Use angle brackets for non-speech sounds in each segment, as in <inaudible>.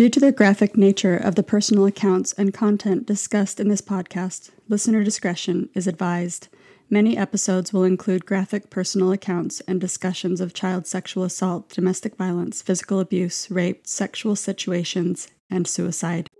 Due to the graphic nature of the personal accounts and content discussed in this podcast, listener discretion is advised. Many episodes will include graphic personal accounts and discussions of child sexual assault, domestic violence, physical abuse, rape, sexual situations, and suicide.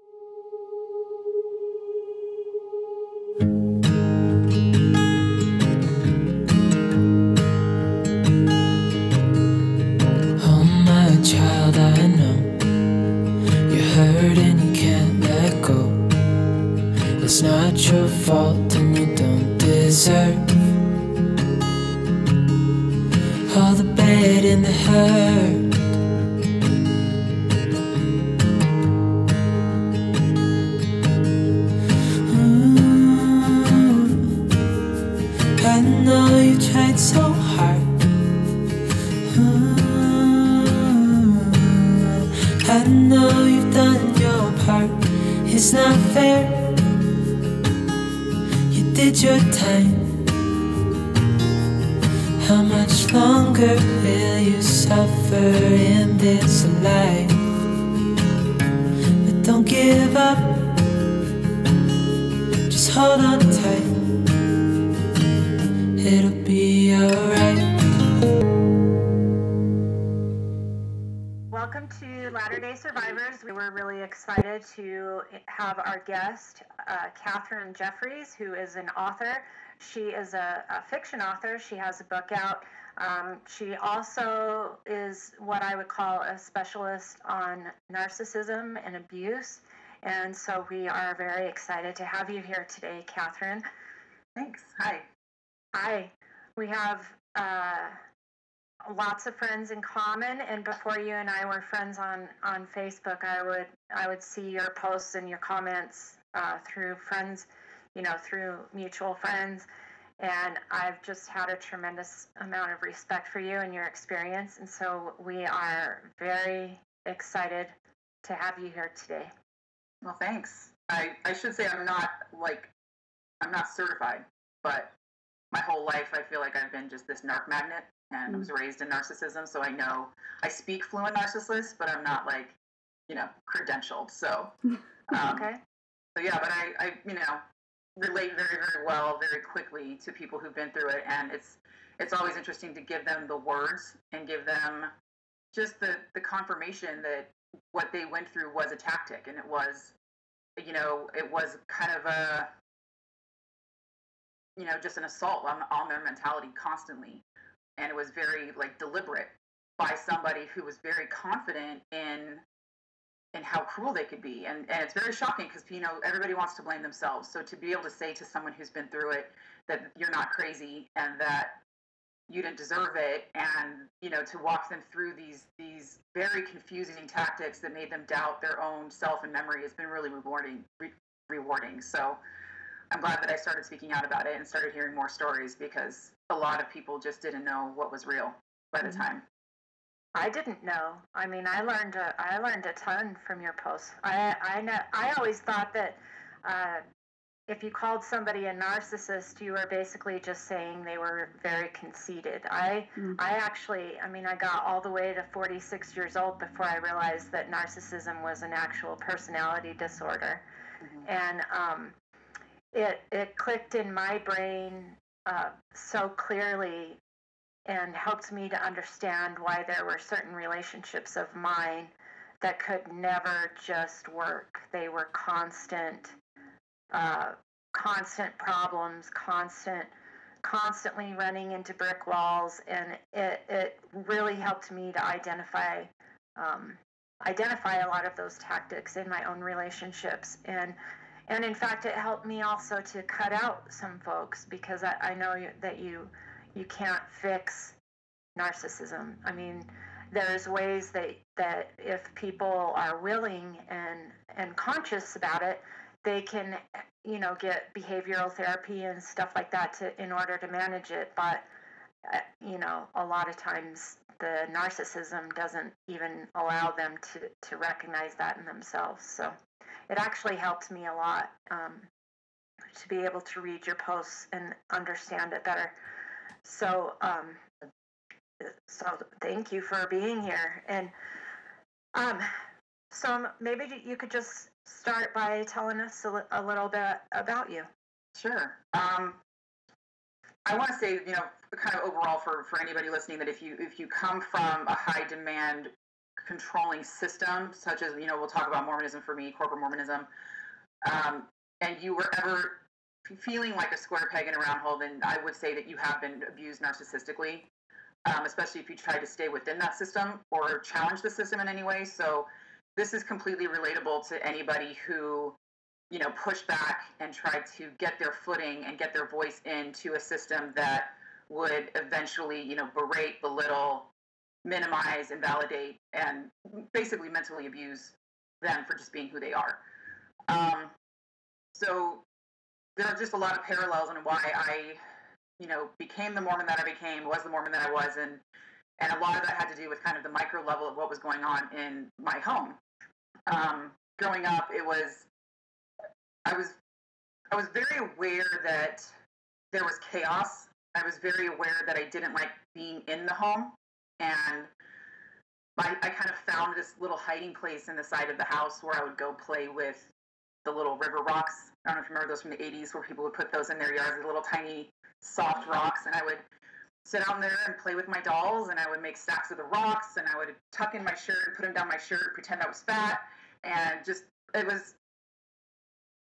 Excited to have our guest, uh, Katherine Jeffries, who is an author. She is a, a fiction author. She has a book out. Um, she also is what I would call a specialist on narcissism and abuse. And so we are very excited to have you here today, Katherine. Thanks. Hi. Hi. We have uh, lots of friends in common, and before you and I were friends on on Facebook, I would I would see your posts and your comments uh, through friends, you know, through mutual friends, and I've just had a tremendous amount of respect for you and your experience, and so we are very excited to have you here today. Well, thanks. I, I should say I'm not like I'm not certified, but my whole life I feel like I've been just this narc magnet, and I was raised in narcissism, so I know I speak fluent narcissist, but I'm not like you know credentialed. So <laughs> um, Okay. So yeah, but I, I you know relate very very well very quickly to people who've been through it, and it's it's always interesting to give them the words and give them just the the confirmation that what they went through was a tactic, and it was you know it was kind of a you know just an assault on on their mentality constantly, and it was very like deliberate by somebody who was very confident in and how cruel they could be. And, and it's very shocking because, you know, everybody wants to blame themselves. So to be able to say to someone who's been through it that you're not crazy and that you didn't deserve it and, you know, to walk them through these, these very confusing tactics that made them doubt their own self and memory has been really rewarding, re- rewarding. So I'm glad that I started speaking out about it and started hearing more stories because a lot of people just didn't know what was real by the Mhm. time. I didn't know. I mean, I learned a, I learned a ton from your posts. I I know I always thought that uh, if you called somebody a narcissist, you were basically just saying they were very conceited. I Mm. I actually, I mean, I got all the way to 46 years old before I realized that narcissism was an actual personality disorder, Mhm. and um, it it clicked in my brain uh, so clearly and helped me to understand why there were certain relationships of mine that could never just work. They were constant, uh, constant problems, constant, constantly running into brick walls, and it it really helped me to identify. Um, identify a lot of those tactics in my own relationships and and in fact it helped me also to cut out some folks because i, I know that you you can't fix narcissism. I mean, there's ways that that if people are willing and and conscious about it, they can you know get behavioral therapy and stuff like that to in order to manage it. But uh, you know, a lot of times the narcissism doesn't even allow them to to recognize that in themselves. So it actually helped me a lot um, to be able to read your posts and understand it better. So, um, so thank you for being here. And um, So maybe you could just start by telling us a, a little bit about you. Sure. Um, I want to say, you know, kind of overall for, for anybody listening that if you if you come from a high demand controlling system, such as you know, we'll talk about Mormonism for me, corporate Mormonism, um, and you were ever feeling like a square peg in a round hole, then I would say that you have been abused narcissistically, um, especially if you try to stay within that system or challenge the system in any way. So this is completely relatable to anybody who you know pushed back and tried to get their footing and get their voice into a system that would eventually you know berate belittle minimize invalidate and basically mentally abuse them for just being who they are. Um, so there are just a lot of parallels in why i you know became the mormon that i became was the mormon that i was and and a lot of that had to do with kind of the micro level of what was going on in my home. Um, growing up it was I was I was very aware that there was chaos. I was very aware that I didn't like being in the home, and I, I kind of found this little hiding place in the side of the house where I would go play with the little river rocks. I don't know if you remember those from the 80s where people would put those in their yards, the little tiny soft rocks, and I would sit down there and play with my dolls, and I would make stacks of the rocks, and I would tuck in my shirt, put them down my shirt, pretend I was fat, and just it was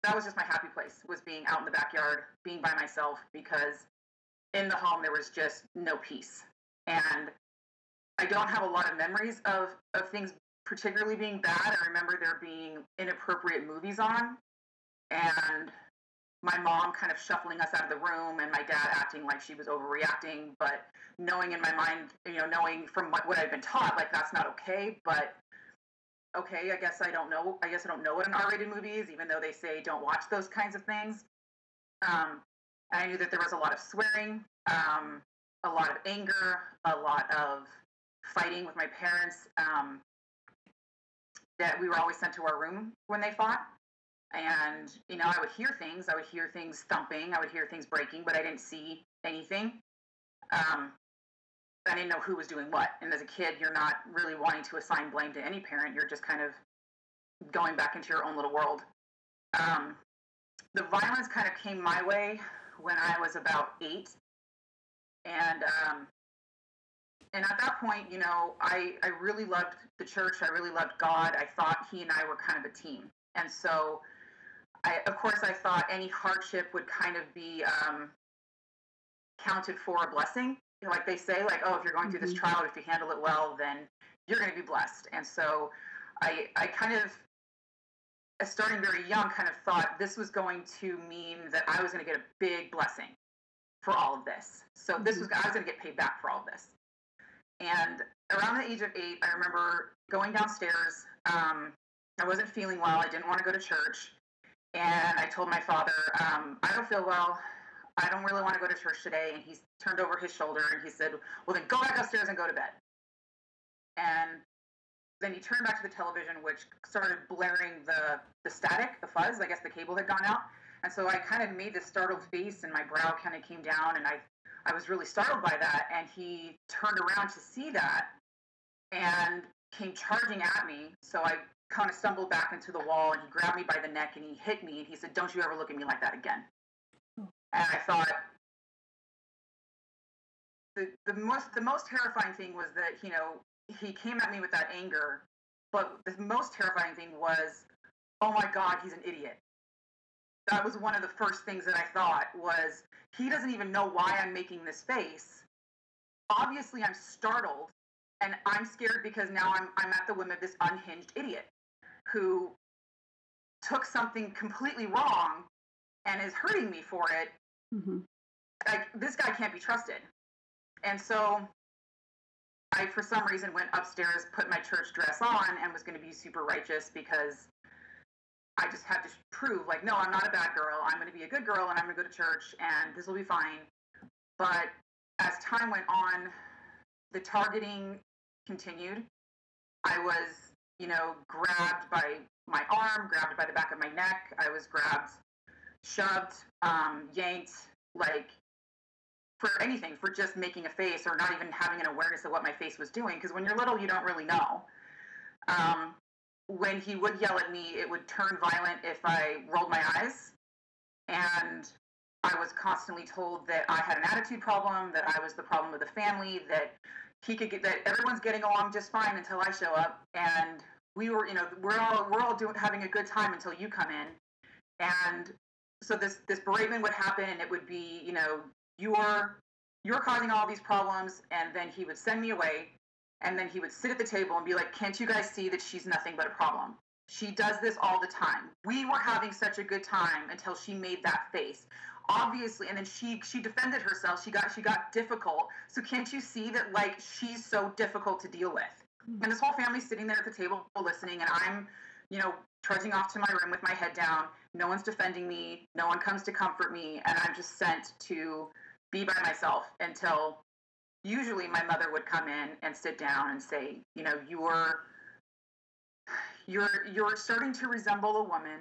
that was just my happy place was being out in the backyard being by myself because in the home there was just no peace and i don't have a lot of memories of of things particularly being bad i remember there being inappropriate movies on and my mom kind of shuffling us out of the room and my dad acting like she was overreacting but knowing in my mind you know knowing from what, i've been taught like that's not okay but okay, I guess I don't know. I guess I don't know what an R-rated movie is, even though they say don't watch those kinds of things. Um, I knew that there was a lot of swearing, um, a lot of anger, a lot of fighting with my parents. Um, that we were always sent to our room when they fought, and you know I would hear things. I would hear things thumping. I would hear things breaking, but I didn't see anything. Um, I didn't know who was doing what. And as a kid, you're not really wanting to assign blame to any parent. You're just kind of going back into your own little world. Um, the violence kind of came my way when I was about eight. And um, and at that point, you know, I, I really loved the church. I really loved God. I thought he and I were kind of a team. And so, I, of course, I thought any hardship would kind of be um, counted for a blessing know, like they say, like, oh, if you're going through this mm-hmm. trial, if you handle it well, then you're going to be blessed. And so I, I kind of, starting very young, kind of thought this was going to mean that I was going to get a big blessing for all of this. So this was, mm-hmm. I was going to get paid back for all of this. And around the age of eight, I remember going downstairs. Um, I wasn't feeling well. I didn't want to go to church. And I told my father, um, I don't feel well. I don't really want to go to church today. And he turned over his shoulder and he said, Well, then go back upstairs and go to bed. And then he turned back to the television, which started blaring the, the static, the fuzz. I guess the cable had gone out. And so I kind of made this startled face and my brow kind of came down and I, I was really startled by that. And he turned around to see that and came charging at me. So I kind of stumbled back into the wall and he grabbed me by the neck and he hit me and he said, Don't you ever look at me like that again. Hmm. And I thought the, the most the most terrifying thing was that, you know, he came at me with that anger, but the most terrifying thing was, oh my God, he's an idiot. That was one of the first things that I thought was he doesn't even know why I'm making this face. Obviously, I'm startled and I'm scared because now I'm I'm at the whim of this unhinged idiot who took something completely wrong and is hurting me for it Mm-hmm. Like this guy can't be trusted. And so I, for some reason, went upstairs, put my church dress on, and was going to be super righteous because I just had to prove, like, no, I'm not a bad girl. I'm going to be a good girl, and I'm going to go to church, and this will be fine. But as time went on, the targeting continued. I was, you know, grabbed by my arm, grabbed by the back of my neck. I was grabbed shoved, um, yanked, like for anything, for just making a face or not even having an awareness of what my face was doing. Because when you're little, you don't really know. Um, when he would yell at me, it would turn violent if I rolled my eyes. And I was constantly told that I had an attitude problem, that I was the problem of the family, that he could get that everyone's getting along just fine until I show up. And we were, you know, we're all we're all doing having a good time until you come in. And so this this beratement would happen and it would be, you know, you're you're causing all these problems and then he would send me away and then he would sit at the table and be like, Can't you guys see that she's nothing but a problem? She does this all the time. We were having such a good time until she made that face. Obviously, and then she she defended herself. She got she got difficult. So can't you see that like she's so difficult to deal with? And this whole family's sitting there at the table listening, and I'm, you know, trudging off to my room with my head down. No one's defending me. No one comes to comfort me, and I'm just sent to be by myself until usually my mother would come in and sit down and say, you know, you're you're you're starting to resemble a woman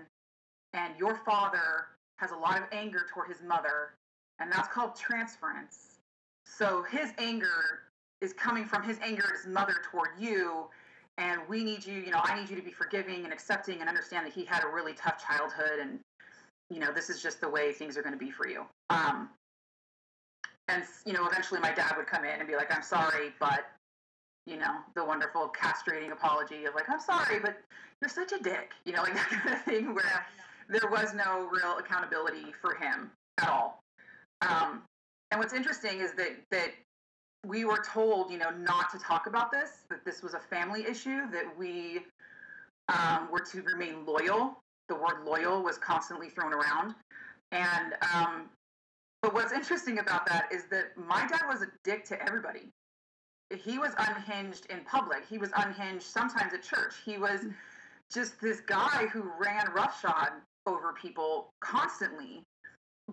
and your father has a lot of anger toward his mother and that's called transference. So his anger is coming from his anger at his mother toward you and we need you, you know, I need you to be forgiving and accepting and understand that he had a really tough childhood and you know, this is just the way things are going to be for you. Um, and you know eventually my dad would come in and be like i'm sorry but you know the wonderful castrating apology of like i'm sorry but you're such a dick you know like <laughs> that kind of thing where there was no real accountability for him at all. Um, and what's interesting is that that we were told you know not to talk about this that this was a family issue that we um, were to remain loyal. The word loyal was constantly thrown around. And um, but what's interesting about that is that my dad was a dick to everybody. He was unhinged in public. He was unhinged sometimes at church. He was just this guy who ran roughshod over people constantly.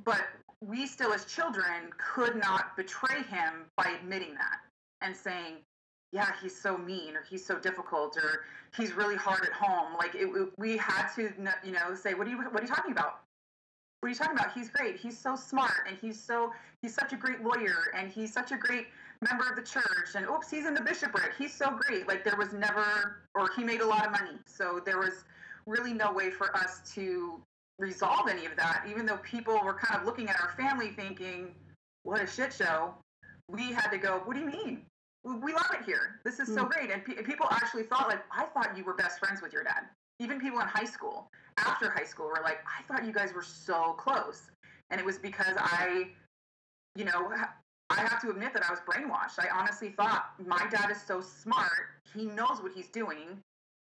But we still, as children, could not betray him by admitting that and saying, yeah, he's so mean or he's so difficult or he's really hard at home. Like it, we had to, you know, say, what are you, what are you talking about? What are you talking about? He's great. He's so smart and he's so he's such a great lawyer and he's such a great member of the church and oops, he's in the bishopric. He's so great. Like there was never or he made a lot of money. So there was really no way for us to resolve any of that, even though people were kind of looking at our family thinking, What a shit show. We had to go, What do you mean? We love it here. This is so hmm. great. And pe- people actually thought, like, I thought you were best friends with your dad even people in high school, after high school, were like, I thought you guys were so close. And it was because I, you know, I have to admit that I was brainwashed. I honestly thought my dad is so smart. He knows what he's doing.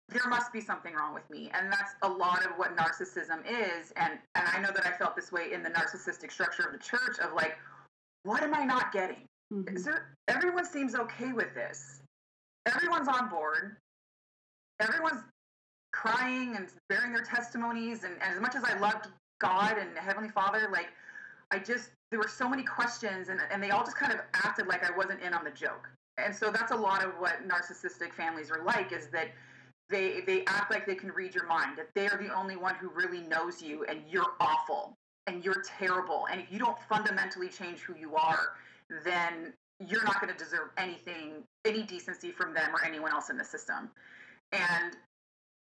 There must be something wrong with me. And that's a lot of what narcissism is. And and I know that I felt this way in the narcissistic structure of the church of like, what am I not getting? Mm-hmm. Is there everyone seems okay with this? Everyone's on board. Everyone's crying and bearing their testimonies. And, and as much as I loved God and Heavenly Father, like I just there were so many questions and, and they all just kind of acted like I wasn't in on the joke. And so that's a lot of what narcissistic families are like is that they they act like they can read your mind, that they are the only one who really knows you and you're awful and you're terrible. And if you don't fundamentally change who you are, then you're not going to deserve anything, any decency from them or anyone else in the system. And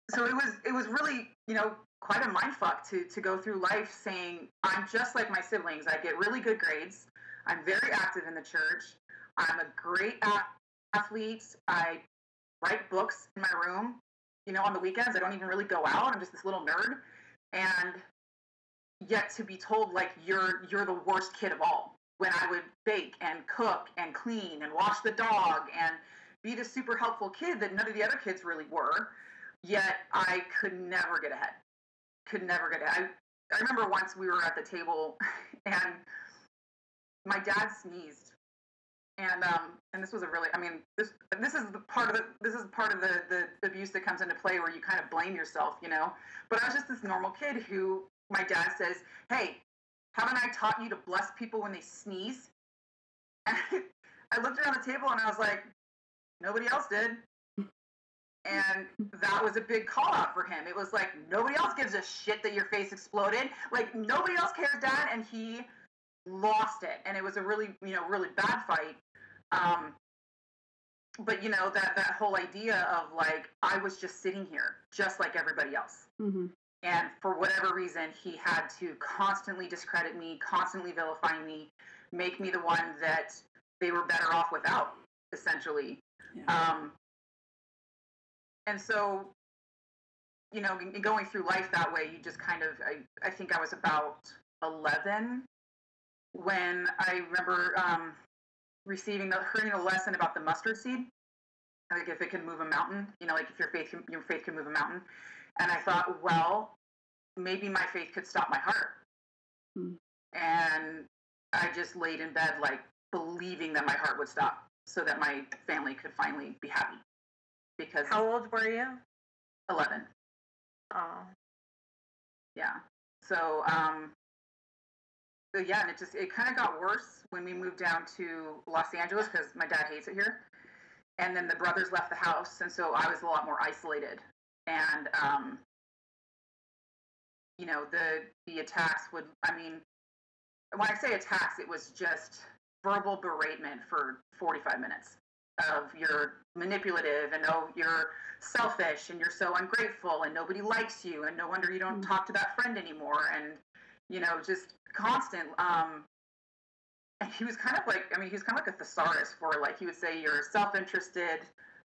so it was it was really you know quite a mind fuck to to go through life saying I'm just like my siblings. I get really good grades. I'm very active in the church. I'm a great athlete. I write books in my room. You know, on the weekends I don't even really go out. I'm just this little nerd, and yet to be told like you're you're the worst kid of all when I would bake and cook and clean and wash the dog and be the super helpful kid that none of the other kids really were Yet I could never get ahead. Could never get ahead. I, I remember once we were at the table <laughs> and my dad sneezed. And um, and this was a really I mean this this is the part of the this is part of the, the abuse that comes into play where you kind of blame yourself, you know. But I was just this normal kid who my dad says, Hey, haven't I taught you to bless people when they sneeze? <laughs> And I looked around the table and I was like, Nobody else did and that was a big call out for him. It was like nobody else gives a shit that your face exploded. Like nobody else cares, Dad, and he lost it. And it was a really, you know, really bad fight. Um, but you know that that whole idea of like I was just sitting here, just like everybody else. Mm-hmm. And for whatever reason, he had to constantly discredit me, constantly vilify me, make me the one that they were better off without, essentially. Yeah. Um, and so, you know, going through life that way, you just kind of, I, I think I was about 11 when I remember um, receiving the, hearing a lesson about the mustard seed. Like if it can move a mountain, you know, like if your faith can, your faith can move a mountain. And I thought, well, maybe my faith could stop my heart. Hmm. And I just laid in bed, like believing that my heart would stop so that my family could finally be happy. Because How old were you? 11. Oh, Yeah. So, um, so yeah, and it just it kind of got worse when we moved down to Los Angeles because my dad hates it here, and then the brothers left the house, and so I was a lot more isolated. And um, you know, the the attacks would, I mean, when I say attacks, it was just verbal beratement for 45 minutes of you're manipulative and oh you're selfish and you're so ungrateful and nobody likes you and no wonder you don't Mm. talk to that friend anymore and you know just constant um and he was kind of like i mean he was kind of like a thesaurus for like he would say you're self-interested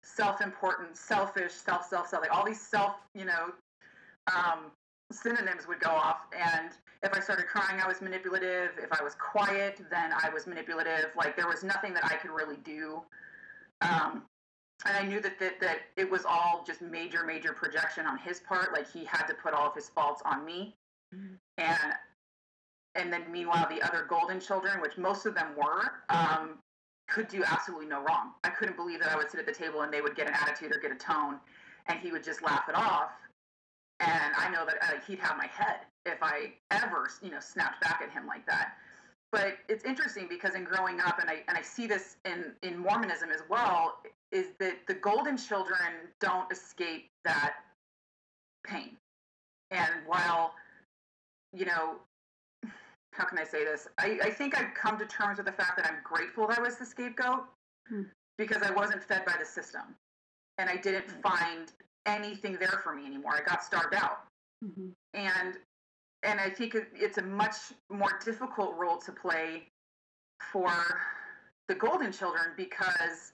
self-important selfish self self self like all these self you know um synonyms would go off. And if i started crying i was manipulative. If i was quiet then i was manipulative. Like there was nothing that i could really do um, and I knew that, that that it was all just major, major projection on his part. Like he had to put all of his faults on me, Mhm. and and then meanwhile the other golden children, which most of them were, um, could do absolutely no wrong. I couldn't believe that I would sit at the table and they would get an attitude or get a tone, and he would just laugh it off. And I know that uh, he'd have my head if I ever, you know, snapped back at him like that but it's interesting because in growing up and I and I see this in in Mormonism as well is that the golden children don't escape that pain. And while you know how can I say this? I, I think I've come to terms with the fact that I'm grateful that I was the scapegoat Hmm. because I wasn't fed by the system. And I didn't find anything there for me anymore. I got starved out Mm-hmm. and and I think it's a much more difficult role to play for the golden children because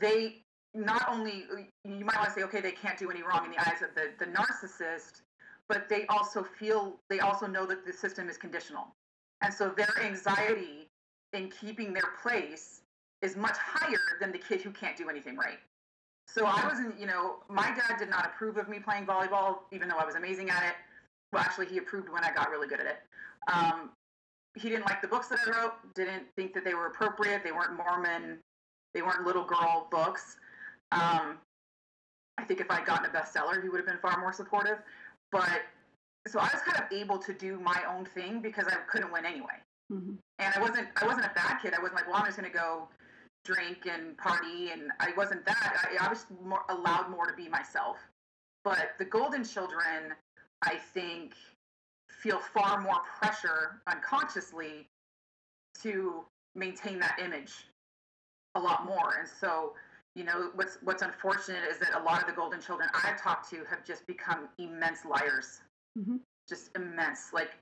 they not only you might want to say okay they can't do any wrong in the eyes of the, the narcissist but they also feel they also know that the system is conditional. And so their anxiety in keeping their place is much higher than the kid who can't do anything right. So i wasn't you know my dad did not approve of me playing volleyball even though i was amazing at it well actually he approved when i got really good at it um, he didn't like the books that i wrote didn't think that they were appropriate they weren't mormon they weren't little girl books um, i think if i'd gotten a bestseller he would have been far more supportive but so i was kind of able to do my own thing because i couldn't win anyway Mm-hmm. and I wasn't I wasn't a bad kid. I wasn't like, well, I'm just gonna go drink and party, and I wasn't that. I, I was more allowed more to be myself. But the golden children, I think, feel far more pressure unconsciously to maintain that image a lot more. And so, you know, what's what's unfortunate is that a lot of the golden children I've talked to have just become immense liars. Mhm. Just immense. Like,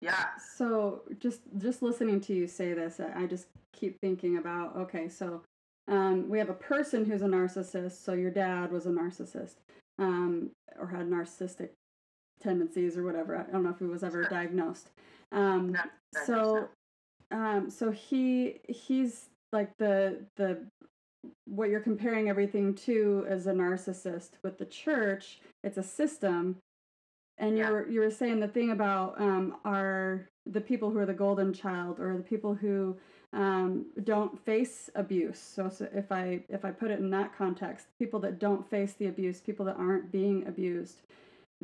yeah. So just just listening to you say this, I I just keep thinking about okay, so um, we have a person who's a narcissist. So your dad was a narcissist, um, or had narcissistic tendencies or whatever. I don't know if he was ever diagnosed. Um, so um, so he he's like the the what you're comparing everything to as a narcissist with the church. It's a system and Yeah. you were you were saying the thing about um, are the people who are the golden child or the people who um, don't face abuse. So, so if I if I put it in that context, people that don't face the abuse, people that aren't being abused,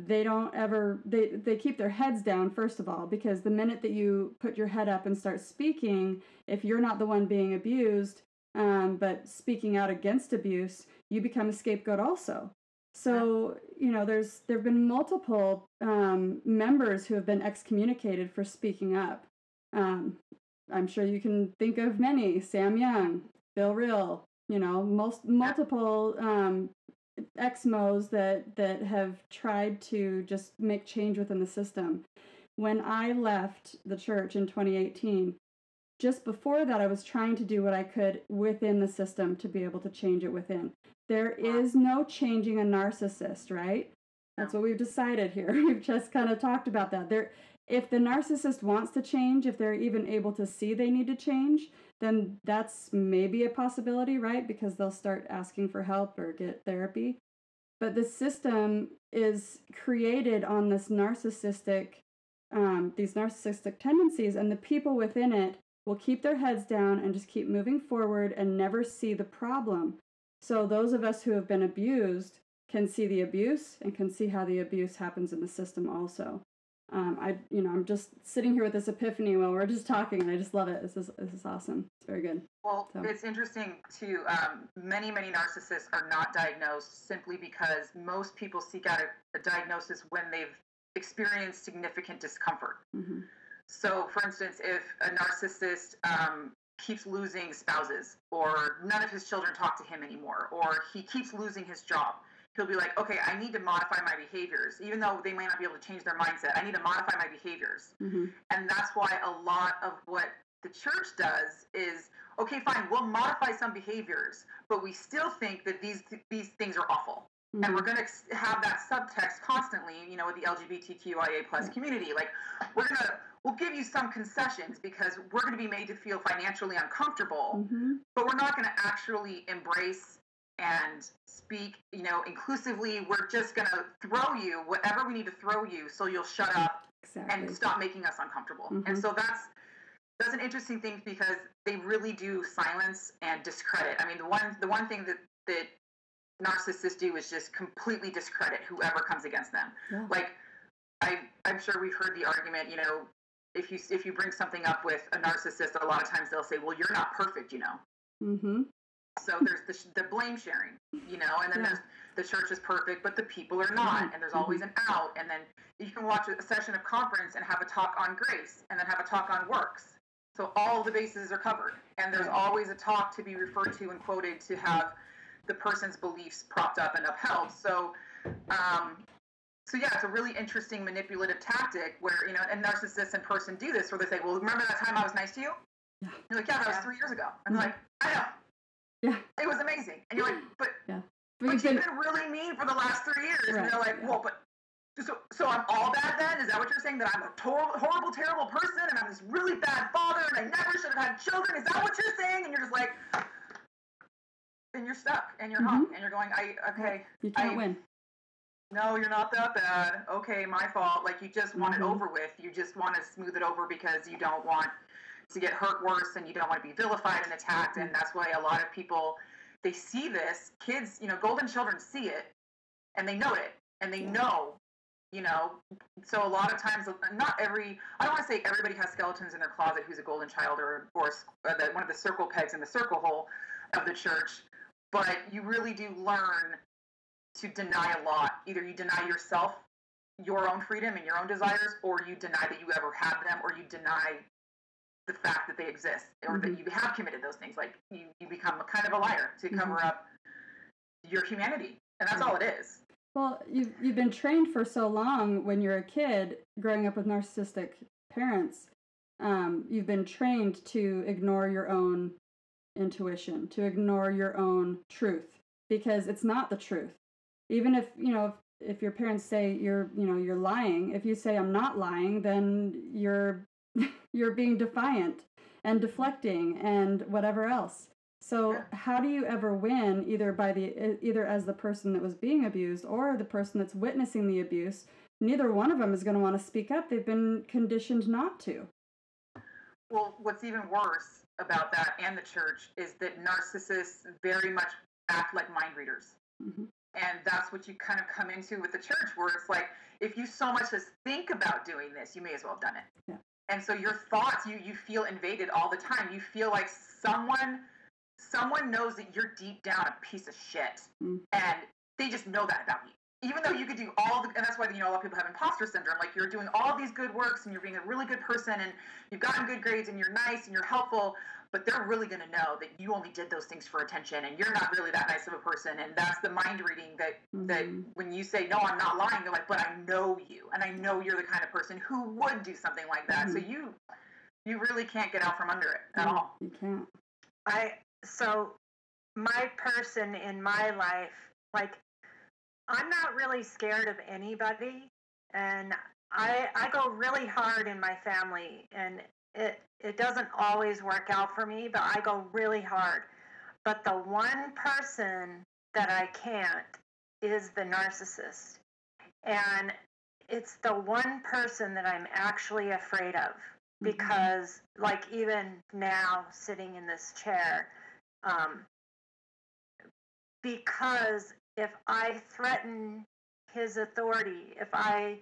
they don't ever they they keep their heads down first of all because the minute that you put your head up and start speaking, if you're not the one being abused, um, but speaking out against abuse, you become a scapegoat also. So you know, there's there've been multiple um, members who have been excommunicated for speaking up. Um, I'm sure you can think of many: Sam Young, Bill Reel, you know, most multiple um, exmos that that have tried to just make change within the system. When I left the church in 2018, just before that, I was trying to do what I could within the system to be able to change it within. There is no changing a narcissist, right? That's what we've decided here. <laughs> We've just kind of talked about that. There, if the narcissist wants to change, if they're even able to see they need to change, then that's maybe a possibility, right? Because they'll start asking for help or get therapy. But the system is created on this narcissistic, um, these narcissistic tendencies, and the people within it will keep their heads down and just keep moving forward and never see the problem. So those of us who have been abused can see the abuse and can see how the abuse happens in the system also. Um, I, you know, I'm just sitting here with this epiphany while we're just talking, and I just love it. This is this is awesome. It's very good. Well, so. it's interesting too. Um, many many narcissists are not diagnosed simply because most people seek out a, a diagnosis when they've experienced significant discomfort. Mm-hmm. So, for instance, if a narcissist um, keeps losing spouses, or none of his children talk to him anymore, or he keeps losing his job, he'll be like, okay, I need to modify my behaviors, even though they may not be able to change their mindset. I need to modify my behaviors. Mm-hmm. And that's why a lot of what the church does is, okay, fine, we'll modify some behaviors, but we still think that these these things are awful. Mm-hmm. And we're going to have that subtext constantly, you know, with the LGBTQIA plus community. Like, we're going to, we'll give you some concessions because we're going to be made to feel financially uncomfortable, mm-hmm. but we're not going to actually embrace and speak, you know, inclusively. We're just going to throw you whatever we need to throw you so you'll shut up exactly. and stop making us uncomfortable. Mm-hmm. And so that's that's an interesting thing because they really do silence and discredit. I mean, the one the one thing that that narcissists do is just completely discredit whoever comes against them. Yeah. Like I I'm sure we've heard the argument, you know, if you if you bring something up with a narcissist, a lot of times they'll say, "Well, you're not perfect," you know. Mm-hmm. So there's the, the blame sharing, you know, and then yeah. there's the church is perfect, but the people are not, mm-hmm. and there's always an out. And then you can watch a session of conference and have a talk on grace, and then have a talk on works. So all the bases are covered, and there's always a talk to be referred to and quoted to have the person's beliefs propped up and upheld. So, um, so yeah, it's a really interesting manipulative tactic where you know, and narcissists in person do this, where they say, "Well, remember that time I was nice to you?" Yeah. You're like, "Yeah, that was three years ago," and they're like, "I know." Yeah. It was amazing. And you're like, <gasps> but, yeah. but, but you've been, been really mean for the last three years. Right. And they're like, well, but so, so I'm all bad then? Is that what you're saying? That I'm a tor- horrible, terrible person and I'm this really bad father and I never should have had children? Is that what you're saying? And you're just like, and you're stuck and you're mm-hmm. hung and you're going, I, okay. You can't I, win. No, you're not that bad. Okay, my fault. Like you just want mm-hmm. it over with. You just want to smooth it over because you don't want to get hurt worse and you don't want to be vilified and attacked and that's why a lot of people they see this kids you know golden children see it and they know it and they know you know so a lot of times not every i don't want to say everybody has skeletons in their closet who's a golden child or or the, one of the circle pegs in the circle hole of the church but you really do learn to deny a lot. Either you deny yourself your own freedom and your own desires or you deny that you ever had them or you deny the fact that they exist or mm-hmm. that you have committed those things. Like you, you become a kind of a liar to cover mm-hmm. up your humanity. And that's all it is. Well, you've, you've been trained for so long when you're a kid growing up with narcissistic parents. Um, you've been trained to ignore your own intuition, to ignore your own truth, because it's not the truth. Even if, you know, if, if your parents say you're, you know, you're lying, if you say I'm not lying, then you're <laughs> you're being defiant and deflecting and whatever else. So how do you ever win either by the either as the person that was being abused or the person that's witnessing the abuse? Neither one of them is going to want to speak up. They've been conditioned not to. Well, what's even worse about that and the church is that narcissists very much act like mind readers. Mm-hmm. And that's what you kind of come into with the church, where it's like, if you so much as think about doing this, you may as well have done it. Yeah and so your thoughts you you feel invaded all the time you feel like someone someone knows that you're deep down a piece of shit mm. and they just know that about you even though you could do all the, and that's why you know a lot of people have imposter syndrome. Like you're doing all these good works and you're being a really good person and you've gotten good grades and you're nice and you're helpful, but they're really going to know that you only did those things for attention and you're not really that nice of a person. And that's the mind reading that mm-hmm. that when you say no, I'm not lying. They're like, but I know you and I know you're the kind of person who would do something like that. Mm-hmm. So you you really can't get out from under it at all. You can't. I so my person in my life, like I'm not really scared of anybody, and I I go really hard in my family, and it it doesn't always work out for me, but I go really hard. But the one person that I can't is the narcissist, and it's the one person that I'm actually afraid of mm-hmm. because, like, even now sitting in this chair, um, because if I threaten his authority, if I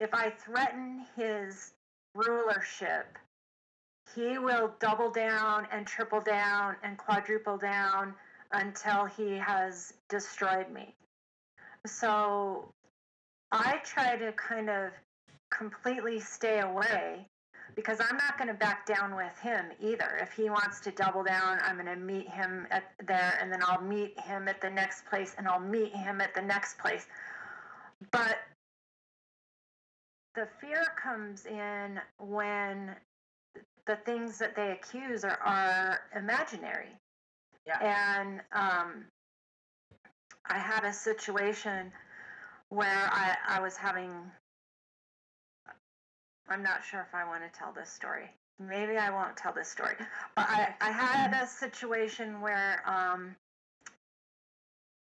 if I threaten his rulership, he will double down and triple down and quadruple down until he has destroyed me. So I try to kind of completely stay away because I'm not going to back down with him either. If he wants to double down, I'm going to meet him at there and then I'll meet him at the next place and I'll meet him at the next place. But the fear comes in when the things that they accuse are, are imaginary. Yeah. And um, I had a situation where I, I was having I'm not sure if I want to tell this story. Maybe I won't tell this story. But I, I had a situation where um,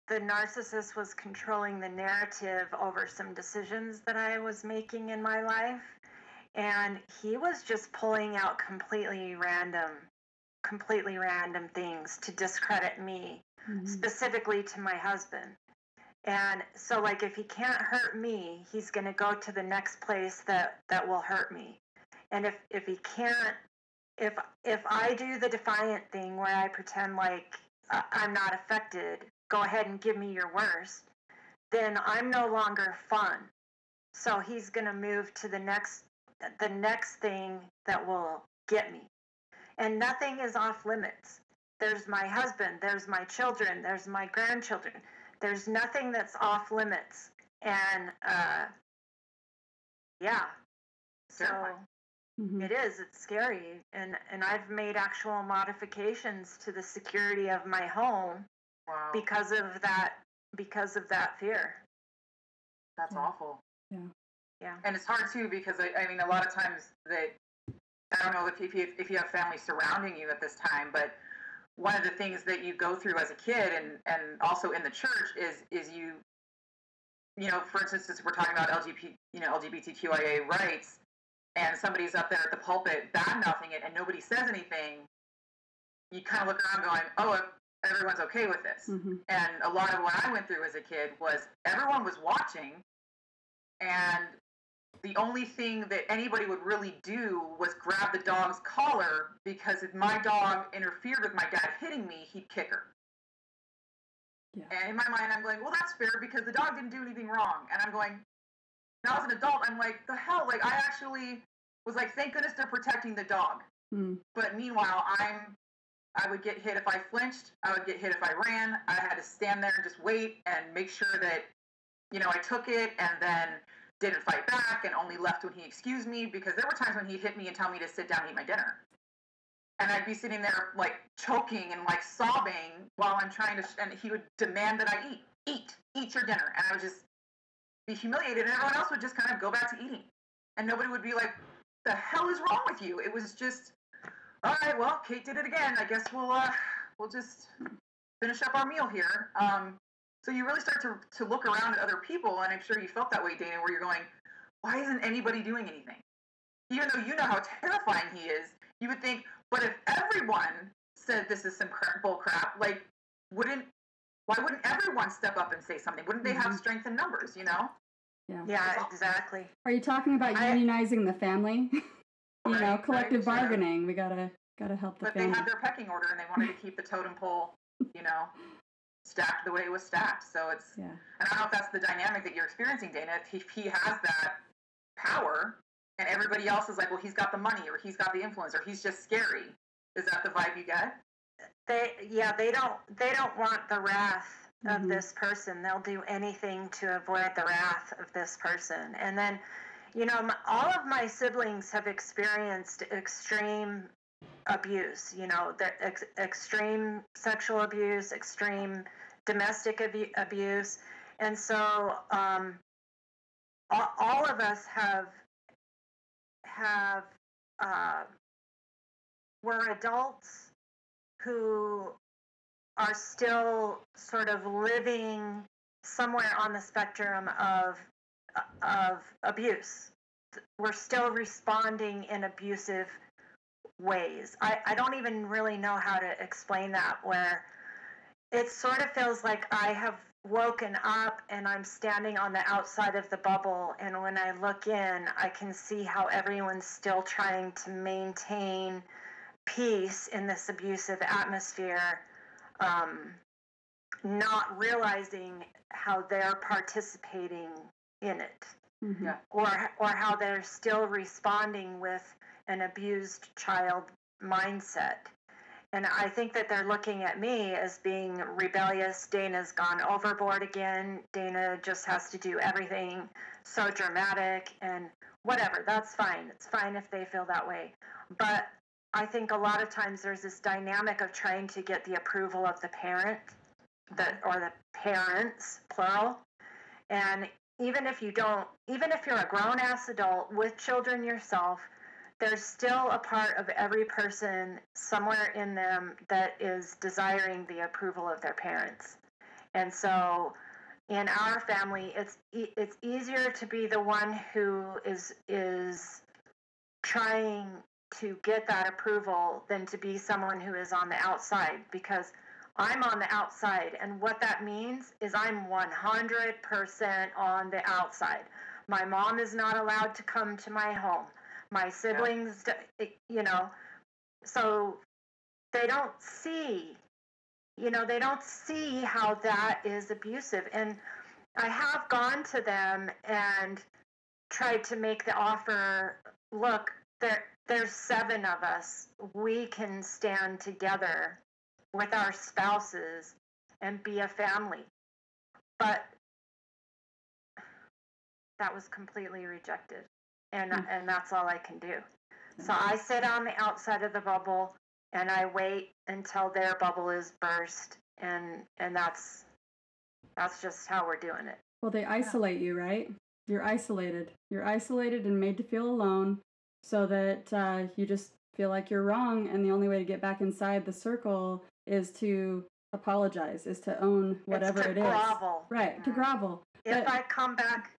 the narcissist was controlling the narrative over some decisions that I was making in my life. And he was just pulling out completely random, completely random things to discredit me, mm-hmm. specifically to my husband. And so like if he can't hurt me, he's going to go to the next place that that will hurt me. And if if he can't if if I do the defiant thing where I pretend like I'm not affected, go ahead and give me your worst, then I'm no longer fun. So he's going to move to the next the next thing that will get me. And nothing is off limits. There's my husband, there's my children, there's my grandchildren there's nothing that's off limits. And uh, yeah, so mm-hmm. it is. It's scary, and and I've made actual modifications to the security of my home wow. because of that because of that fear. That's yeah. awful. Yeah. Yeah. And it's hard too because I, I mean a lot of times that I don't know if if you, if you have family surrounding you at this time, but one of the things that you go through as a kid and and also in the church is is you you know for instance if we're talking about LGBT you know LGBTQIA rights and somebody's up there at the pulpit bad mouthing it and nobody says anything you kind of look around going oh everyone's okay with this mm-hmm. and a lot of what I went through as a kid was everyone was watching and the only thing that anybody would really do was grab the dog's collar because if my dog interfered with my dad hitting me, he'd kick her. Yeah. And in my mind, I'm going, well, that's fair because the dog didn't do anything wrong. And I'm going, now as an adult, I'm like, the hell? Like, I actually was like, thank goodness they're protecting the dog. Mm. But meanwhile, I'm, I would get hit if I flinched. I would get hit if I ran. I had to stand there and just wait and make sure that, you know, I took it and then didn't fight back and only left when he excused me because there were times when he'd hit me and tell me to sit down and eat my dinner. And I'd be sitting there like choking and like sobbing while I'm trying to, sh- and he would demand that I eat, eat, eat your dinner. And I would just be humiliated and everyone else would just kind of go back to eating. And nobody would be like, the hell is wrong with you? It was just, all right, well, Kate did it again. I guess we'll, uh, we'll just finish up our meal here. Um, so you really start to, to look around at other people, and I'm sure you felt that way, Dana, where you're going, why isn't anybody doing anything? Even though you know how terrifying he is, you would think, but if everyone said this is some crap, bull crap, like, wouldn't, why wouldn't everyone step up and say something? Wouldn't they have mm-hmm. strength in numbers, you know? Yeah. Yeah, exactly. Are you talking about I, unionizing the family? <laughs> you right, know, collective right, bargaining. Sure. We gotta gotta help the but family. they had their pecking order and they wanted to keep the totem pole, you know, <laughs> stacked the way it was stacked. So it's Yeah. and I don't know if that's the dynamic that you're experiencing, Dana. If he, has that power, and everybody else is like, well, he's got the money, or he's got the influence, or he's just scary. Is that the vibe you get? They yeah, they don't they don't want the wrath of Mhm. this person. They'll do anything to avoid the wrath of this person. And then, you know, my, all of my siblings have experienced extreme abuse. You know, the ex- extreme sexual abuse, extreme domestic abu- abuse, and so um, all, all of us have have uh, we're adults who are still sort of living somewhere on the spectrum of of abuse. We're still responding in abusive ways. I, I don't even really know how to explain that where it sort of feels like I have woken up and I'm standing on the outside of the bubble and when I look in I can see how everyone's still trying to maintain peace in this abusive atmosphere, um, not realizing how they're participating in it, Mhm. Yeah. or or how they're still responding with an abused child mindset. And I think that they're looking at me as being rebellious. Dana's gone overboard again. Dana just has to do everything so dramatic and whatever. That's fine. It's fine if they feel that way. But I think a lot of times there's this dynamic of trying to get the approval of the parent, the or the parents, plural. And even if you don't, even if you're a grown ass adult with children yourself, there's still a part of every person somewhere in them that is desiring the approval of their parents. And so in our family, it's it's easier to be the one who is is trying to get that approval than to be someone who is on the outside because I'm on the outside and what that means is I'm 100% on the outside. My mom is not allowed to come to my home. My siblings, d- you know, so they don't see you know they don't see how that is abusive. And i have gone to them and tried to make the offer look there there's seven of us. We can stand together with our spouses and be a family. But that was completely rejected and Mm. and that's all i can do so i sit on the outside of the bubble and I wait until their bubble is burst, and and that's that's just how we're doing it. Well, they isolate you, right? You're isolated. You're isolated and made to feel alone so that uh, you just feel like you're wrong. And the only way to get back inside the circle is to apologize, is to own whatever it's to it is. grovel. Right, to Mhm. grovel. If But- I come back,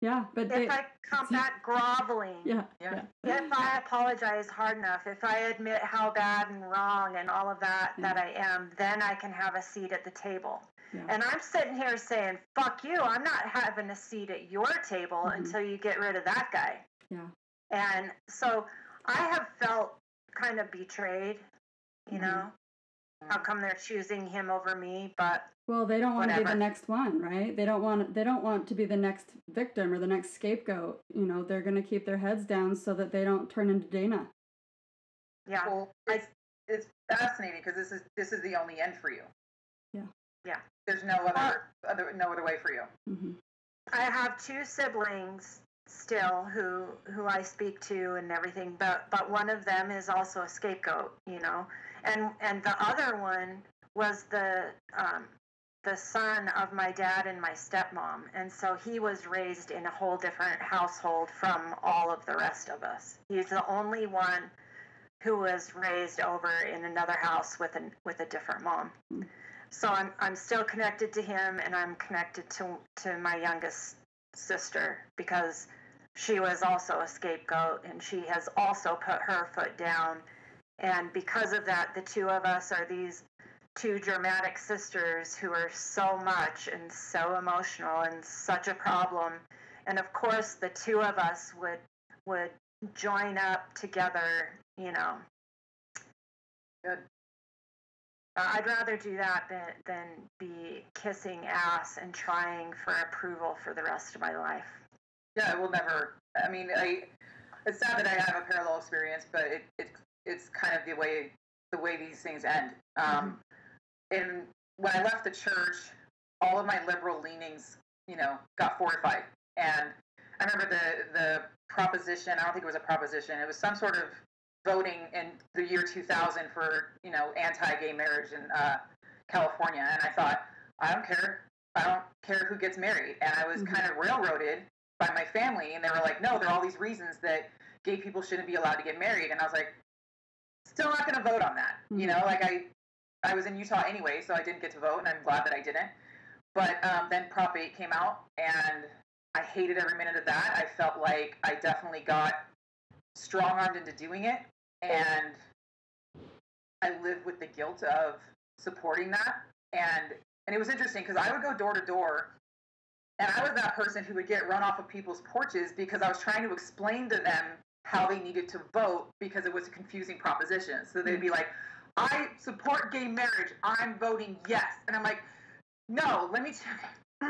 Yeah, but if they, I come back groveling, yeah, Yeah. yeah. if I apologize hard enough, if I admit how bad and wrong and all of that Yeah. that I am, then I can have a seat at the table. Yeah. And I'm sitting here saying, "Fuck you! I'm not having a seat at your table Mhm. until you get rid of that guy." Yeah. And so I have felt kind of betrayed. You Mhm. know, how come they're choosing him over me? But Well, they don't want to be the next one, right? They don't want they don't want to be the next victim or the next scapegoat. You know, they're going to keep their heads down so that they don't turn into Dana. yeah, Well, it's it's fascinating because this is this is the only end for you. Yeah. Yeah. There's no other other no other way for you. hmm I have two siblings still who who I speak to and everything, but but one of them is also a scapegoat, you know, and and the other one was the um, the son of my dad and my stepmom, and so he was raised in a whole different household from all of the rest of us. He's the only one who was raised over in another house with a with a different mom. Mm. So I'm I'm still connected to him, and I'm connected to to my youngest sister because she was also a scapegoat, and she has also put her foot down. And because of that, the two of us are these two dramatic sisters who are so much and so emotional and such a problem. And of course, the two of us would would join up together, you know. Good. Uh, I'd rather do that than than be kissing ass and trying for approval for the rest of my life. Yeah, I will never. I mean, I. It's sad that I have a parallel experience, but it, it it's kind of the way the way these things end. Um, and when I left the church, all of my liberal leanings, you know, got fortified. And I remember the the proposition. I don't think it was a proposition. It was some sort of voting in the year 2000 for you know anti-gay marriage in uh, California, and I thought, I don't care. I don't care who gets married. And I was Mhm. kind of railroaded by my family, and they were like, no, there are all these reasons that gay people shouldn't be allowed to get married, and I was like, still not going to vote on that. You know, like I, I was in Utah anyway, so I didn't get to vote, and I'm glad that I didn't. But um, then Prop 8 came out, and I hated every minute of that. I felt like I definitely got strong armed into doing it, and I lived with the guilt of supporting that. And and it was interesting because I would go door to door, and I was that person who would get run off of people's porches because I was trying to explain to them how they needed to vote because it was a confusing proposition. So they'd be like, "I support gay marriage. I'm voting yes," and I'm like, "No, let me tell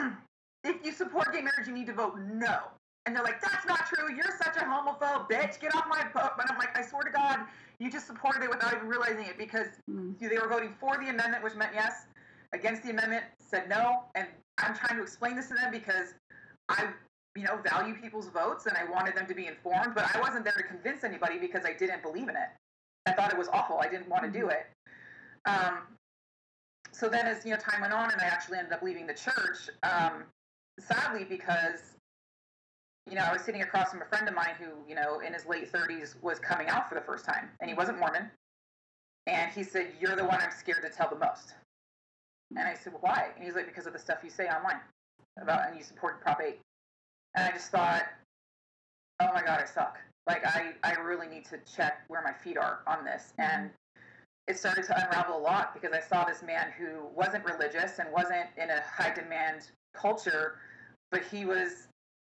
you." <clears throat> If you support gay marriage, you need to vote no. And they're like, that's not true. You're such a homophobe, bitch. Get off my boat. But I'm like, I swear to God, you just supported it without even realizing it because Mm. they were voting for the amendment, which meant yes, against the amendment, said no. And I'm trying to explain this to them because I, you know, value people's votes and I wanted them to be informed, but I wasn't there to convince anybody because I didn't believe in it. I thought it was awful. I didn't want to do it. Um, so then, as you know, time went on, and I actually ended up leaving the church. Um, sadly, because you know, I was sitting across from a friend of mine who, you know, in his late 30s was coming out for the first time, and he wasn't Mormon. And he said, "You're the one I'm scared to tell the most." And I said, well, "Why?" And he's like, "Because of the stuff you say online about, and you support Prop 8." And I just thought, "Oh my God, I suck. Like, I, I really need to check where my feet are on this." Mm-hmm. And it started to unravel a lot because I saw this man who wasn't religious and wasn't in a high demand culture, but he was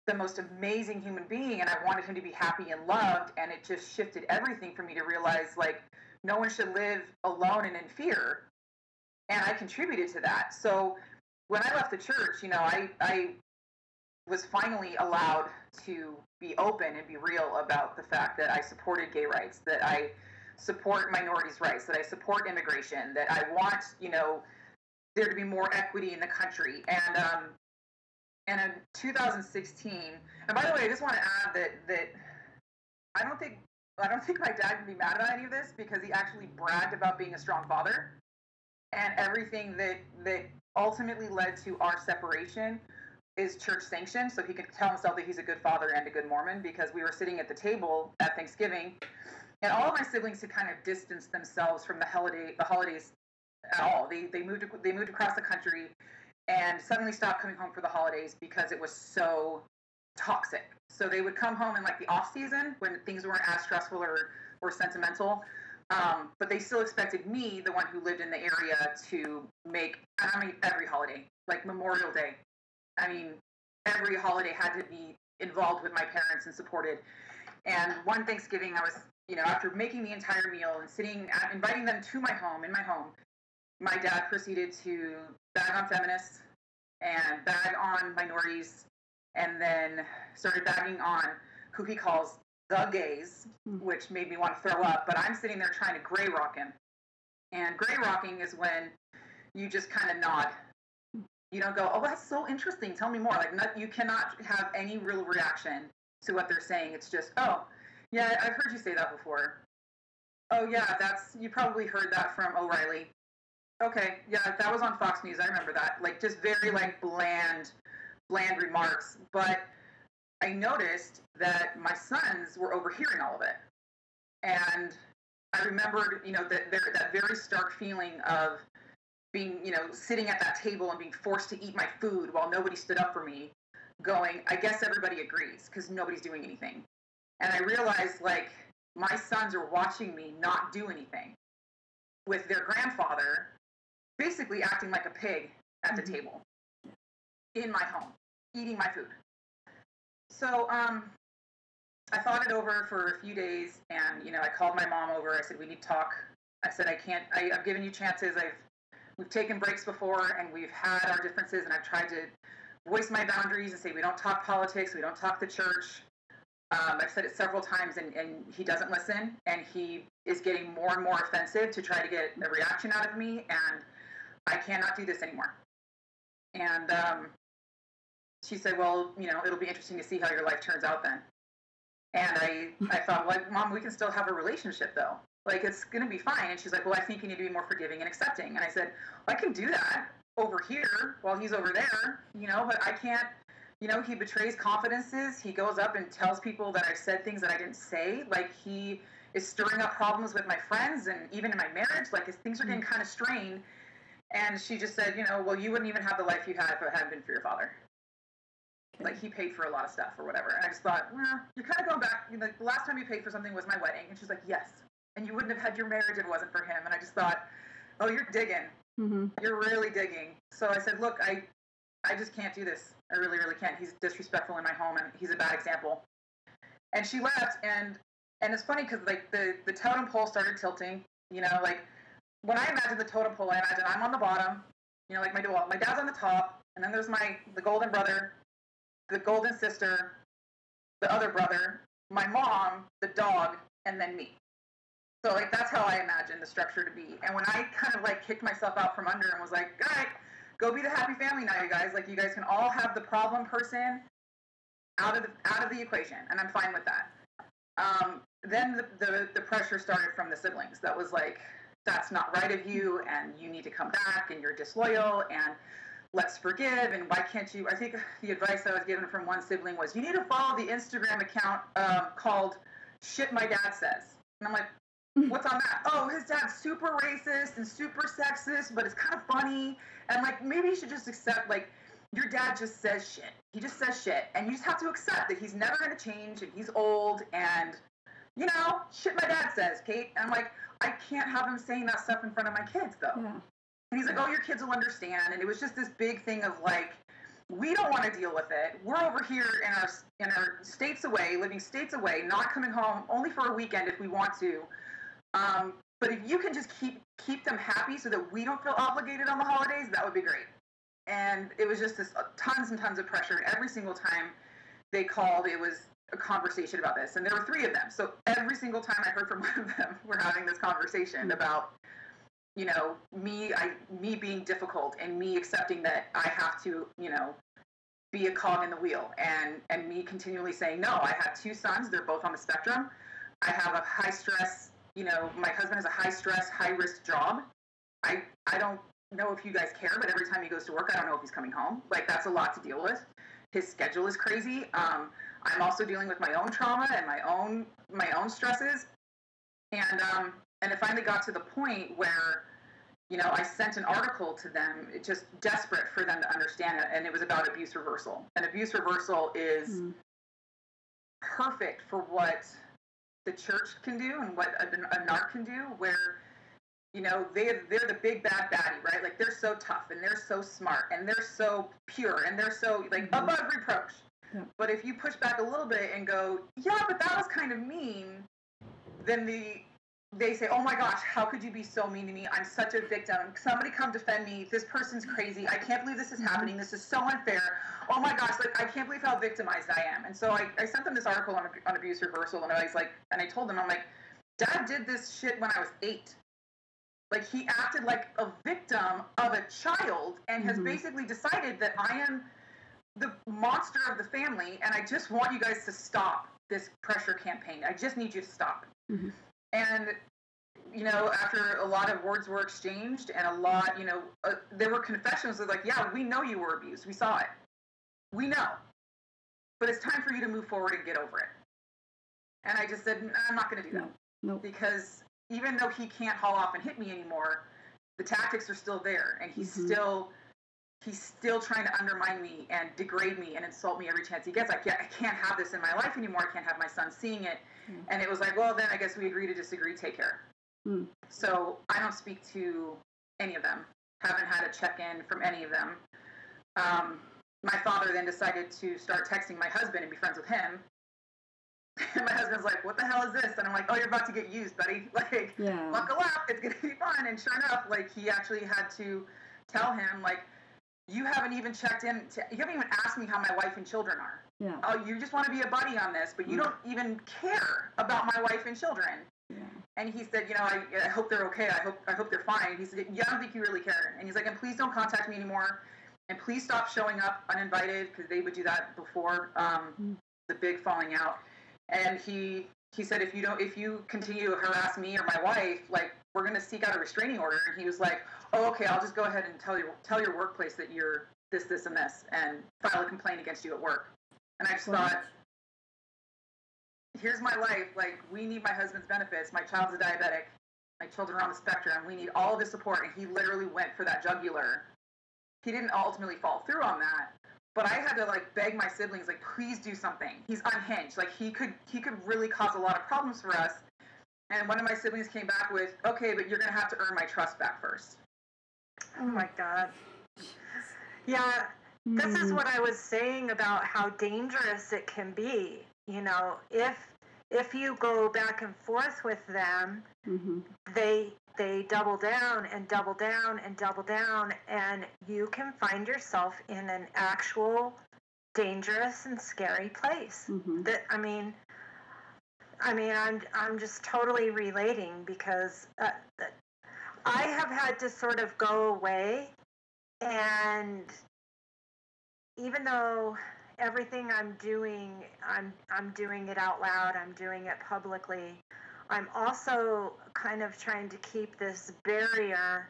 the most amazing human being and I wanted him to be happy and loved and it just shifted everything for me to realize like no one should live alone and in fear and I contributed to that. So when I left the church, you know, I I was finally allowed to be open and be real about the fact that I supported gay rights, that I support minorities' rights, that I support immigration, that I want, you know, there to be more equity in the country. And um, and in 2016, and by the way, I just want to add that that I don't think I don't think my dad can be mad about any of this because he actually bragged about being a strong father, and everything that that ultimately led to our separation is church sanctioned. So he can tell himself that he's a good father and a good Mormon because we were sitting at the table at Thanksgiving, and all of my siblings had kind of distanced themselves from the holiday the holidays at all. They they moved they moved across the country and suddenly stopped coming home for the holidays because it was so toxic. So they would come home in like the off season when things weren't as stressful or, or sentimental. Um, but they still expected me, the one who lived in the area, to make I mean every holiday, like Memorial Day. I mean, every holiday had to be involved with my parents and supported. And one Thanksgiving, I was, you know, after making the entire meal and sitting, at, inviting them to my home, in my home, my dad proceeded to bag on feminists and bag on minorities and then started bagging on who he calls the gays, Mm. which made me want to throw up. But I'm sitting there trying to gray rock him. And gray rocking is when you just kind of nod. You don't go, oh, that's so interesting. Tell me more. Like, you cannot have any real reaction to what they're saying. It's just, oh, yeah, I've heard you say that before. Oh, yeah, that's, you probably heard that from O'Reilly. Okay, yeah, that was on Fox News. I remember that. Like, just very, like, bland, bland remarks. But I noticed that my sons were overhearing all of it. And I remembered, you know, that that very stark feeling of being, you know, sitting at that table and being forced to eat my food while nobody stood up for me, going, I guess everybody agrees because nobody's doing anything. And I realized, like, my sons are watching me not do anything with their grandfather basically acting like a pig at the Mhm. table in my home, eating my food. So um, I thought it over for a few days, and you know, I called my mom over. I said, "We need to talk." I said, "I can't. I, I've given you chances. I've we've taken breaks before and we've had our differences, and I've tried to voice my boundaries and say we don't talk politics, we don't talk the church. Um, I've said it several times, and, and he doesn't listen, and he is getting more and more offensive to try to get a reaction out of me, and I cannot do this anymore. And um, she said, "Well, you know, it'll be interesting to see how your life turns out then." And I, I thought, like, Mom, we can still have a relationship though. Like, it's gonna be fine. And she's like, Well, I think you need to be more forgiving and accepting. And I said, well, I can do that over here while he's over there, you know, but I can't you know, he betrays confidences. He goes up and tells people that I've said things that I didn't say. Like he is stirring up problems with my friends and even in my marriage. Like his, things are getting mm. kind of strained. And she just said, you know, well, you wouldn't even have the life you had if it hadn't been for your father. Okay. Like he paid for a lot of stuff or whatever. And I just thought, well, you're kind of going back. You know, the last time you paid for something was my wedding. And she's like, yes. And you wouldn't have had your marriage if it wasn't for him. And I just thought, oh, you're digging. Mm-hmm. You're really digging. So I said, look, I, I just can't do this. I really, really can't. He's disrespectful in my home, and he's a bad example. And she left, and and it's funny because like the the totem pole started tilting. You know, like when I imagine the totem pole, I imagine I'm on the bottom. You know, like my well, my dad's on the top, and then there's my the golden brother, the golden sister, the other brother, my mom, the dog, and then me. So like that's how I imagine the structure to be. And when I kind of like kicked myself out from under and was like, all right, go be the happy family now, you guys. Like you guys can all have the problem person out of the out of the equation, and I'm fine with that. Um, then the, the the pressure started from the siblings. That was like, that's not right of you, and you need to come back, and you're disloyal, and let's forgive, and why can't you? I think the advice I was given from one sibling was, you need to follow the Instagram account um, called "Shit My Dad Says," and I'm like, Mm-hmm. What's on that? Oh, his dad's super racist and super sexist, but it's kind of funny. And like, maybe you should just accept, like, your dad just says shit. He just says shit. And you just have to accept that he's never going to change and he's old and, you know, shit my dad says, Kate. And I'm like, I can't have him saying that stuff in front of my kids, though. Yeah. And he's like, oh, your kids will understand. And it was just this big thing of like, we don't want to deal with it. We're over here in our in our states away, living states away, not coming home only for a weekend if we want to. Um, but if you can just keep keep them happy so that we don't feel obligated on the holidays, that would be great. And it was just this uh, tons and tons of pressure. And every single time they called, it was a conversation about this. And there were three of them. So every single time I heard from <laughs> one of them, we're having this conversation about, you know, me, I, me being difficult and me accepting that I have to, you know, be a cog in the wheel and, and me continually saying, no, I have two sons. They're both on the spectrum. I have a high stress you know, my husband has a high stress, high risk job. I I don't know if you guys care, but every time he goes to work, I don't know if he's coming home. Like that's a lot to deal with. His schedule is crazy. Um, I'm also dealing with my own trauma and my own my own stresses, and um, and it finally got to the point where, you know, I sent an article to them, just desperate for them to understand it, and it was about abuse reversal. And abuse reversal is mm. perfect for what the church can do and what a, a narc can do, where you know they they're the big bad baddie, right? Like they're so tough and they're so smart and they're so pure and they're so like mm-hmm. above reproach. Yeah. But if you push back a little bit and go, yeah, but that was kind of mean, then the they say, "Oh my gosh, how could you be so mean to me? I'm such a victim. Somebody come defend me. This person's crazy. I can't believe this is mm-hmm. happening. This is so unfair. Oh my gosh, like I can't believe how victimized I am." And so I, I sent them this article on, on abuse reversal, and I was like, and I told them, I'm like, Dad did this shit when I was eight. Like he acted like a victim of a child, and mm-hmm. has basically decided that I am the monster of the family, and I just want you guys to stop this pressure campaign. I just need you to stop. Mm-hmm. And you know, after a lot of words were exchanged and a lot, you know, uh, there were confessions of like, yeah, we know you were abused. We saw it. We know. But it's time for you to move forward and get over it. And I just said, I'm not going to do that. No, no. Because even though he can't haul off and hit me anymore, the tactics are still there. And he's mm-hmm. still he's still trying to undermine me and degrade me and insult me every chance he gets. I can't, I can't have this in my life anymore. I can't have my son seeing it. Mm. And it was like, well, then I guess we agree to disagree. Take care. Mm. So I don't speak to any of them. Haven't had a check in from any of them. Um, my father then decided to start texting my husband and be friends with him. <laughs> And my husband's like, "What the hell is this?" And I'm like, "Oh, you're about to get used, buddy. <laughs> Like, Yeah. buckle up. It's gonna be fun." And sure enough, like he actually had to tell him, like, "You haven't even checked in. To, you haven't even asked me how my wife and children are. Yeah. Oh, you just want to be a buddy on this, but you Mm. don't even care about my wife and children." Yeah. And he said, "You know, I, I hope they're okay. I hope I hope they're fine." He said, "Yeah, I don't think you really care." And he's like, "And please don't contact me anymore." And please stop showing up uninvited because they would do that before um, Mm. the big falling out and he he said if you don't if you continue to harass me or my wife like we're going to seek out a restraining order and he was like oh okay i'll just go ahead and tell your tell your workplace that you're this this and this and file a complaint against you at work and i just thought here's my life like we need my husband's benefits my child's a diabetic my children are on the spectrum we need all of his support and he literally went for that jugular he didn't ultimately fall through on that but I had to like beg my siblings, like, please do something. He's unhinged. Like he could he could really cause a lot of problems for us. And one of my siblings came back with, okay, but you're gonna have to earn my trust back first. Oh my God. Yeah, this is Mm. what I was saying about how dangerous it can be. You know, if if you go back and forth with them, Mhm. they they double down and double down and double down and you can find yourself in an actual dangerous and scary place Mhm. that i mean i mean i'm i'm just totally relating because uh, i have had to sort of go away and even though everything i'm doing i'm i'm doing it out loud i'm doing it publicly i'm also kind of trying to keep this barrier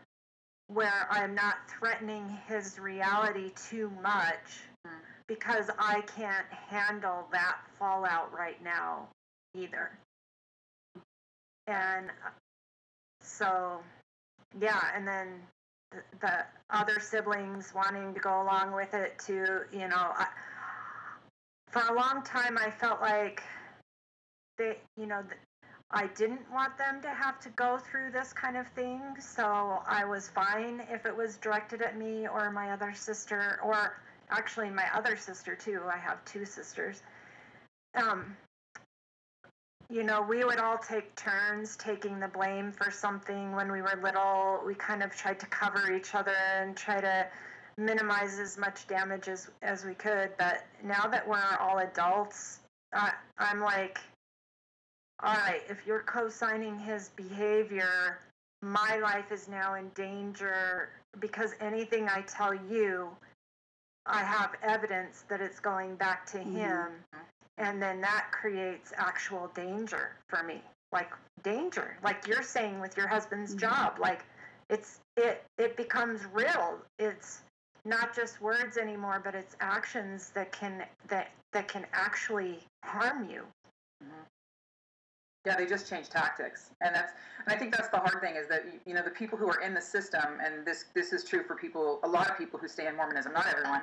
where i'm not threatening his reality too much Mm. because i can't handle that fallout right now either and uh, so yeah and then the, the other siblings wanting to go along with it to you know I, for a long time i felt like they you know i didn't want them to have to go through this kind of thing so i was fine if it was directed at me or my other sister or actually my other sister too i have two sisters. Um you know, we would all take turns taking the blame for something when we were little. We kind of tried to cover each other and try to minimize as much damage as, as we could. But now that we're all adults, I, I'm like, all right, if you're co signing his behavior, my life is now in danger because anything I tell you, I have evidence that it's going back to Mhm. him and then that creates actual danger for me. Like danger. Like you're saying with your husband's Mhm. job like it's it it becomes real. It's not just words anymore but it's actions that can that that can actually harm you. Yeah, they just change tactics, and that's and I think that's the hard thing is that you know the people who are in the system, and this this is true for people, a lot of people who stay in Mormonism, not everyone,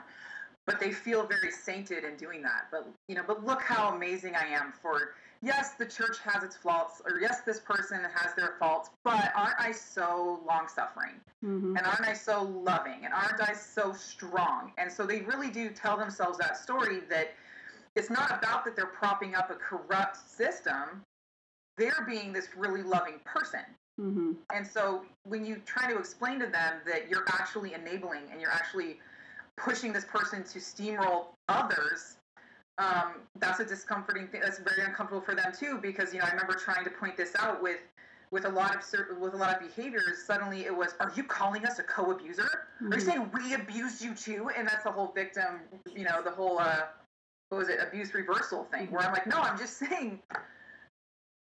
but they feel very sainted in doing that. But you know, but look how amazing I am for yes, the church has its faults, or yes, this person has their faults, but aren't I so long suffering? Mhm. And aren't I so loving? And aren't I so strong? And so they really do tell themselves that story that it's not about that they're propping up a corrupt system. They're being this really loving person. Mhm. And so when you try to explain to them that you're actually enabling and you're actually pushing this person to steamroll others, um, that's a discomforting thing. That's very uncomfortable for them too, because you know I remember trying to point this out with with a lot of with a lot of behaviors. Suddenly it was, are you calling us a co-abuser? Are you Mhm. saying we abused you too? And that's the whole victim, you know, the whole uh, what was it, abuse reversal thing, where I'm like, no, I'm just saying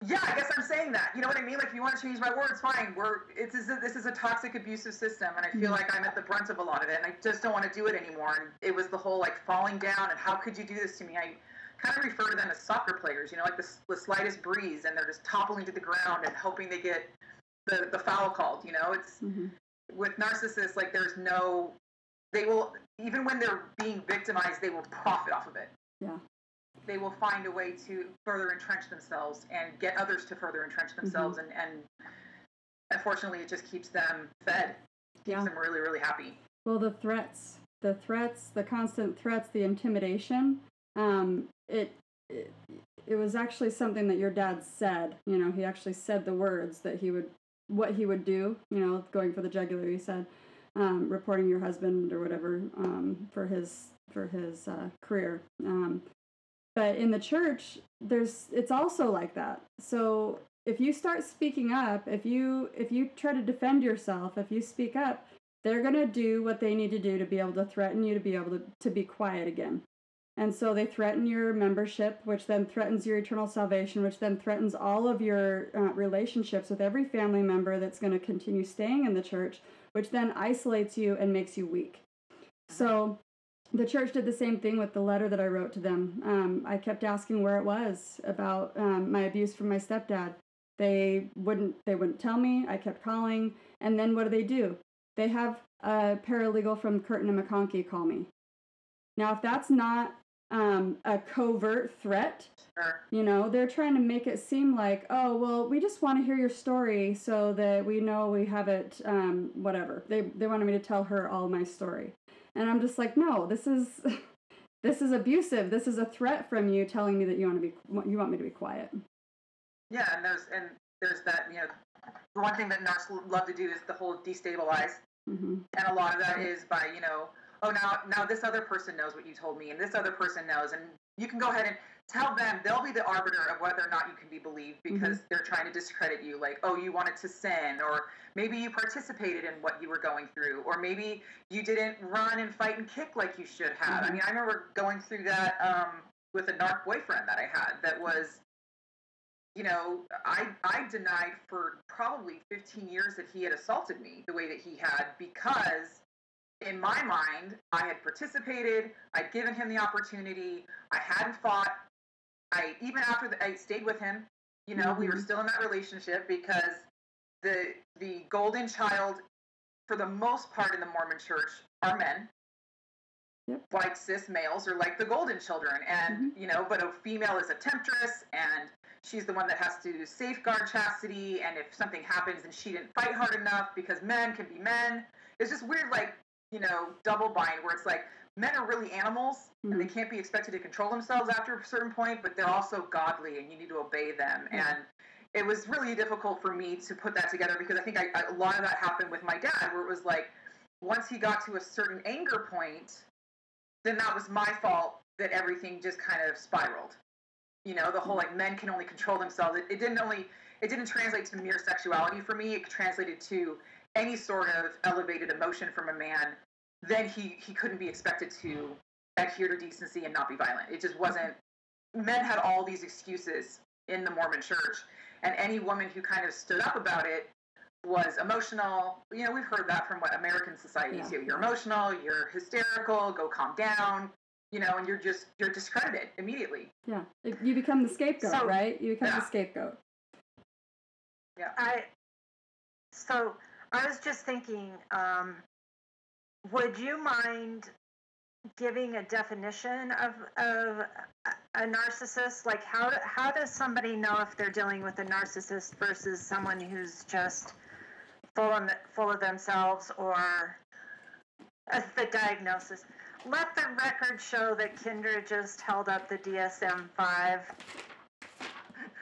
yeah, I guess I'm saying that. You know what I mean? Like, if you want to change my words, fine. We're it's is a, this is a toxic, abusive system, and I feel Mhm. like I'm at the brunt of a lot of it, and I just don't want to do it anymore. And it was the whole like falling down, and how could you do this to me? I kind of refer to them as soccer players. You know, like the, the slightest breeze, and they're just toppling to the ground and hoping they get the the foul called. You know, it's Mhm. with narcissists like there's no they will even when they're being victimized, they will profit off of it Yeah. They will find a way to further entrench themselves and get others to further entrench themselves and, and unfortunately it just keeps them fed keeps Yeah. them really really happy Well, the threats, the threats, the constant threats, the intimidation. Um, it, it it was was actually something that your dad said. You know, he actually said the words that he would, what he would do. You know, going for the jugular. He said, um, reporting your husband or whatever um, for his for his uh, career. Um, but in the church, there's it's also like that. So if you start speaking up, if you if you try to defend yourself, if you speak up, they're going to do what they need to do to be able to threaten you to be able to, to be quiet again. And so they threaten your membership, which then threatens your eternal salvation, which then threatens all of your uh, relationships with every family member that's going to continue staying in the church, which then isolates you and makes you weak. So the church did the same thing with the letter that I wrote to them. Um, I kept asking where it was about um, my abuse from my stepdad. They wouldn't. They wouldn't tell me. I kept calling, and then what do they do? They have a paralegal from Kirton and McConkie call me. Now, if that's not um, a covert threat, Sure. you know, they're trying to make it seem like, oh, well, we just want to hear your story so that we know we have it, um, whatever. They they wanted me to tell her all my story, and I'm just like, no, this is <laughs> this is abusive. This is a threat from you telling me that you want to be you want me to be quiet. Yeah, and there's and there's that you know the one thing that narcs love to do is the whole destabilize, hmm and a lot of that is by you know oh now now this other person knows what you told me and this other person knows and you can go ahead and tell them they'll be the arbiter of whether or not you can be believed because they're trying to discredit you like oh you wanted to sin or maybe you participated in what you were going through or maybe you didn't run and fight and kick like you should have i Mhm. mean i remember going through that um, with a narc boyfriend that i had that was you know i i denied for probably 15 years that he had assaulted me the way that he had because in my mind, I had participated. I'd given him the opportunity. I hadn't fought. I even after the, I stayed with him. You know, we were Mhm. still in that relationship because the the golden child, for the most part in the Mormon Church, are men. Yep. Like cis males are like the golden children, and you know, but a female is a temptress, and she's the one that has to safeguard chastity. And if something happens and she didn't fight hard enough, because men can be men, it's just weird, like you know, double bind where it's like men are really animals and they mm-hmm. can't be expected to control themselves after a certain point, but they're also godly and you need to obey them. And it was really difficult for me to put that together because I think I, I, a lot of that happened with my dad, where it was like once he got to a certain anger point, then that was my fault that everything just kind of spiraled. You know, the whole mm-hmm. like men can only control themselves. It, it didn't only it didn't translate to mere sexuality for me. It translated to any sort of elevated emotion from a man, then he, he couldn't be expected to adhere to decency and not be violent. It just wasn't. Men had all these excuses in the Mormon church, and any woman who kind of stood up about it was emotional. You know, we've heard that from what American societies Yeah. do. You're emotional, you're hysterical, go calm down, you know, and you're just, you're discredited immediately. Yeah, you become the scapegoat, So- right? You become Yeah. the scapegoat. Yeah. I so I was just thinking, um, would you mind giving a definition of of a, a narcissist? Like how do, how does somebody know if they're dealing with a narcissist versus someone who's just full of full of themselves or as the diagnosis? Let the record show that Kendra just held up the DSM five.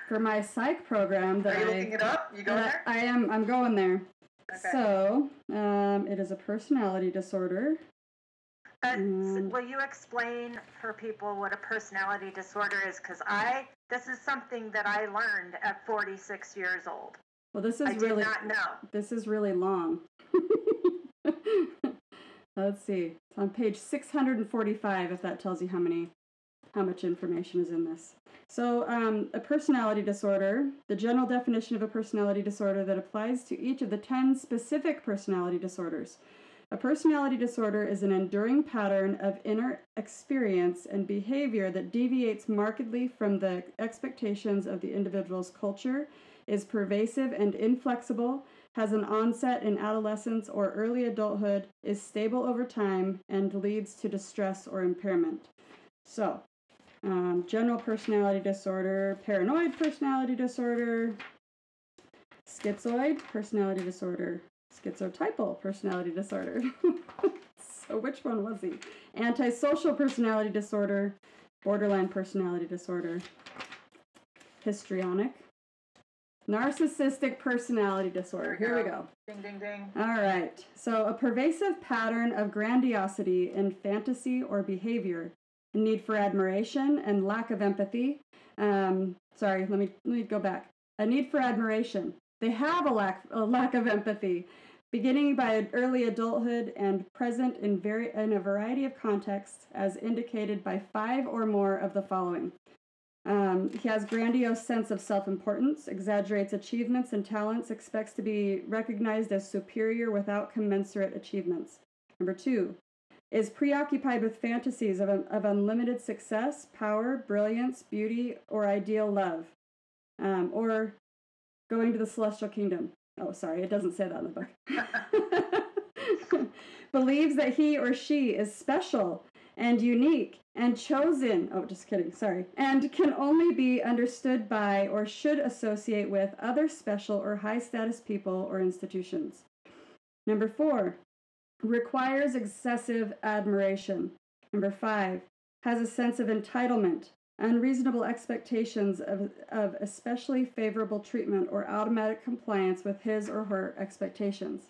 For my psych program that Are you I looking it up? You going there? I am I'm going there. Okay. So, um, it is a personality disorder. Uh, Mm. will you explain for people what a personality disorder is? Because I, this is something that I learned at 46 years old. Well, this is I really this is really long. <laughs> Let's see. It's on page 645 if that tells you how many how much information is in this. So, um, a personality disorder, the general definition of a personality disorder that applies to each of the 10 specific personality disorders. A personality disorder is an enduring pattern of inner experience and behavior that deviates markedly from the expectations of the individual's culture, is pervasive and inflexible, has an onset in adolescence or early adulthood, is stable over time, and leads to distress or impairment. So, um, general personality disorder, paranoid personality disorder, schizoid personality disorder, schizotypal personality disorder. <laughs> so, which one was he? Antisocial personality disorder, borderline personality disorder. histrionic. Narcissistic personality disorder. Here we go. Ding, ding, ding. All right. So, a pervasive pattern of grandiosity in fantasy or behavior, a need for admiration and lack of empathy. Um, sorry, let me let me go back. A need for admiration. They have a lack a lack of empathy, beginning by early adulthood and present in in a variety of contexts, as indicated by five or more of the following. Um, he has grandiose sense of self-importance, exaggerates achievements and talents, expects to be recognized as superior without commensurate achievements. Number two, is preoccupied with fantasies of, of unlimited success, power, brilliance, beauty, or ideal love, um, or going to the celestial kingdom. Oh, sorry, it doesn't say that in the book. <laughs> <laughs> Believes that he or she is special and unique and chosen. Oh, just kidding, sorry. And can only be understood by or should associate with other special or high status people or institutions. Number four, requires excessive admiration. Number five, has a sense of entitlement, unreasonable expectations of, of especially favorable treatment or automatic compliance with his or her expectations.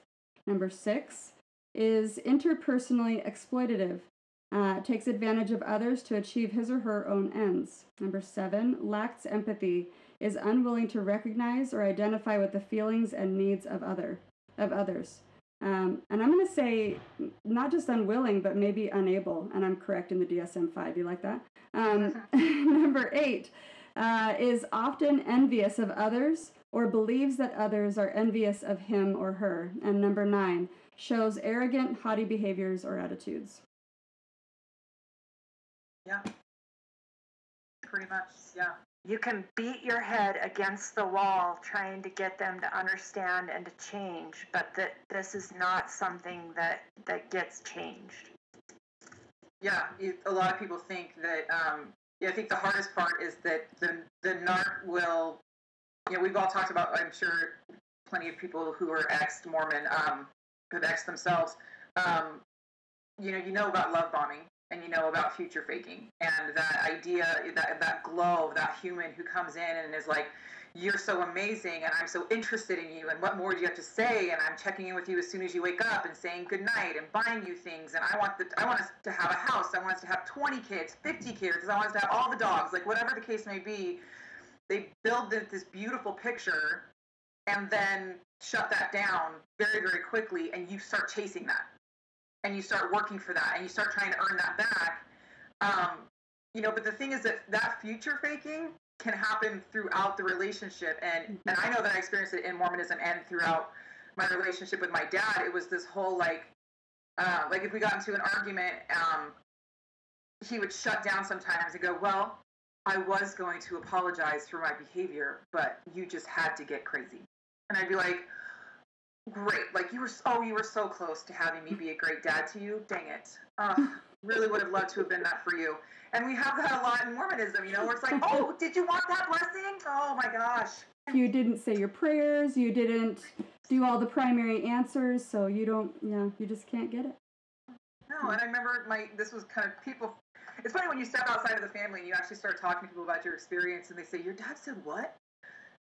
Number six is interpersonally exploitative, uh, takes advantage of others to achieve his or her own ends. Number seven, lacks empathy, is unwilling to recognize or identify with the feelings and needs of other of others. Um, and I'm going to say not just unwilling, but maybe unable. And I'm correct in the DSM 5. You like that? Um, <laughs> number eight uh, is often envious of others or believes that others are envious of him or her. And number nine shows arrogant, haughty behaviors or attitudes. Yeah. Pretty much, yeah. You can beat your head against the wall trying to get them to understand and to change, but that this is not something that that gets changed. Yeah, a lot of people think that. Um, yeah, I think the hardest part is that the the narc will. You know, we've all talked about. I'm sure plenty of people who are ex Mormon, um, who've ex themselves. Um, you know, you know about love bombing, and you know about future faking, and that idea, that that glow that human who comes in and is like, "You're so amazing, and I'm so interested in you, and what more do you have to say?" And I'm checking in with you as soon as you wake up and saying good night and buying you things, and I want the, I want us to have a house, I want us to have 20 kids, 50 kids, I want us to have all the dogs, like whatever the case may be. They build this, beautiful picture, and then shut that down very very quickly, and you start chasing that. And you start working for that and you start trying to earn that back. Um, you know but the thing is that that future faking can happen throughout the relationship and and i know that i experienced it in mormonism and throughout my relationship with my dad it was this whole like uh, like if we got into an argument um, he would shut down sometimes and go well i was going to apologize for my behavior but you just had to get crazy and i'd be like great. Like you were, oh, you were so close to having me be a great dad to you. Dang it. Uh, really would have loved to have been that for you. And we have that a lot in Mormonism, you know, where it's like, <laughs> oh, did you want that blessing? Oh my gosh. You didn't say your prayers, you didn't do all the primary answers, so you don't, yeah, you just can't get it. No, and I remember my, this was kind of people, it's funny when you step outside of the family and you actually start talking to people about your experience and they say, your dad said what?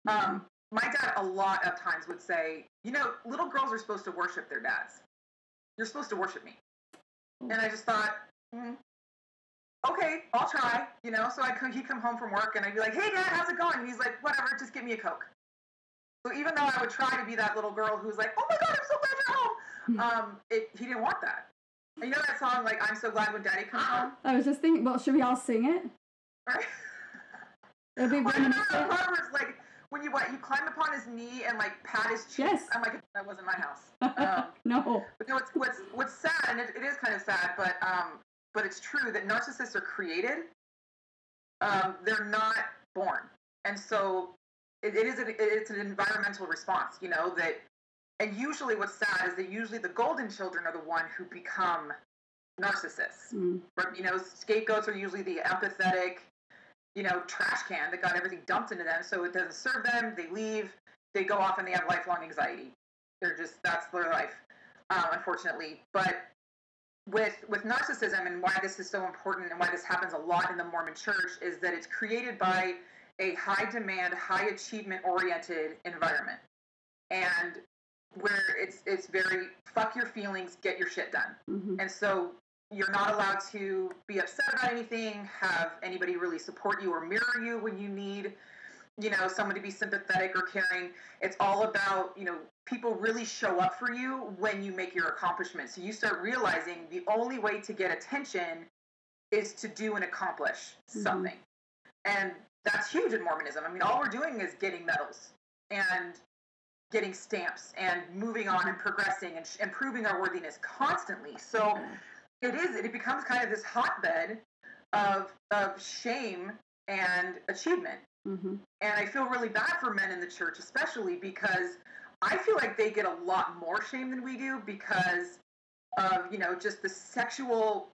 Um, my dad a lot of times would say, you know, little girls are supposed to worship their dads. You're supposed to worship me. And I just thought, mm, okay, I'll try. You know, so I could, he'd come home from work and I'd be like, hey, dad, how's it going? And he's like, whatever, just give me a Coke. So even though I would try to be that little girl who's like, oh my God, I'm so glad you're home, um, it, he didn't want that. And you know that song, like, I'm so glad when daddy comes home? <gasps> I was just thinking, well, should we all sing it? Right? <laughs> It'd be Well, you know the reminiscent. part where it's like when you what you climb upon his knee and like pat his cheeks. Yes. I'm like that wasn't my house. <laughs> Um, no. but no, what's what's what's sad, and it, it is kind of sad, but um, but it's true that narcissists are created. Um, they're not born, and so it, it is an, it's an environmental response. You know that, and usually what's sad is that usually the golden children are the one who become narcissists. Mm. Or, you know, scapegoats are usually the empathetic, you know, trash can that got everything dumped into them. So it doesn't serve them. They leave. They go off and they have lifelong anxiety. They're just that's their life, um, unfortunately. But with with narcissism and why this is so important and why this happens a lot in the Mormon Church is that it's created by a high demand, high achievement oriented environment. And where it's it's very fuck your feelings, get your shit done. Mhm. And so you're not allowed to be upset about anything, have anybody really support you or mirror you when you need, you know, someone to be sympathetic or caring. It's all about, you know, people really show up for you when you make your accomplishments. So you start realizing the only way to get attention is to do and accomplish Mhm. something. And that's huge in Mormonism. I mean, all we're doing is getting medals and getting stamps and moving on and progressing and sh- improving our worthiness constantly. So it is it becomes kind of this hotbed of of shame and achievement Mhm. and i feel really bad for men in the church especially because i feel like they get a lot more shame than we do because of you know just the sexual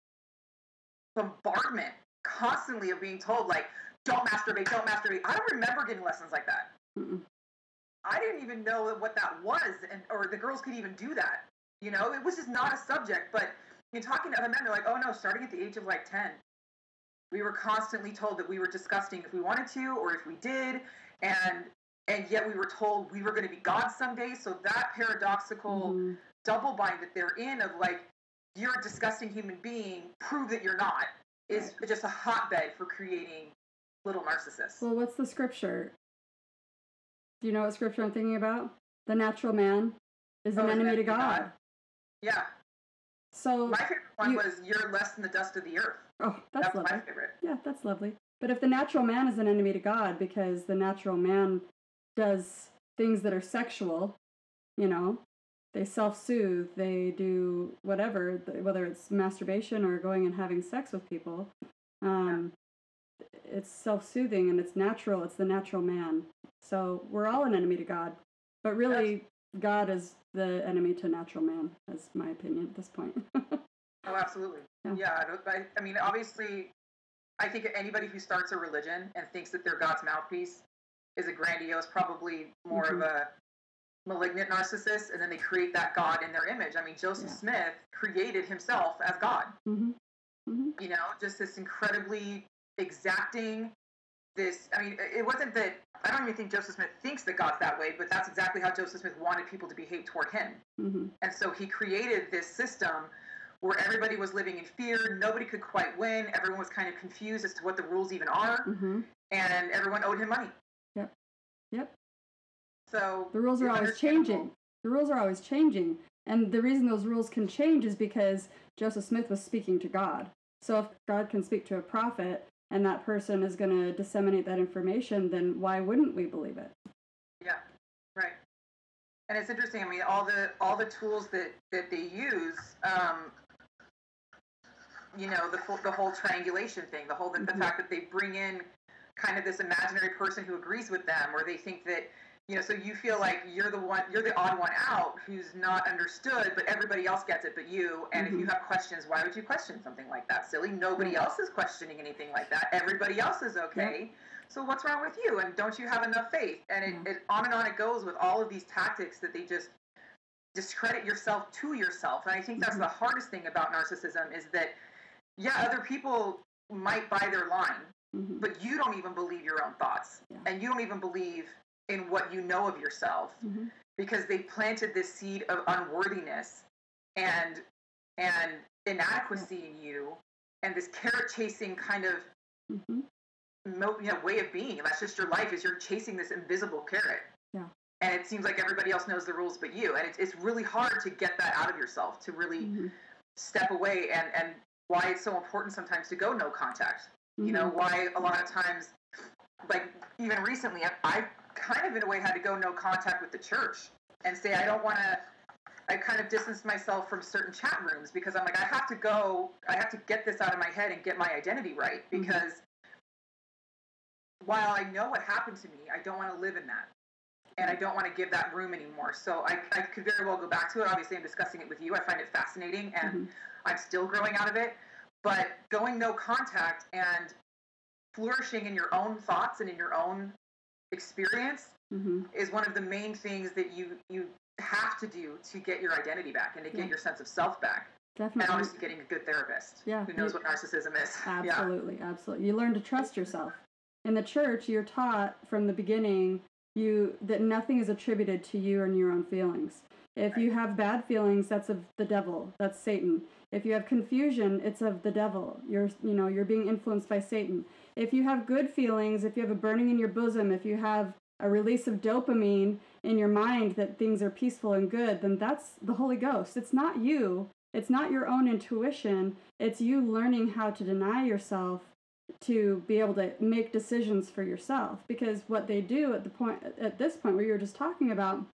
bombardment constantly of being told like don't masturbate don't masturbate. I don't remember getting lessons like that. Mm-mm. i didn't even know what that was and or the girls could even do that you know? It was just not a subject but in talking to other men they're like oh no starting at the age of like 10 we were constantly told that we were disgusting if we wanted to or if we did and and yet we were told we were going to be god someday so that paradoxical Mhm. double bind that they're in of like you're a disgusting human being prove that you're not is just a hotbed for creating little narcissists Well, what's the scripture? Do you know what scripture I'm thinking about? The natural man is Oh, an enemy to God. God. yeah So, my favorite one you- was you're less than the dust of the earth oh, that's, that's lovely. my favorite Yeah, that's lovely. But if the natural man is an enemy to God because the natural man does things that are sexual, you know, they self soothe, they do whatever, whether it's masturbation or going and having sex with people, um, it's self soothing and it's natural, it's the natural man. So we're all an enemy to God. But really, God is the enemy to natural man, is my opinion at this point. <laughs> Oh, absolutely. Yeah. Yeah. I, I mean, obviously, I think anybody who starts a religion and thinks that they're God's mouthpiece is a grandiose, probably more of a malignant narcissist, and then they create that God in their image. I mean, Joseph Yeah. Smith created himself as God. hmm hmm You know, just this incredibly exacting. This, I mean, it- wasn't that. I don't even think Joseph Smith thinks that God's that way, but that's exactly how Joseph Smith wanted people to behave toward him. hmm And so he created this system where everybody was living in fear. Nobody could quite win. Everyone was kind of confused as to what the rules even are. hmm And everyone owed him money. So The rules are always changing. The rules are always changing. And the reason those rules can change is because Joseph Smith was speaking to God. So if God can speak to a prophet and that person is going to disseminate that information, then why wouldn't we believe it? Yeah, right. And it's interesting. I mean, all the all the tools that that they use. Um, you know, the full, the whole triangulation thing, the whole the, the Mhm. fact that they bring in kind of this imaginary person who agrees with them, or they think that you know, so you feel like you're the one, you're the odd one out who's not understood, but everybody else gets it, but you. And if you Mhm. have questions, why would you question something like that? Silly. Nobody else is questioning anything like that. Everybody else is okay. So what's wrong with you? And don't you have enough faith? And it, Yeah. it on and on it goes with all of these tactics that they just discredit yourself to yourself. And I think that's Mhm. the hardest thing about narcissism is that yeah, other people might buy their line, hmm but you don't even believe your own thoughts. Yeah. And you don't even believe in what you know of yourself hmm because they planted this seed of unworthiness and and inadequacy in you and this carrot chasing kind of hmm you know, way of being. And that's just your life. Is you're chasing this invisible carrot. Yeah. And it seems like everybody else knows the rules but you. And it's, it's really hard to get that out of yourself to really hmm step away. And and why it's so important sometimes to go no contact. You Mm-hmm. know why a lot of times, like even recently, I, I kind of in a way had to go no contact with the church and say I don't want to. I kind of distanced myself from certain chat rooms because I'm like I have to go. I have to get this out of my head and get my identity right Mhm. because while I know what happened to me, I don't want to live in that. And I don't want to give that room anymore. So I, I could very well go back to it. Obviously, I'm discussing it with you. I find it fascinating and Mhm. I'm still growing out of it. But going no contact and flourishing in your own thoughts and in your own experience hmm is one of the main things that you you have to do to get your identity back and to get Yeah. your sense of self back. Definitely. And obviously getting a good therapist Yeah, who knows what narcissism is. <laughs> Yeah. Absolutely, absolutely. You learn to trust yourself. in the church you're taught from the beginning you that nothing is attributed to you and your own feelings if you have bad feelings that's of the devil that's satan if you have confusion it's of the devil you're you know you're being influenced by satan if you have good feelings if you have a burning in your bosom if you have a release of dopamine in your mind that things are peaceful and good then that's the holy ghost. It's not you. It's not your own intuition. It's you learning how to deny yourself to be able to make decisions for yourself. Because what they do at the point at this point where you were just talking about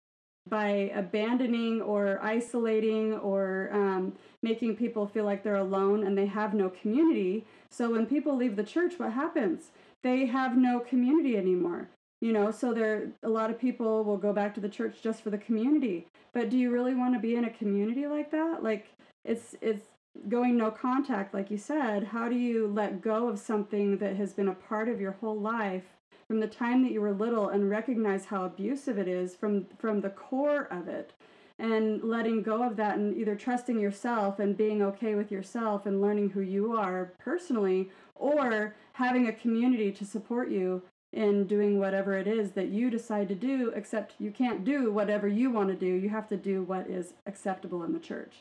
by abandoning or isolating or um, making people feel like they're alone and they have no community so when people leave the church what happens? They have no community anymore you know? So there a lot of people will go back to the church just for the community. But do you really want to be in a community like that? Like it's it's going no contact, like you said, how do you let go of something that has been a part of your whole life from the time that you were little and recognize how abusive it is from from the core of it? And letting go of that and either trusting yourself and being okay with yourself and learning who you are personally, or having a community to support you in doing whatever it is that you decide to do, except you can't do whatever you want to do. You have to do what is acceptable in the church.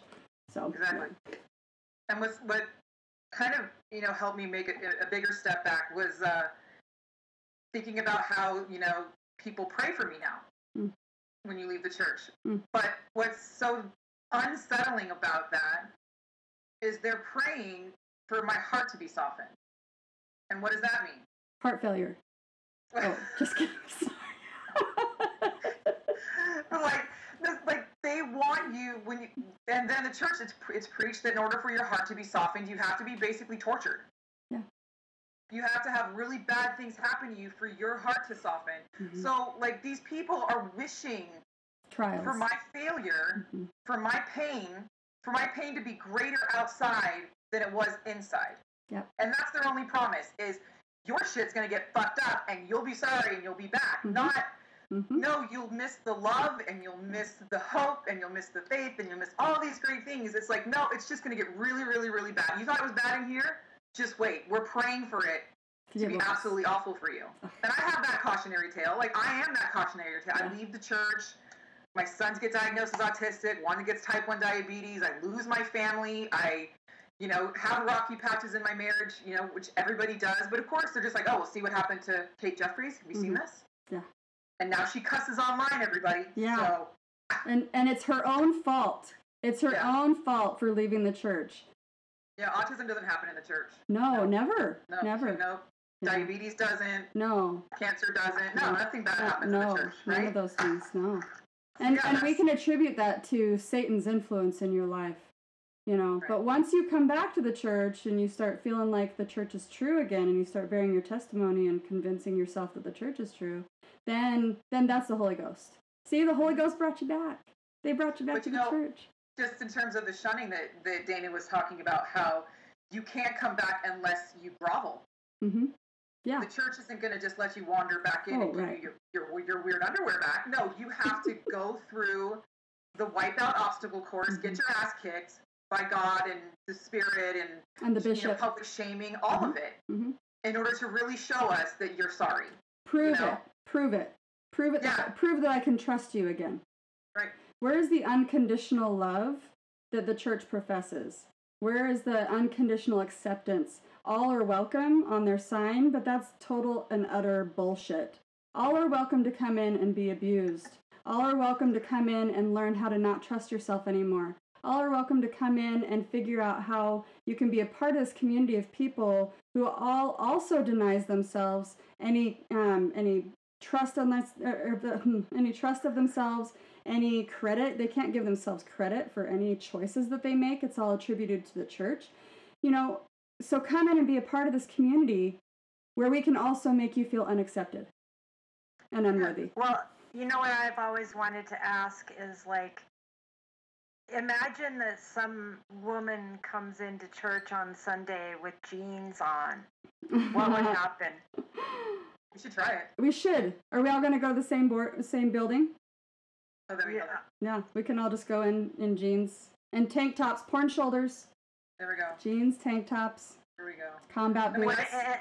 So exactly. And what's what kind of you know helped me make a, a bigger step back was uh, thinking about how you know people pray for me now. When you leave the church. Mm. But what's so unsettling about that is they're praying for my heart to be softened. And what does that mean? heart failure. Oh, <laughs> just kidding. <laughs> Sorry. <laughs> like, this- like they want you when you, and then the church it's it's preached that in order for your heart to be softened, you have to be basically tortured. You have to have really bad things happen to you for your heart to soften. Mhm. So, like, these people are wishing Trials. for my failure, Mhm. for my pain, for my pain to be greater outside than it was inside. Yep. And that's their only promise is your shit's gonna get fucked up and you'll be sorry and you'll be back. Mhm. Not Mhm. no, you'll miss the love and you'll miss the hope and you'll miss the faith and you'll miss all these great things. It's like, no, it's just going to get really, really, really bad. You thought it was bad in here? Just wait. We're praying for it to be absolutely awful for you. <laughs> And I have that cautionary tale. Like, I am that cautionary tale. I leave the church. My sons get diagnosed as autistic. One gets type 1 diabetes. I lose my family. I, you know, have rocky patches in my marriage, you know, which everybody does. But of course, they're just like, oh, we'll see what happened to Kate Jeffries. Have you seen Mhm. this? Yeah. And now she cusses online, everybody. Yeah. So, And and it's her own fault. It's her Yeah. own fault for leaving the church. Yeah, autism doesn't happen in the church. No, No. never. No, Never. No. Diabetes doesn't. No. Cancer doesn't. No, No. nothing bad happens no, in the church, Right? none of those things. No. And Yeah, and we can attribute that to Satan's influence in your life. You know, Right. but once you come back to the church and you start feeling like the church is true again and you start bearing your testimony and convincing yourself that the church is true, then then that's the Holy Ghost. See, the Holy Ghost brought you back. They brought you back But to you the know- church. Just in terms of the shunning that, that Dana was talking about, how you can't come back unless you grovel. hmm Yeah. The church isn't going to just let you wander back in Oh, and give right. you your, your, your weird underwear back. No, you have to <laughs> go through the wipeout obstacle course, get Mhm. your ass kicked by God and the Spirit and And the you know, bishop. public shaming, all of it, Mhm. in order to really show us that you're sorry. Prove know? it. Prove it. Prove it. Yeah. Prove that I can trust you again. Right. Where is the unconditional love that the church professes? Where is the unconditional acceptance? All are welcome on their sign, but that's total and utter bullshit. All are welcome to come in and be abused. All are welcome to come in and learn how to not trust yourself anymore. All are welcome to come in and figure out how you can be a part of this community of people who all also denies themselves any um, any trust on this, or, or the, hmm, any trust of themselves, any credit. They can't give themselves credit for any choices that they make. It's all attributed to the church. You know, so come in and be a part of this community where we can also make you feel unaccepted and unworthy. Well, you know what I've always wanted to ask is like, imagine that some woman comes into church on Sunday with jeans on. What would <laughs> happen? <laughs> You should try it. we should. Are we all going to go to the same ward, the same building? Oh, there we go. Yeah. Yeah, we can all just go in in jeans and tank tops, porn shoulders, There we go. jeans, tank tops, There we go. combat boots. what-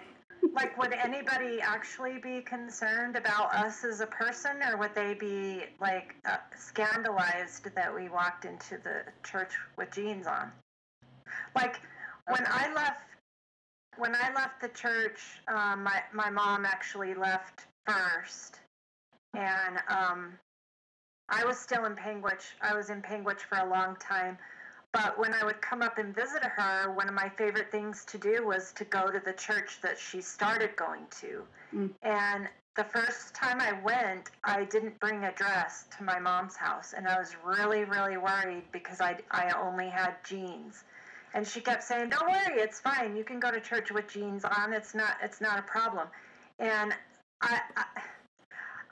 like, would anybody actually be concerned about us as a person, or would they be like uh, scandalized that we walked into the church with jeans on? Like, when I left, when I left the church, um, my my mom actually left first, and um, I was still in Panguitch. I was in Panguitch for a long time. But when I would come up and visit her, one of my favorite things to do was to go to the church that she started going to. Mm. And the first time I went, I didn't bring a dress to my mom's house. And I was really, really worried because I, I only had jeans. And she kept saying, "Don't worry, it's fine. You can go to church with jeans on. It's not it's not a problem." And I, I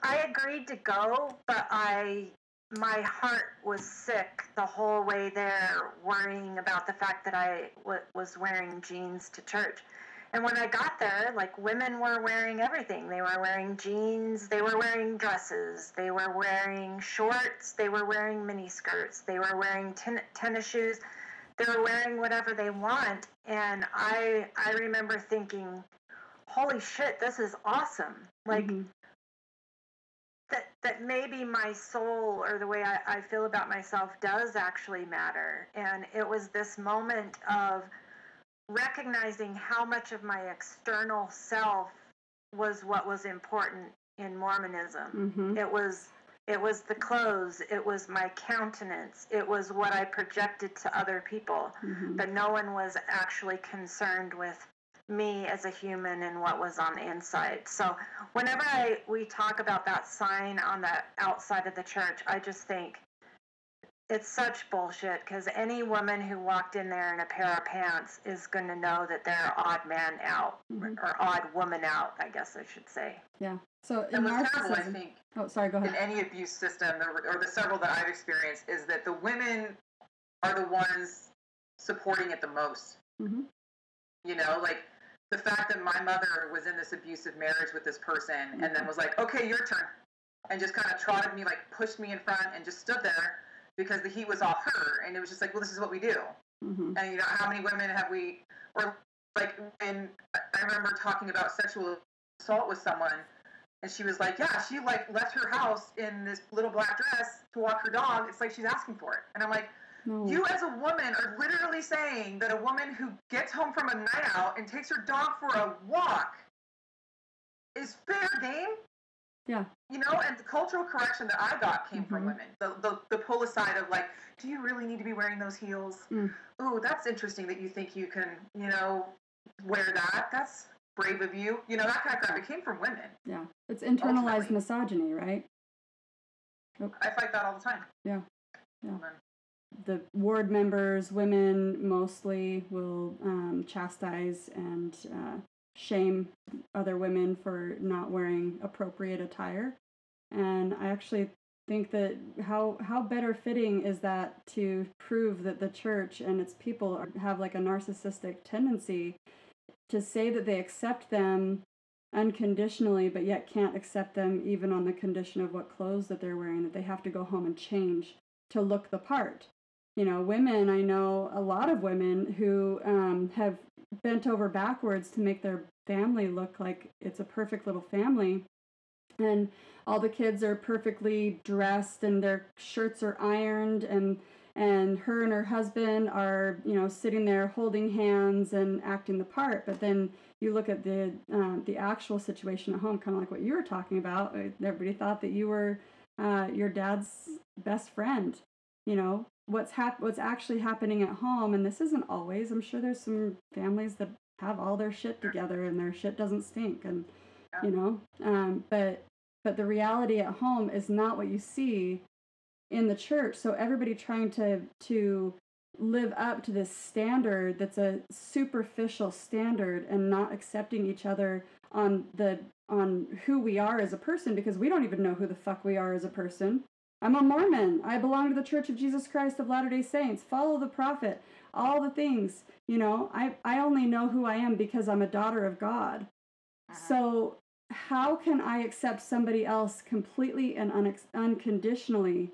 I agreed to go, but I my heart was sick the whole way there, worrying about the fact that I w- was wearing jeans to church. And when I got there, like women were wearing everything. They were wearing jeans, they were wearing dresses, they were wearing shorts, they were wearing mini skirts, they were wearing ten- tennis shoes. They were wearing whatever they want. And I I remember thinking, holy shit, this is awesome. Like mm-hmm that that maybe my soul or the way I, I feel about myself does actually matter. And it was this moment of recognizing how much of my external self was what was important in Mormonism. Mm-hmm. It was it was the clothes, it was my countenance, it was what I projected to other people. Mm-hmm. But no one was actually concerned with me as a human and what was on the inside. So whenever I we talk about that sign on the outside of the church, I just think it's such bullshit because any woman who walked in there in a pair of pants is going to know that they're odd man out mm-hmm. or odd woman out, I guess I should say. Yeah. So in what's terrible, I think, oh, sorry, go ahead. In any abuse system, or the several that I've experienced, is that the women are the ones supporting it the most. Mm-hmm. You know, like the fact that my mother was in this abusive marriage with this person and then was like, okay, your turn. And just kind of trotted me, like pushed me in front and just stood there because the heat was off her. And it was just like, well, this is what we do. Mm-hmm. And, you know, how many women have we, or like, and I remember talking about sexual assault with someone and she was like, yeah, she like left her house in this little black dress to walk her dog. It's like she's asking for it. And I'm like. You, as a woman, are literally saying that a woman who gets home from a night out and takes her dog for a walk is fair game. Yeah. You know, and the cultural correction that I got came mm-hmm. from women. The, the, the pull aside of like, do you really need to be wearing those heels? Mm. Oh, that's interesting that you think you can, you know, wear that. That's brave of you. You know, that kind of crap. It came from women. Yeah. It's internalized ultimately. misogyny, right? I fight that all the time. Yeah. Yeah the ward members, women mostly, will um, chastise and uh, shame other women for not wearing appropriate attire. And I actually think that how how better fitting is that to prove that the church and its people are, have like a narcissistic tendency to say that they accept them unconditionally but yet can't accept them even on the condition of what clothes that they're wearing that they have to go home and change to look the part you know, women, I know a lot of women who um, have bent over backwards to make their family look like it's a perfect little family. And all the kids are perfectly dressed and their shirts are ironed and and her and her husband are you know sitting there holding hands and acting the part but then you look at the um, the actual situation at home kind of like what you were talking about everybody thought that you were uh, your dad's best friend you know what's hap- what's actually happening at home and this isn't always i'm sure there's some families that have all their shit together and their shit doesn't stink and you know um, but but the reality at home is not what you see in the church. So everybody trying to to live up to this standard that's a superficial standard and not accepting each other on the on who we are as a person because we don't even know who the fuck we are as a person I'm a Mormon. I belong to the Church of Jesus Christ of Latter day Saints. Follow the prophet. All the things. You know, I, I only know who I am because I'm a daughter of God. Uh-huh. So, how can I accept somebody else completely and un- unconditionally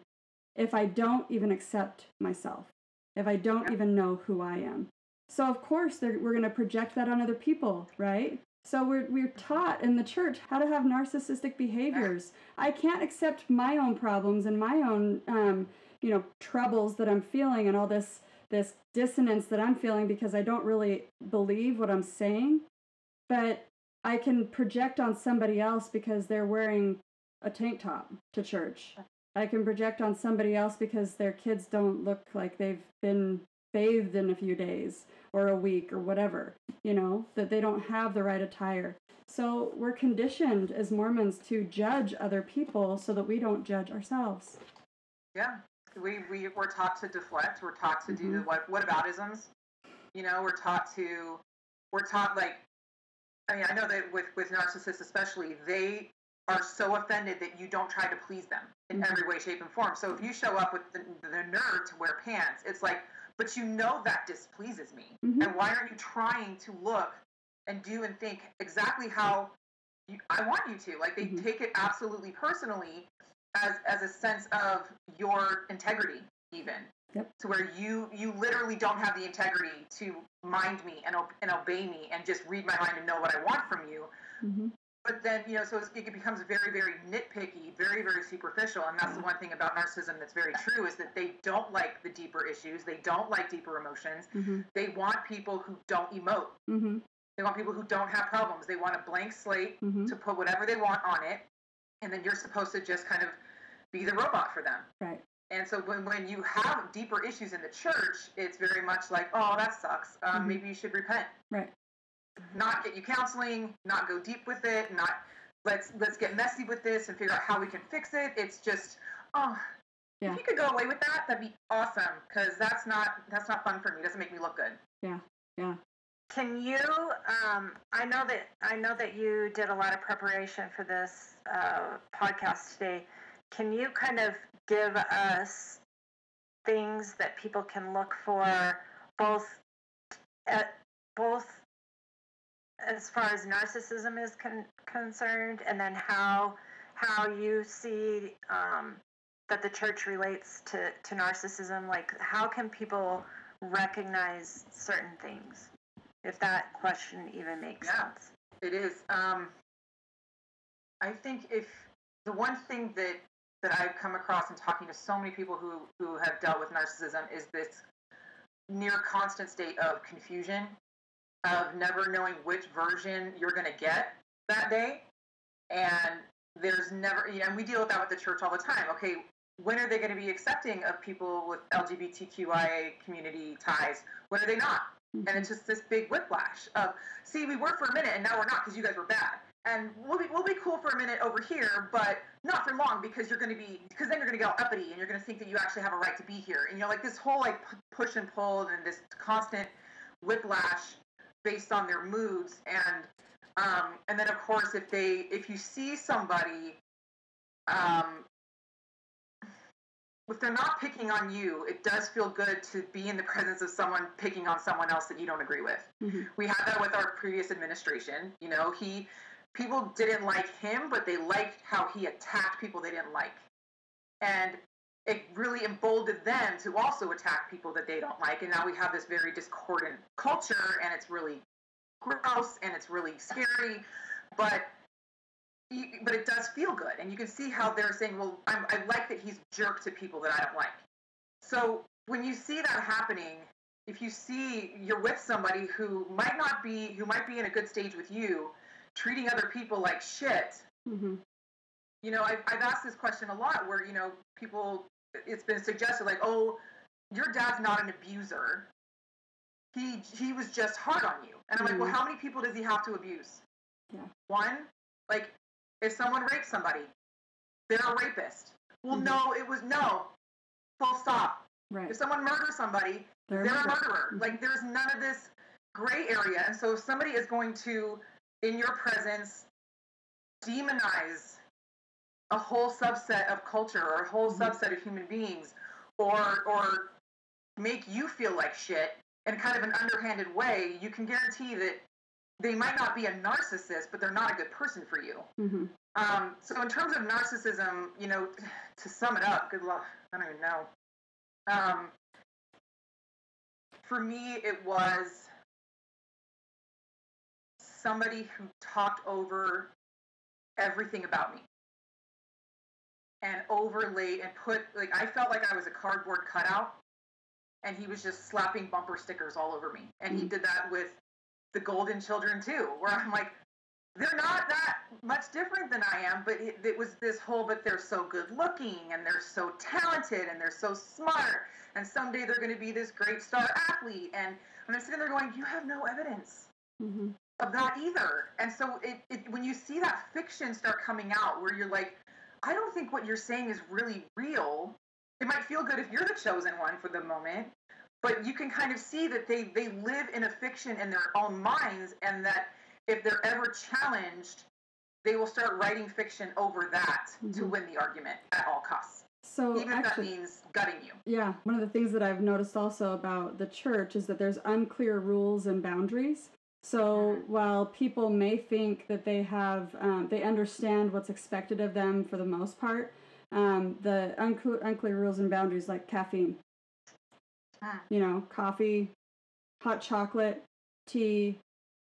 if I don't even accept myself? If I don't even know who I am? So, of course, we're going to project that on other people, right? So we're we're taught in the church how to have narcissistic behaviors. I can't accept my own problems and my own um, you know troubles that I'm feeling and all this this dissonance that I'm feeling because I don't really believe what I'm saying. But I can project on somebody else because they're wearing a tank top to church. I can project on somebody else because their kids don't look like they've been bathed in a few days or a week or whatever, you know, that they don't have the right attire. So we're conditioned as Mormons to judge other people so that we don't judge ourselves. Yeah. We, we, we're taught to deflect. We're taught to mm-hmm. do the what, what about isms. You know, we're taught to, we're taught like, I mean, I know that with, with narcissists especially, they are so offended that you don't try to please them in mm-hmm. every way, shape, and form. So if you show up with the, the nerve to wear pants, it's like, but you know that displeases me. Mm-hmm. And why aren't you trying to look and do and think exactly how you, I want you to? Like they mm-hmm. take it absolutely personally as as a sense of your integrity, even. Yep. To where you you literally don't have the integrity to mind me and, and obey me and just read my mind and know what I want from you. Mm-hmm but then you know so it becomes very very nitpicky very very superficial and that's the one thing about narcissism that's very true is that they don't like the deeper issues they don't like deeper emotions mm-hmm. they want people who don't emote mm-hmm. they want people who don't have problems they want a blank slate mm-hmm. to put whatever they want on it and then you're supposed to just kind of be the robot for them right and so when, when you have deeper issues in the church it's very much like oh that sucks um, mm-hmm. maybe you should repent right not get you counseling, not go deep with it, not let's let's get messy with this and figure out how we can fix it. It's just oh yeah. if you could go away with that, that'd be awesome because that's not that's not fun for me. It doesn't make me look good. Yeah, yeah. Can you? Um, I know that I know that you did a lot of preparation for this uh, podcast today. Can you kind of give us things that people can look for, both at both as far as narcissism is con- concerned, and then how how you see um, that the church relates to, to narcissism. Like, how can people recognize certain things? If that question even makes yeah, sense. It is. Um, I think if the one thing that that I've come across in talking to so many people who who have dealt with narcissism is this near constant state of confusion of never knowing which version you're going to get that day. And there's never, you know, and we deal with that with the church all the time. Okay, when are they going to be accepting of people with LGBTQIA community ties? When are they not? Mm-hmm. And it's just this big whiplash of, see, we were for a minute and now we're not because you guys were bad. And we'll be, we'll be cool for a minute over here, but not for long because you're going to be, because then you're going to get uppity and you're going to think that you actually have a right to be here. And, you know, like this whole like push and pull and this constant whiplash based on their moods and um, and then of course if they if you see somebody um, if they're not picking on you, it does feel good to be in the presence of someone picking on someone else that you don't agree with. Mm-hmm. We had that with our previous administration. You know, he people didn't like him, but they liked how he attacked people they didn't like. And it really emboldened them to also attack people that they don't like. And now we have this very discordant culture, and it's really gross and it's really scary. But but it does feel good, and you can see how they're saying, "Well, I'm, I like that he's jerk to people that I don't like." So when you see that happening, if you see you're with somebody who might not be, who might be in a good stage with you, treating other people like shit. Mm-hmm. You know, I've, I've asked this question a lot where, you know, people it's been suggested like, oh, your dad's not an abuser. He he was just hard on you. And I'm mm-hmm. like, well, mm-hmm. how many people does he have to abuse? Yeah. One, like if someone rapes somebody, they're a rapist. Well, mm-hmm. no, it was no. Full stop. Right. If someone murders somebody, they're, they're a murderer. Mm-hmm. Like there's none of this gray area. And so if somebody is going to, in your presence, demonize a whole subset of culture or a whole mm-hmm. subset of human beings or or make you feel like shit in kind of an underhanded way, you can guarantee that they might not be a narcissist, but they're not a good person for you. Mm-hmm. Um, so, in terms of narcissism, you know, <sighs> to sum it up, good luck. I don't even know. Um, for me, it was somebody who talked over everything about me and overlaid and put like I felt like I was a cardboard cutout and he was just slapping bumper stickers all over me. And he did that with the Golden Children too, where I'm like, they're not that much different than I am, but it, it, was this whole, but they're so good looking and they're so talented and they're so smart. And someday they're going to be this great star athlete. And I'm sitting there going, you have no evidence mm-hmm. of that either. And so it, it, when you see that fiction start coming out where you're like, I don't think what you're saying is really real. It might feel good if you're the chosen one for the moment, but you can kind of see that they, they live in a fiction in their own minds and that if they're ever challenged, they will start writing fiction over that mm-hmm. to win the argument at all costs. So even actually, if that means gutting you. Yeah, one of the things that I've noticed also about the church is that there's unclear rules and boundaries. So while people may think that they have, um, they understand what's expected of them for the most part, um, the unclear, unclear rules and boundaries like caffeine, mm. you know, coffee, hot chocolate, tea,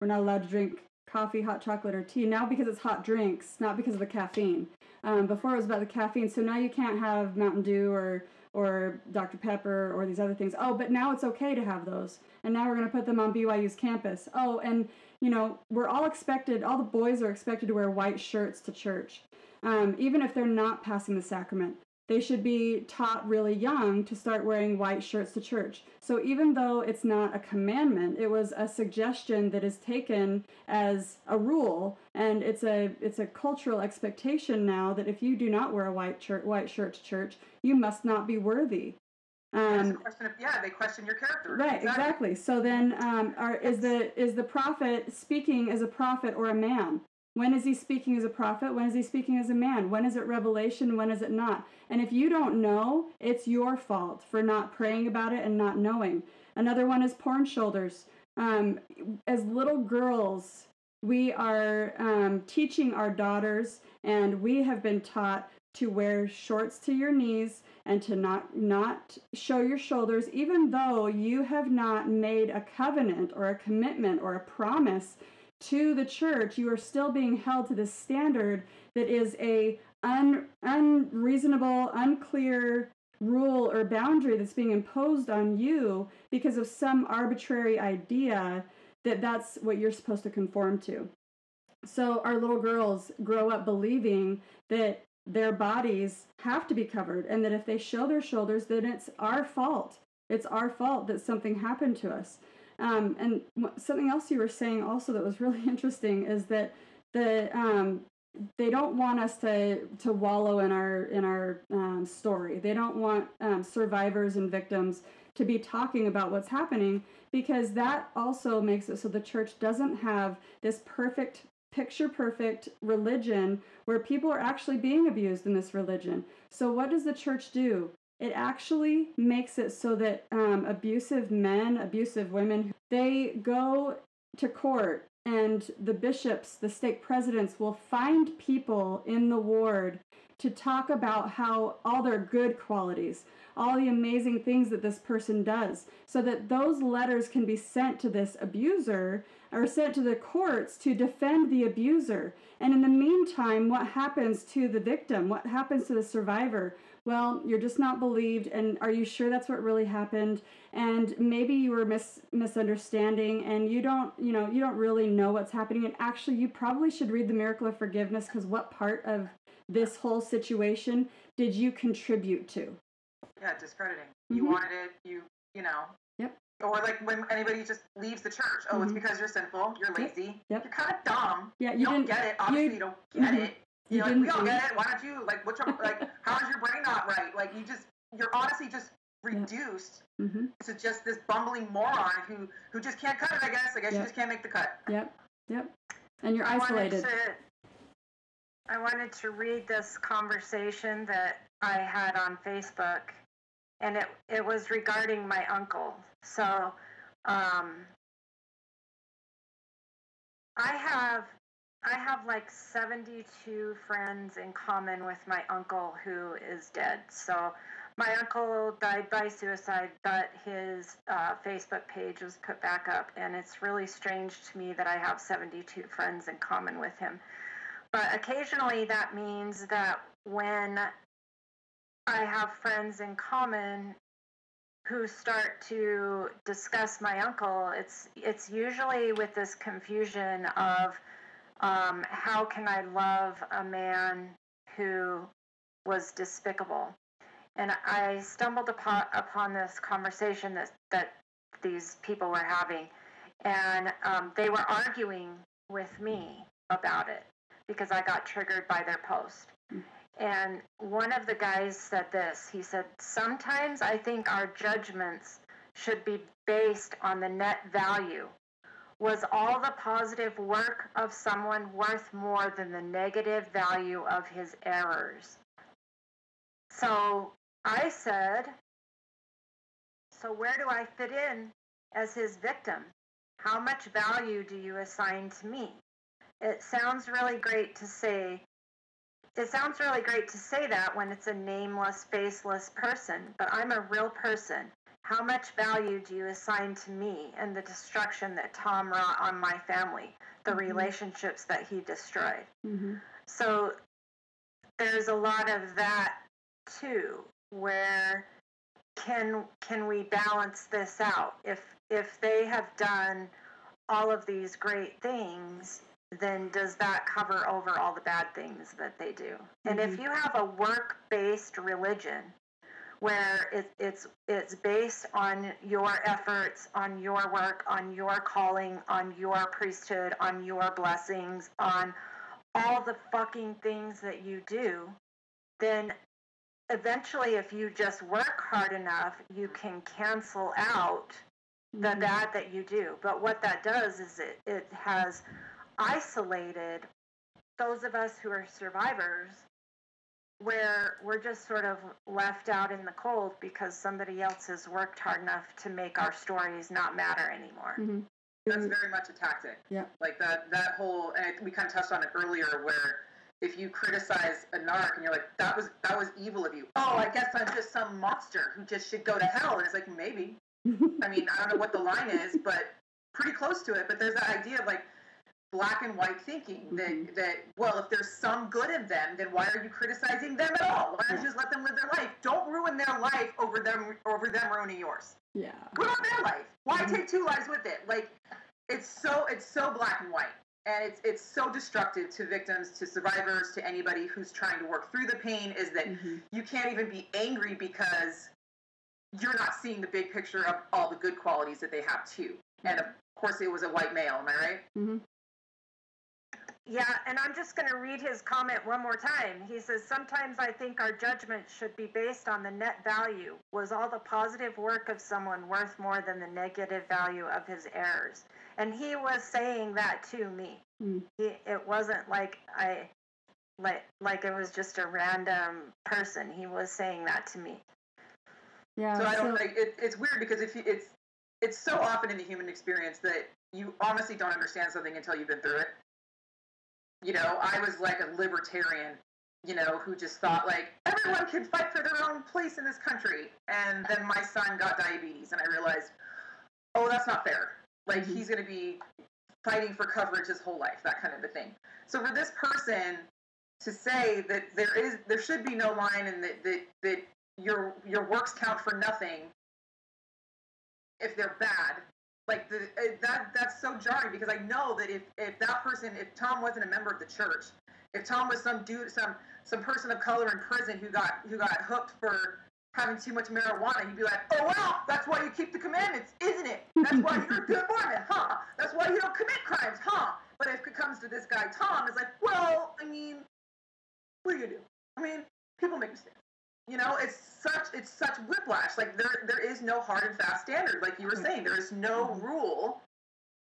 we're not allowed to drink coffee, hot chocolate, or tea now because it's hot drinks, not because of the caffeine. Um, before it was about the caffeine, so now you can't have Mountain Dew or or Dr. Pepper or these other things. Oh, but now it's okay to have those. And now we're going to put them on BYU's campus. Oh, and you know, we're all expected, all the boys are expected to wear white shirts to church, um, even if they're not passing the sacrament they should be taught really young to start wearing white shirts to church. So even though it's not a commandment, it was a suggestion that is taken as a rule and it's a it's a cultural expectation now that if you do not wear a white shirt white shirt to church, you must not be worthy. Um, of, yeah, they question your character. Right, exactly. exactly. So then, um, are, is the is the prophet speaking as a prophet or a man? When is he speaking as a prophet? When is he speaking as a man? When is it revelation? When is it not? And if you don't know, it's your fault for not praying about it and not knowing. Another one is porn shoulders. Um, as little girls, we are um, teaching our daughters, and we have been taught to wear shorts to your knees and to not not show your shoulders even though you have not made a covenant or a commitment or a promise to the church, you are still being held to this standard that is a un, unreasonable, unclear rule or boundary that's being imposed on you because of some arbitrary idea that that's what you're supposed to conform to. So our little girls grow up believing that their bodies have to be covered and that if they show their shoulders then it's our fault. It's our fault that something happened to us. Um, and something else you were saying also that was <laughs> really interesting is that the um, they don't want us to to wallow in our in our um, story. They don't want um, survivors and victims to be talking about what's happening because that also makes it so the church doesn't have this perfect picture perfect religion where people are actually being abused in this religion. So what does the church do? It actually makes it so that um, abusive men, abusive women, they go to court and the bishops, the stake presidents will find people in the ward to talk about how all their good qualities, all the amazing things that this person does, so that those letters can be sent to this abuser or sent to the courts to defend the abuser. And in the meantime, what happens to the victim? What happens to the survivor? Well, you're just not believed, and are you sure that's what really happened? And maybe you were mis- misunderstanding, and you don't, you know, you don't really know what's happening. And actually, you probably should read the Miracle of Forgiveness because what part of this whole situation did you contribute to? Yeah, discrediting. Mm-hmm. You wanted it. You, you know. Yep. Or like when anybody just leaves the church. Oh, mm-hmm. it's because you're sinful. You're lazy. Yep. You're kind of dumb. Yeah, you, you don't get it. Obviously, you, you don't get mm-hmm. it you know, like, we all get it. Why don't you like what's your like how is your brain not right? Like you just you're honestly just <laughs> reduced mm-hmm. to just this bumbling moron who who just can't cut it. I guess. I guess yep. you just can't make the cut. Yep. Yep. And you're I isolated. Wanted to, I wanted to read this conversation that I had on Facebook, and it it was regarding my uncle. So. Um, I have I have like 72 friends in common with my uncle who is dead. So my uncle died by suicide, but his uh, Facebook page was put back up, and it's really strange to me that I have 72 friends in common with him. But occasionally that means that when I have friends in common who start to discuss my uncle, it's it's usually with this confusion of um, how can I love a man who was despicable and I stumbled upon, upon this conversation that that these people were having, and um, they were arguing with me about it because I got triggered by their post. And one of the guys said this. He said, "Sometimes I think our judgments should be based on the net value." Was all the positive work of someone worth more than the negative value of his errors? So I said, So where do I fit in as his victim? How much value do you assign to me? It sounds really great to say. It sounds really great to say that when it's a nameless, faceless person, but I'm a real person. How much value do you assign to me and the destruction that Tom wrought on my family, the mm-hmm. relationships that he destroyed? Mm-hmm. So there's a lot of that too where can can we balance this out if if they have done all of these great things then does that cover over all the bad things that they do mm-hmm. and if mm-hmm. you have a work-based religion where it, it's it's based on your efforts on your work on your calling on your priesthood on your blessings on all the fucking things that you do then eventually, if you just work hard enough, you can cancel out the mm-hmm. bad that you do. But what that does is it, it has isolated those of us who are survivors where we're just sort of left out in the cold because somebody else has worked hard enough to make our stories not matter anymore. Mm-hmm. That's very much a tactic. Yeah. Like that that whole and we kind of touched on it earlier where if you criticize a narc and you're like, that was that was evil of you. Oh, I guess I'm just some monster who just should go to hell. And it's like maybe. <laughs> I mean, I don't know what the line is, but pretty close to it. But there's that idea of like black and white thinking that mm-hmm. that well, if there's some good in them, then why are you criticizing them at all? Why don't you just let them live their life? Don't ruin their life over them over them ruining yours. Yeah. Ruin their life. Why mm-hmm. take two lives with it? Like it's so it's so black and white and it's it's so destructive to victims to survivors to anybody who's trying to work through the pain is that mm-hmm. you can't even be angry because you're not seeing the big picture of all the good qualities that they have too and of course it was a white male am i right mm-hmm. Yeah, and I'm just going to read his comment one more time. He says, Sometimes I think our judgment should be based on the net value. Was all the positive work of someone worth more than the negative value of his errors? And he was saying that to me. Mm. He, it wasn't like I, like, like it was just a random person. He was saying that to me. Yeah. So I don't like it, it's weird because if you, it's it's so often in the human experience that you honestly don't understand something until you've been through it you know, I was like a libertarian, you know, who just thought like everyone can fight for their own place in this country. And then my son got diabetes, and I realized, oh, that's not fair. Like mm-hmm. he's going to be fighting for coverage his whole life, that kind of a thing. So for this person to say that there is, there should be no line, and that that that your your works count for nothing if they're bad like the, uh, that that's so jarring because I know that if if that person if Tom wasn't a member of the church, if Tom was some dude some some person of color in prison who got who got hooked for having too much marijuana, he'd be like, oh well, that's why you keep the commandments, isn't it? That's why you're a good Mormon, huh? That's why you don't commit crimes, huh? But if it comes to this guy Tom, it's like, well, I mean, what are you do? I mean, people make mistakes. You know, it's such it's such whiplash. Like there there is no hard and fast standard. Like you were saying, there is no mm-hmm. rule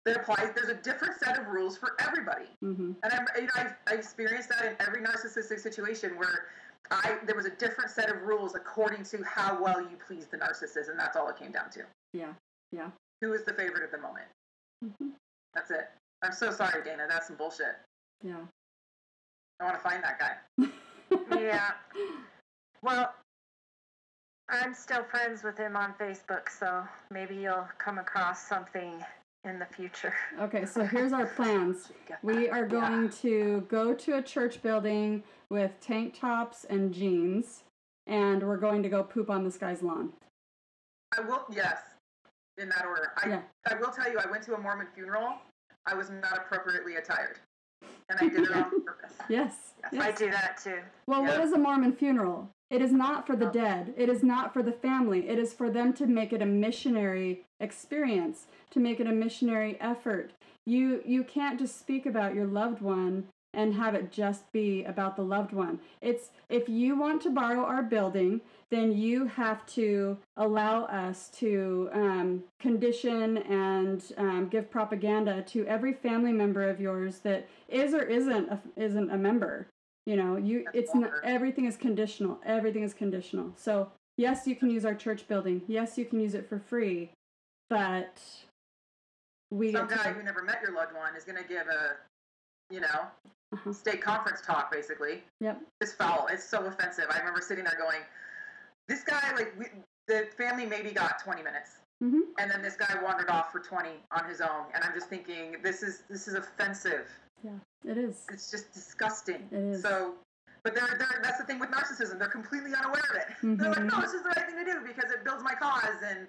that applies. There's a different set of rules for everybody. Mm-hmm. And I'm, you know, I've, I've experienced that in every narcissistic situation where I there was a different set of rules according to how well you please the narcissist, and that's all it came down to. Yeah, yeah. Who is the favorite at the moment? Mm-hmm. That's it. I'm so sorry, Dana. That's some bullshit. Yeah. I want to find that guy. <laughs> yeah. <laughs> Well, I'm still friends with him on Facebook, so maybe you'll come across something in the future. Okay, so here's our plans. <laughs> We are going to go to a church building with tank tops and jeans, and we're going to go poop on this guy's lawn. I will, yes, in that order. I, Yeah. I will tell you, I went to a Mormon funeral. I was not appropriately attired, and I did it on <laughs> purpose. Yes. Yes. I do that too. Well, what Yeah. is a Mormon funeral? It is not for the Oh. dead. It is not for the family. It is for them to make it a missionary experience, to make it a missionary effort. You you can't just speak about your loved one and have it just be about the loved one. It's if you want to borrow our building, then you have to allow us to um, condition and um, give propaganda to every family member of yours that is or isn't a, isn't a member. You know, you That's it's not everything is conditional. Everything is conditional. So yes, you can use our church building. Yes, you can use it for free, but we Some guy who never met your loved one is going to give a, you know, Uh-huh. stake conference talk, basically. Yep. It's foul. It's so offensive. I remember sitting there going, this guy, like, we, the family maybe got 20 minutes. Mhm. And then this guy wandered off for 20 on his own. And I'm just thinking, this is this is offensive. It is. It's just disgusting. It is. So, but they're, they're, that's the thing with narcissism. They're completely unaware of it. <laughs> They're like, Mhm. no, this is the right thing to do because it builds my cause. And,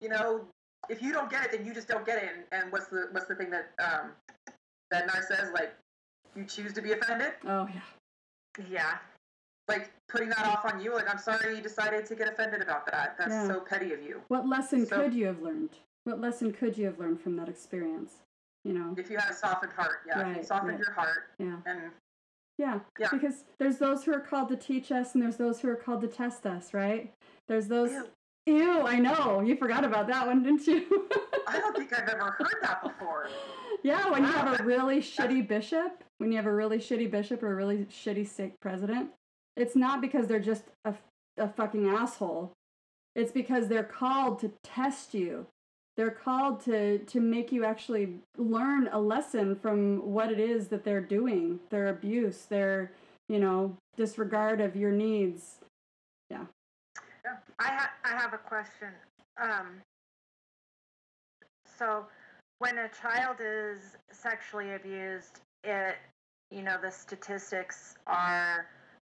you know, if you don't get it, then you just don't get it. And, and what's the what's the thing that um, that Nar says? Like, you choose to be offended. Oh yeah. Yeah. Like putting that off on you. Like, I'm sorry you decided to get offended about that. That's Yeah. so petty of you. What lesson So- could you have learned? What lesson could you have learned from that experience? You know. If you had a softened heart, yeah, you Right, softened right. your heart Yeah. and Yeah. Yeah. Because there's those who are called to teach us and there's those who are called to test us, right? There's those Ew. Ew, I know. You forgot about that one, didn't you? <laughs> I don't think I've ever heard that before. yeah, when you have a really shitty bishop, when you have a really shitty bishop or a really shitty stake president, it's not because they're just a, a fucking asshole. It's because they're called to test you. They're called to, to make you actually learn a lesson from what it is that they're doing, their abuse, their, you know, disregard of your needs. Yeah. I ha- I have a question. Um, so, when a child is sexually abused, it you know the statistics are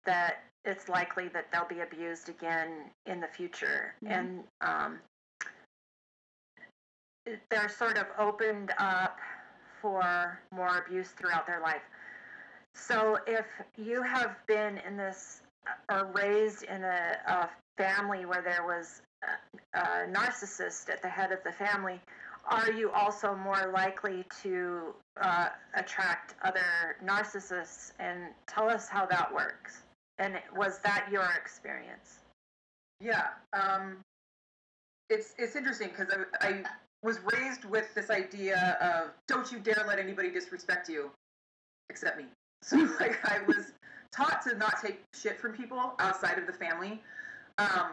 that it's likely that they'll be abused again in the future, Mhm. and um, they're sort of opened up for more abuse throughout their life. So, if you have been in this or raised in a, a family where there was a, a narcissist at the head of the family, are you also more likely to uh, attract other narcissists? And tell us how that works. And was that your experience? Yeah, um, it's it's interesting because I, I was raised with this idea of don't you dare let anybody disrespect you, except me. <laughs> So like I was taught to not take shit from people outside of the family, um,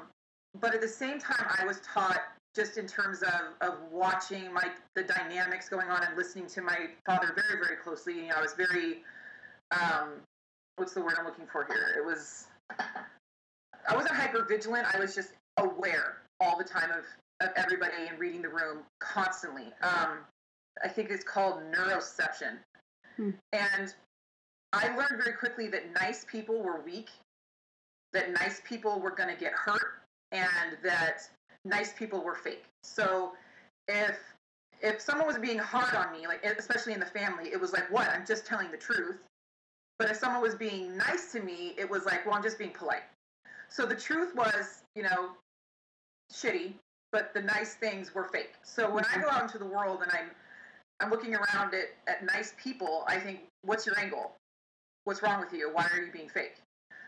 but at the same time I was taught just in terms of, of watching my the dynamics going on and listening to my father very very closely. You know, I was very um, what's the word I'm looking for here? It was I wasn't hyper vigilant. I was just aware all the time of, of everybody and reading the room constantly. Um, I think it's called neuroception. Hmm. And I learned very quickly that nice people were weak, that nice people were going to get hurt, and that nice people were fake. So if if someone was being hard on me, like especially in the family, it was like, "What? I'm just telling the truth." But if someone was being nice to me, it was like, "Well, I'm just being polite." So the truth was, you know, shitty, but the nice things were fake. So when I go out into the world and I'm I'm looking around at, at nice people, I think, what's your angle? What's wrong with you? Why are you being fake?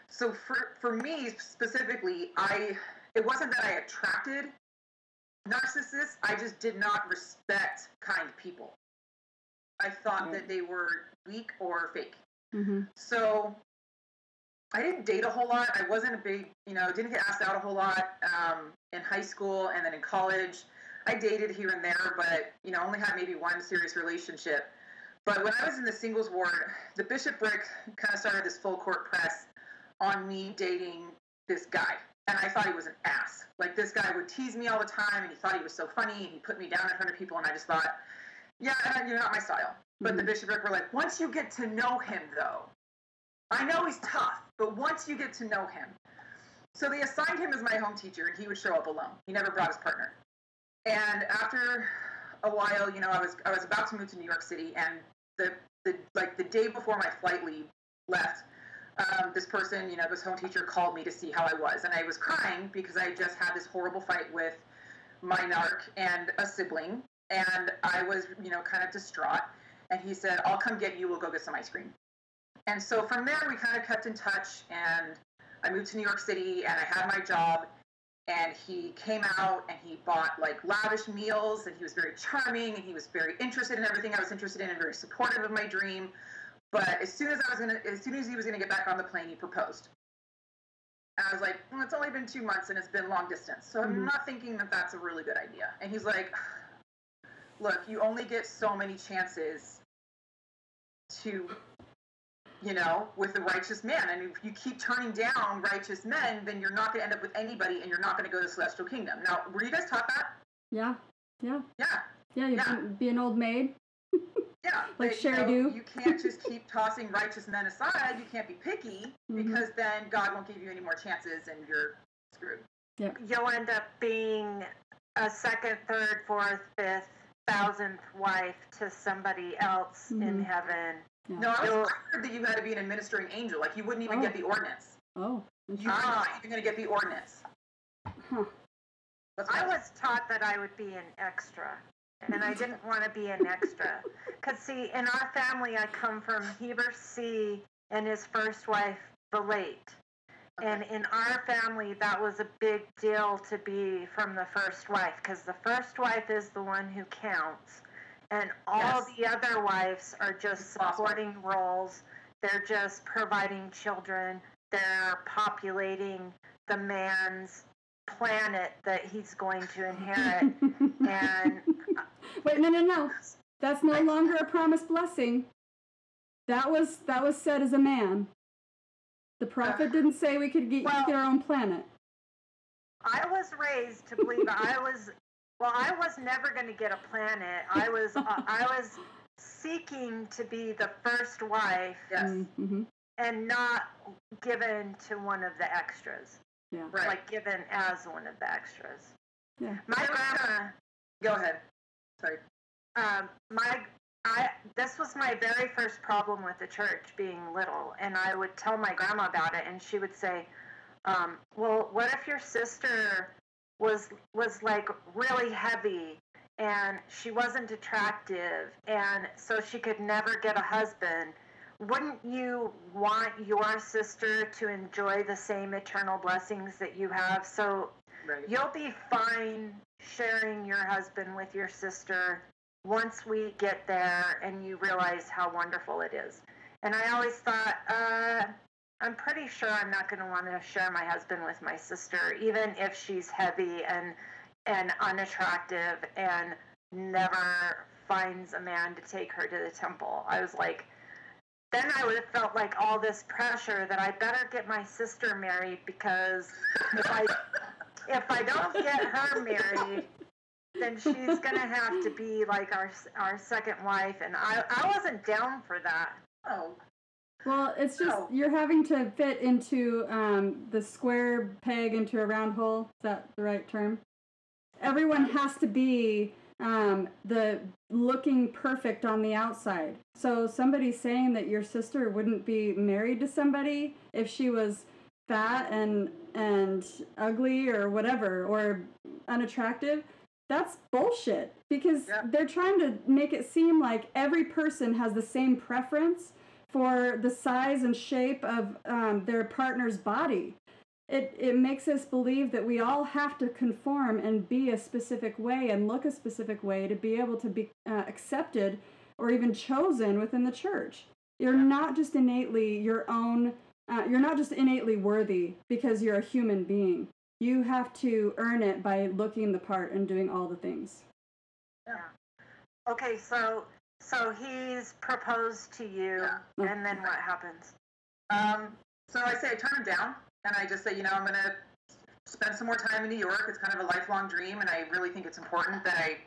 So for for me specifically, I it wasn't that I attracted narcissists, I just did not respect kind people. I thought Right. that they were weak or fake. hmm So I didn't date a whole lot. I wasn't a big, you know, didn't get asked out a whole lot um, in high school and then in college. I dated here and there, but you know, only had maybe one serious relationship. But when I was in the singles ward, the bishopric kind of started this full court press on me dating this guy. And I thought he was an ass. Like this guy would tease me all the time and he thought he was so funny and he put me down in front of people and I just thought, yeah, you're not my style. But mm-hmm. the bishopric were like, once you get to know him though, I know he's tough, but once you get to know him. So they assigned him as my home teacher and he would show up alone. He never brought his partner. And after a while, you know, I was I was about to move to New York City and the the like the day before my flight leave left, um, this person, you know, this home teacher called me to see how I was, and I was crying because I just had this horrible fight with my narc and a sibling, and I was, you know, kind of distraught. And he said, "I'll come get you. We'll go get some ice cream." And so from there, we kind of kept in touch, and I moved to New York City, and I had my job. And he came out and he bought like lavish meals, and he was very charming, and he was very interested in everything I was interested in, and very supportive of my dream. But as soon as I was gonna, as soon as he was gonna get back on the plane, he proposed. And I was like, well, it's only been two months and it's been long distance, so I'm mm-hmm. not thinking that that's a really good idea. And he's like, look, you only get so many chances to, you know, with the righteous man. And if you keep turning down righteous men, then you're not going to end up with anybody, and you're not going to go to the celestial kingdom. Now, were you guys taught that? Yeah, yeah, yeah, yeah. You yeah. be an old maid. <laughs> Yeah, <laughs> like but, Sherry you know, do. You can't just keep tossing righteous men aside. You can't be picky mm-hmm. because then God won't give you any more chances and you're screwed. Yeah. You'll end up being a second, third, fourth, fifth, thousandth wife to somebody else mm-hmm. in heaven. Yeah. No, I was heard that you had to be an administering angel. Like you wouldn't even oh. get the ordinance. Oh. You are not even going to get the ordinance. Huh. I was taught that I would be an extra and I didn't want to be an extra. <laughs> Because, see, in our family, I come from Heber C. and his first wife, Vilate. And in our family, that was a big deal to be from the first wife, because the first wife is the one who counts. And all yes. the other wives are just supporting roles. They're just providing children. They're populating the man's planet that he's going to inherit. <laughs> and uh, Wait, no, no, no. That's no longer a promised blessing. That was that was said as a man. The prophet didn't say we could get, well, get our own planet. I was raised to believe I was well. I was never going to get a planet. I was uh, <laughs> I was seeking to be the first wife, yes. mm-hmm. and not given to one of the extras. Yeah, right. Like given as one of the extras. Yeah. My grandma. Go ahead. Sorry. Um, my I this was my very first problem with the church being little, and I would tell my grandma about it, and she would say, um, "Well, what if your sister was was like really heavy and she wasn't attractive, and so she could never get a husband?" Wouldn't you want your sister to enjoy the same eternal blessings that you have? So Right. You'll be fine sharing your husband with your sister once we get there and you realize how wonderful it is. And I always thought, uh, I'm pretty sure I'm not going to want to share my husband with my sister, even if she's heavy and and unattractive and never finds a man to take her to the temple. I was like, then I would have felt like all this pressure that I better get my sister married because if I if I don't get her married, then she's gonna have to be like our our second wife, and I I wasn't down for that. Oh. Well, it's just oh. you're having to fit into um, the square peg into a round hole. Is that the right term? Everyone has to be um, the looking perfect on the outside. So somebody saying that your sister wouldn't be married to somebody if she was fat and and ugly or whatever or unattractive that's bullshit because yeah. they're trying to make it seem like every person has the same preference for the size and shape of um, their partner's body it, it makes us believe that we all have to conform and be a specific way and look a specific way to be able to be uh, accepted or even chosen within the church you're not just innately your own uh, you're not just innately worthy because you're a human being. You have to earn it by looking the part and doing all the things. Yeah. Okay, so so he's proposed to you, yeah. and then what happens? Um, so I say I turn him down. and I just say, you know, I'm gonna spend some more time in New York. It's kind of a lifelong dream, and I really think it's important that I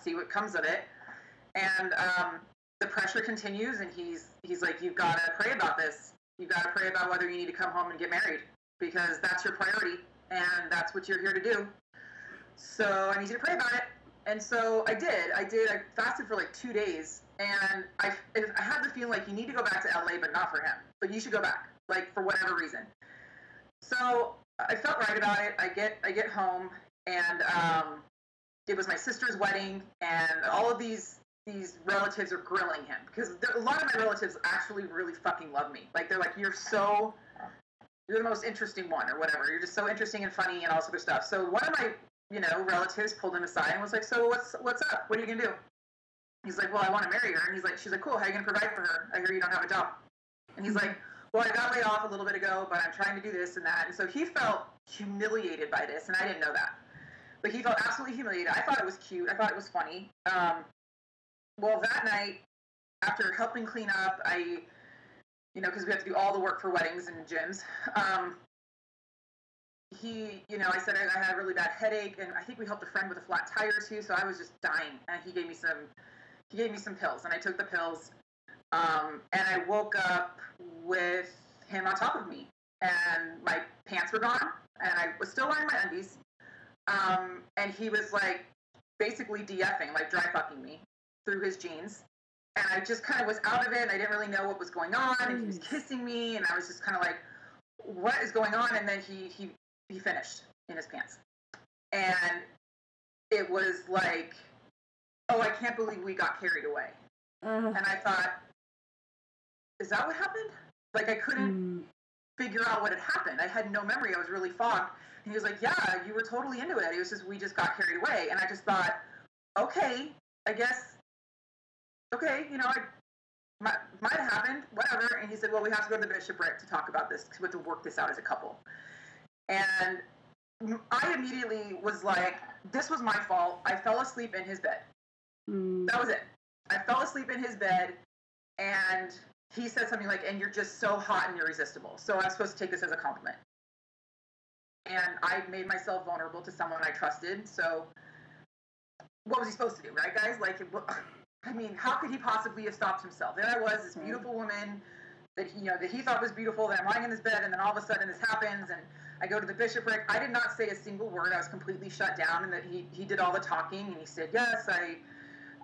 see what comes of it. And um, the pressure continues, and he's he's like, you've got to pray about this. You've got to pray about whether you need to come home and get married because that's your priority, and that's what you're here to do. So I need you to pray about it. And so I did. I did. I fasted for like two days, and I, I had the feeling like you need to go back to LA, but not for him. But you should go back, like for whatever reason. So I felt right about it. I get I get home, and um, it was my sister's wedding, and all of these these relatives are grilling him because a lot of my relatives actually really fucking love me. Like they're like, you're so you're the most interesting one or whatever. You're just so interesting and funny and all this other stuff. So one of my you know relatives pulled him aside and was like, so what's what's up? What are you gonna do? He's like, well, I want to marry her. And he's like, she's like, cool. How are you gonna provide for her? I hear you don't have a job. And he's like, well, I got laid off a little bit ago, but I'm trying to do this and that. And so he felt humiliated by this, and I didn't know that. But he felt absolutely humiliated. I thought it was cute. I thought it was funny. Um, well, that night, after helping clean up, I, you know, because we have to do all the work for weddings and gyms. Um, he, you know, I said I, I had a really bad headache, and I think we helped a friend with a flat tire too. So I was just dying, and he gave me some, he gave me some pills, and I took the pills, um, and I woke up with him on top of me, and my pants were gone, and I was still wearing my undies, um, and he was like basically DFing, like dry fucking me through his jeans. And I just kind of was out of it. I didn't really know what was going on. And he was kissing me, and I was just kind of like, "What is going on?" And then he he he finished in his pants, and it was like, "Oh, I can't believe we got carried away." Uh, And I thought, "Is that what happened?" Like I couldn't mm, figure out what had happened. I had no memory. I was really fogged. And he was like, "Yeah, you were totally into it. It was just we just got carried away." And I just thought, "Okay, I guess, okay, you know, I might, might have happened, whatever." And he said, "Well, we have to go to the bishopric to talk about this because we have to work this out as a couple." And I immediately was like, "This was my fault. I fell asleep in his bed." mm, That was it. I fell asleep in his bed, and he said something like, "And you're just so hot and irresistible." So I'm supposed to take this as a compliment. And I made myself vulnerable to someone I trusted. So what was he supposed to do, right, guys? Like, I mean, how could he possibly have stopped himself? There I was, this beautiful woman that he, you know that he thought was beautiful. That I'm lying in this bed, and then all of a sudden this happens, and I go to the bishopric. I did not say a single word. I was completely shut down, and that he he did all the talking, and he said, "Yes, I,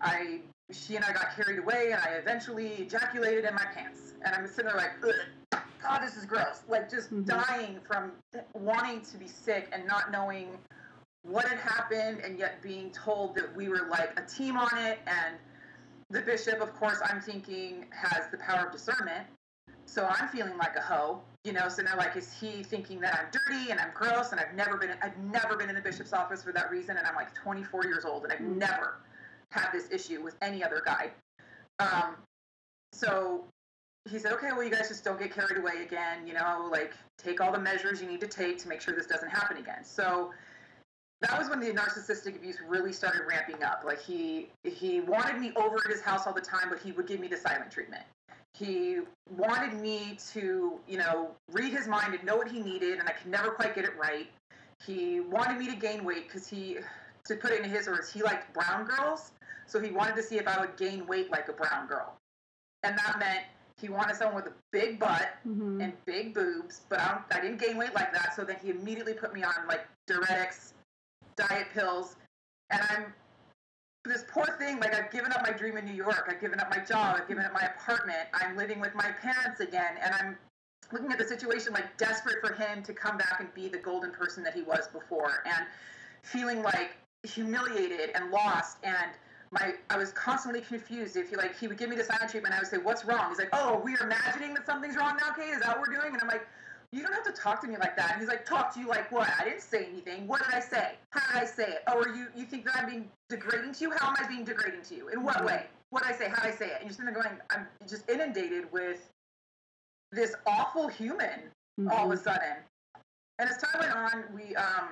I, she and I got carried away, and I eventually ejaculated in my pants." And I'm sitting there like, Ugh, "God, this is gross!" Like just Mhm. dying from wanting to be sick and not knowing what had happened, and yet being told that we were like a team on it, and the bishop, of course, I'm thinking has the power of discernment. So I'm feeling like a hoe, you know. So now, like, is he thinking that I'm dirty and I'm gross and I've never been, I've never been in the bishop's office for that reason, and I'm like 24 years old and I've never had this issue with any other guy. Um, so he said, okay, well, you guys just don't get carried away again, you know, like take all the measures you need to take to make sure this doesn't happen again. So that was when the narcissistic abuse really started ramping up. Like he he wanted me over at his house all the time, but he would give me the silent treatment. He wanted me to, you know, read his mind and know what he needed, and I could never quite get it right. He wanted me to gain weight because he, to put it in his words, he liked brown girls, so he wanted to see if I would gain weight like a brown girl, and that meant he wanted someone with a big butt mhm. and big boobs, but I, don't, I didn't gain weight like that. So then he immediately put me on like diuretics, diet pills, and I'm this poor thing. Like I've given up my dream in New York. I've given up my job. I've given up my apartment. I'm living with my parents again, and I'm looking at the situation like desperate for him to come back and be the golden person that he was before, and feeling like humiliated and lost and my I was constantly confused. If he like he would give me the silent treatment, I would say, "What's wrong?" He's like, "Oh, we're imagining that something's wrong now, Kate. Is that what we're doing?" And I'm like, "You don't have to talk to me like that." And he's like, "Talk to you like what? I didn't say anything. What did I say? How did I say it? Oh, are you you think that I'm being degrading to you? How am I being degrading to you? In what way? What did I say? How did I say it?" And you're sitting there going, "I'm just inundated with this awful human all of a sudden." And as time went on, we um,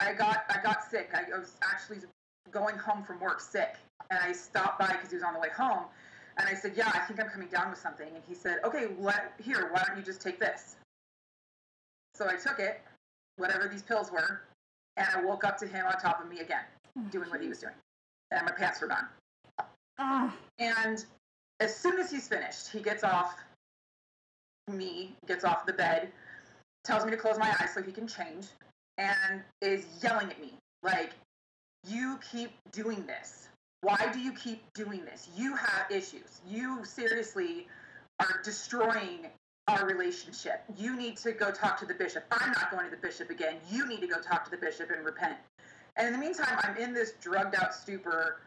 I got I got sick. I was actually going home from work sick, and I stopped by because he was on the way home, and I said, "Yeah, I think I'm coming down with something." And he said, "Okay, let here. Why don't you just take this?" So I took it, whatever these pills were, and I woke up to him on top of me again, doing what he was doing. And my pants were gone. Ah. And as soon as he's finished, he gets off me, gets off the bed, tells me to close my eyes so he can change, and is yelling at me like, You keep doing this. Why do you keep doing this? You have issues. You seriously are destroying our relationship. You need to go talk to the bishop. I'm not going to the bishop again. You need to go talk to the bishop and repent. And in the meantime, I'm in this drugged out stupor,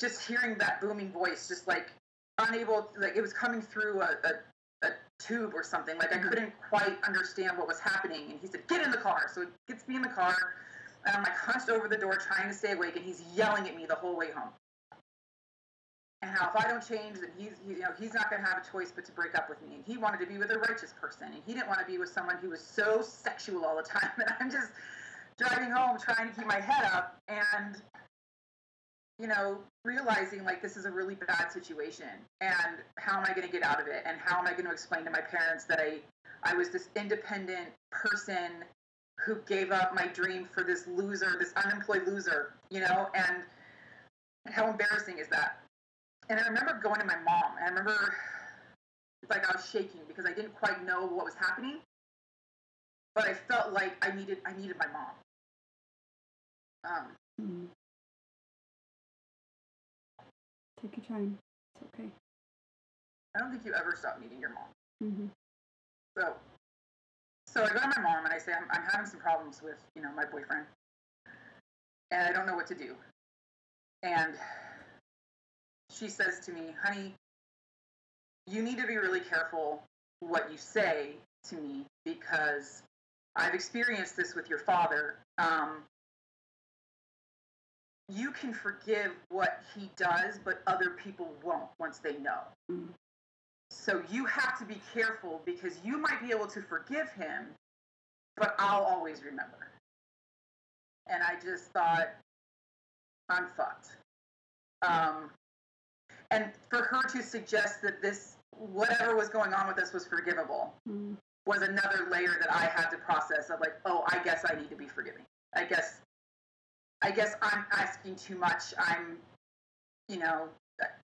just hearing that booming voice, just like unable, like it was coming through a, a, a tube or something. Like I mm-hmm. couldn't quite understand what was happening. And he said, Get in the car. So he gets me in the car. And I'm like hunched over the door trying to stay awake. And he's yelling at me the whole way home and how if I don't change, then he's he, you know he's not going to have a choice but to break up with me. And he wanted to be with a righteous person, and he didn't want to be with someone who was so sexual all the time. <laughs> And I'm just driving home trying to keep my head up, and you know realizing like this is a really bad situation, and how am I going to get out of it, and how am I going to explain to my parents that I I was this independent person who gave up my dream for this loser, this unemployed loser, you know, and how embarrassing is that? And I remember going to my mom, and I remember it's like I was shaking because I didn't quite know what was happening, but I felt like I needed I needed my mom. Um, Mm. Take your time. It's okay. I don't think you ever stop needing your mom. hmm So, so I go to my mom and I say I'm, I'm having some problems with you know my boyfriend, and I don't know what to do. And she says to me, "Honey, you need to be really careful what you say to me because I've experienced this with your father. Um, you can forgive what he does, but other people won't once they know." Mm. So you have to be careful because you might be able to forgive him, but I'll always remember. And I just thought, I'm fucked. Um, and for her to suggest that this, whatever was going on with this, was forgivable Mm. was another layer that I had to process of like, oh, I guess I need to be forgiving. I guess, I guess I'm asking too much. I'm, you know,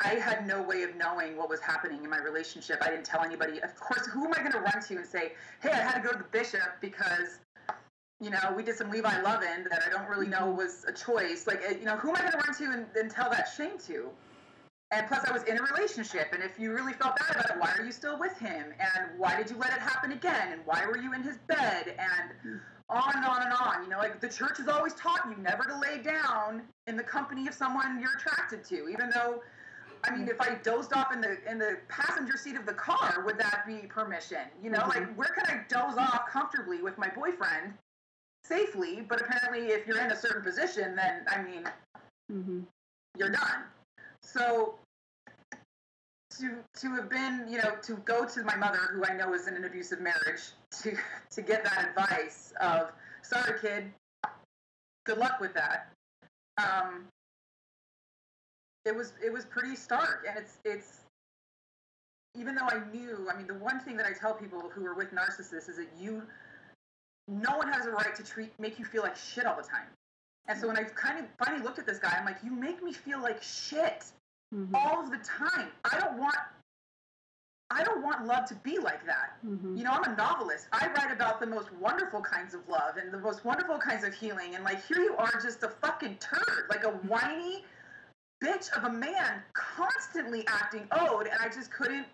I had no way of knowing what was happening in my relationship. I didn't tell anybody. Of course, who am I going to run to and say, hey, I had to go to the bishop because, you know, we did some Levi Lovin that I don't really know was a choice. Like, eh, you know, who am I going to run to and, and tell that shame to? And plus, I was in a relationship, and if you really felt bad about it, why are you still with him? And why did you let it happen again? And why were you in his bed? And on and on and on. You know, like the church has always taught you never to lay down in the company of someone you're attracted to, even though. I mean, if I dozed off in the in the passenger seat of the car, would that be permission? You know, like where can I doze off comfortably with my boyfriend safely? But apparently, if you're in a certain position, then I mean, hmm you're done. So to to have been, you know, to go to my mother, who I know is in an abusive marriage, to to get that advice of, sorry, kid, good luck with that. Um, it was it was pretty stark, and it's it's even though I knew, I mean, the one thing that I tell people who are with narcissists is that you, no one has a right to treat make you feel like shit all the time. And so when I kind of finally looked at this guy, I'm like, you make me feel like shit hmm all of the time. I don't want I don't want love to be like that. hmm You know, I'm a novelist. I write about the most wonderful kinds of love and the most wonderful kinds of healing. And like, here you are, just a fucking turd, like a whiny bitch of a man, constantly acting owed. And I just couldn't,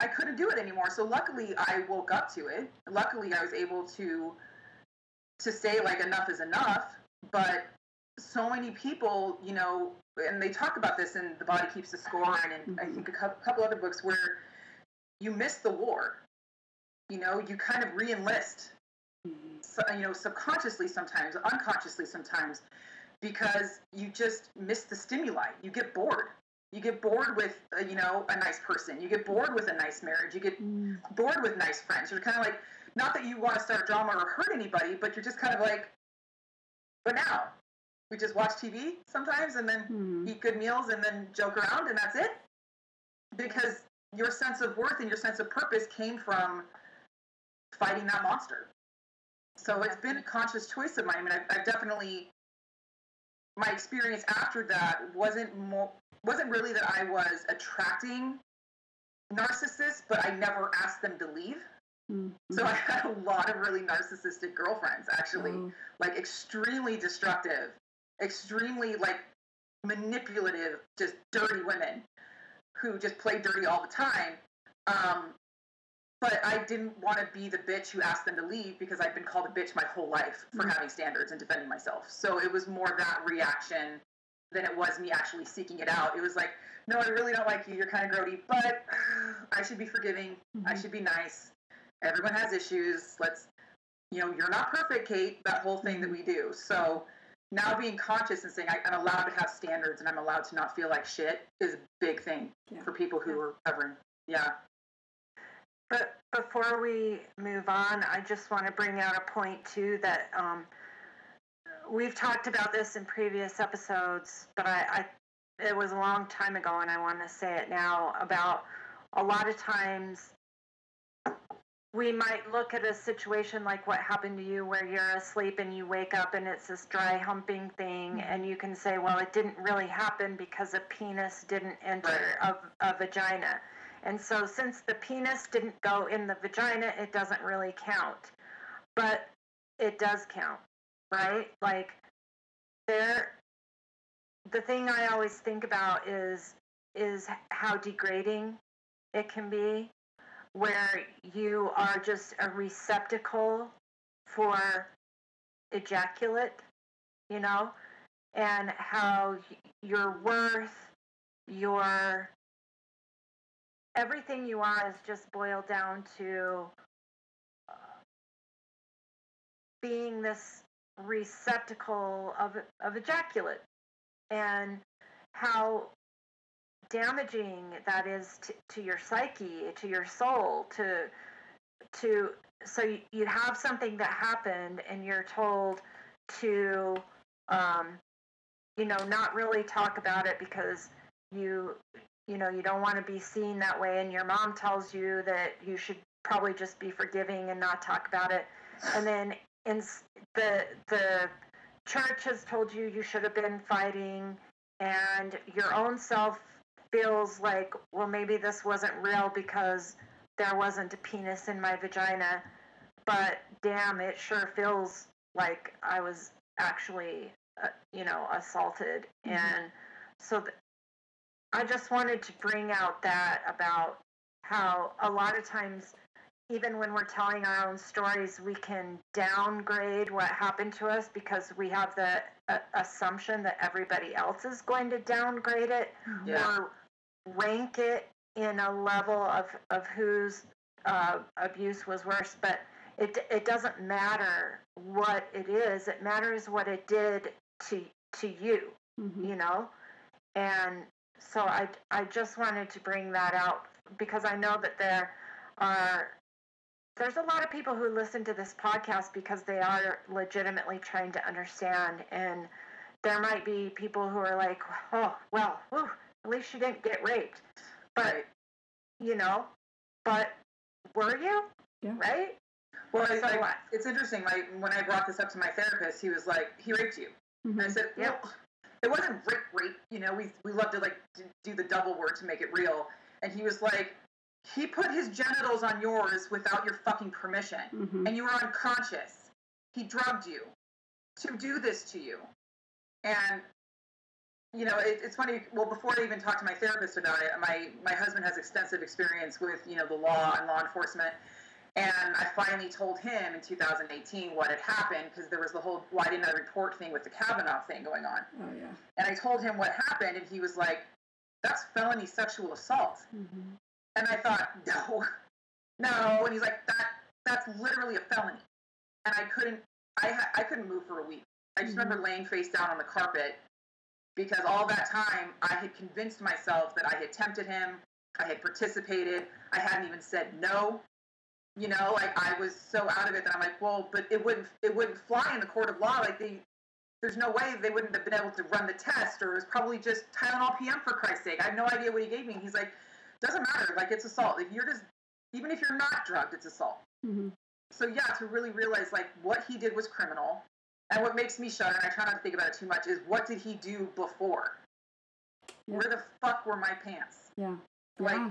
I couldn't do it anymore. So luckily, I woke up to it. Luckily, I was able to, to say like, enough is enough. But so many people, you know, and they talk about this in The Body Keeps the Score and in, I think, a couple other books where you miss the war. You know, you kind of re-enlist, so, you know, subconsciously sometimes, unconsciously sometimes, because you just miss the stimuli. You get bored. You get bored with, uh, you know, a nice person. You get bored with a nice marriage. You get mm bored with nice friends. You're kind of like, not that you want to start drama or hurt anybody, but you're just kind of like, but now we just watch TV sometimes and then hmm eat good meals and then joke around and that's it because your sense of worth and your sense of purpose came from fighting that monster So it's been a conscious choice of mine. I mean, I've, I've definitely my experience after that wasn't more wasn't really that I was attracting narcissists, but I never asked them to leave. Mm-hmm. So <laughs> I had a lot of really narcissistic girlfriends, actually, oh. like extremely destructive, extremely like manipulative, just dirty women who just play dirty all the time. Um, but I didn't want to be the bitch who asked them to leave because I've been called a bitch my whole life for mm-hmm. having standards and defending myself. So it was more that reaction than it was me actually seeking it out. It was like, no, I really don't like you. You're kind of grody, but <sighs> I should be forgiving. Mm-hmm. I should be nice. Everyone has issues. Let's, you know, you're not perfect, Kate. That whole thing that mm-hmm. we do. So now being conscious and saying I, am allowed to have standards and I'm allowed to not feel like shit is a big thing yeah. for people who are ever, yeah. But before we move on, I just want to bring out a point too that um, we've talked about this in previous episodes, but I, I it was a long time ago, and I want to say it now about a lot of times we might look at a situation like what happened to you where you're asleep and you wake up and it's this dry humping thing mm-hmm. and you can say well it didn't really happen because a penis didn't enter a, a vagina. And so since the penis didn't go in the vagina it doesn't really count. But it does count right? Like there the thing i always think about is is how degrading it can be where you are just a receptacle for ejaculate, you know, and how your worth, your everything you are is just boiled down to uh, being this receptacle of, of ejaculate. And how damaging that is to, to your psyche, to your soul, to to so you, you have something that happened and you're told to um, you know not really talk about it because you you know you don't want to be seen that way and your mom tells you that you should probably just be forgiving and not talk about it. And then in the the church has told you you should have been fighting and your own self feels like, well, maybe this wasn't real because there wasn't a penis in my vagina, but damn, it sure feels like I was actually, uh, you know, assaulted. Mm-hmm. And so th- I just wanted to bring out that about how a lot of times, even when we're telling our own stories, we can downgrade what happened to us because we have the uh, assumption that everybody else is going to downgrade it yeah. or rank it in a level of, of whose uh, abuse was worse, but it, it doesn't matter what it is. It matters what it did to, to you, mm-hmm. you know? And so I, I just wanted to bring that out because I know that there are there's a lot of people who listen to this podcast because they are legitimately trying to understand and there might be people who are like oh well whew, at least you didn't get raped. But, you know, but were you? Yeah. Right? Well, so I, it's interesting. Like when I brought this up to my therapist, he was like, "He raped you," mm-hmm. and I said, "Well, yep. it wasn't rape, rape. You know, we we love to like do the double word to make it real." And he was like, "He put his genitals on yours without your fucking permission, mm-hmm. and you were unconscious. He drugged you to do this to you." And you know, it, it's funny. Well, before I even talked to my therapist about it, my my husband has extensive experience with you know the law and law enforcement, and I finally told him in 2018 what had happened because there was the whole why didn't I report thing with the Kavanaugh thing going on. Oh yeah. And I told him what happened, and he was like, "That's felony sexual assault." Mm-hmm. And I thought, <laughs> no, no. And he's like, "That that's literally a felony." And I couldn't, I ha- I couldn't move for a week. I just mm-hmm. remember laying face down on the carpet because all that time I had convinced myself that I had tempted him, I had participated, I hadn't even said no. You know, like I was so out of it that I'm like, well, but it wouldn't it wouldn't fly in the court of law. Like they, there's no way they wouldn't have been able to run the test, or it was probably just Tylenol PM for Christ's sake. I have no idea what he gave me. He's like, doesn't matter. Like it's assault. If you're just even if you're not drugged, it's assault. Mm-hmm. so yeah, to really realize like what he did was criminal, and what makes me shudder, and I try not to think about it too much, is what did he do before? Yeah. Where the fuck were my pants? Yeah. Like, yeah.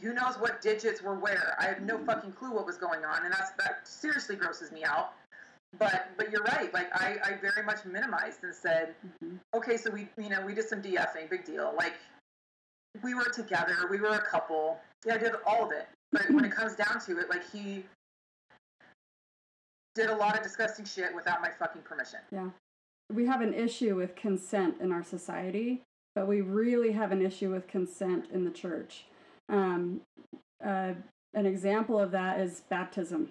who knows what digits were where? I have no fucking clue what was going on, and that's that seriously grosses me out. But but you're right. Like I, I very much minimized and said, Mhm. okay, so we you know we did some DFing, big deal. Like we were together, we were a couple. Yeah, I did all of it. But when it comes down to it, like he did a lot of disgusting shit without my fucking permission. Yeah. We have an issue with consent in our society, but we really have an issue with consent in the church. Um, uh, an example of that is baptism.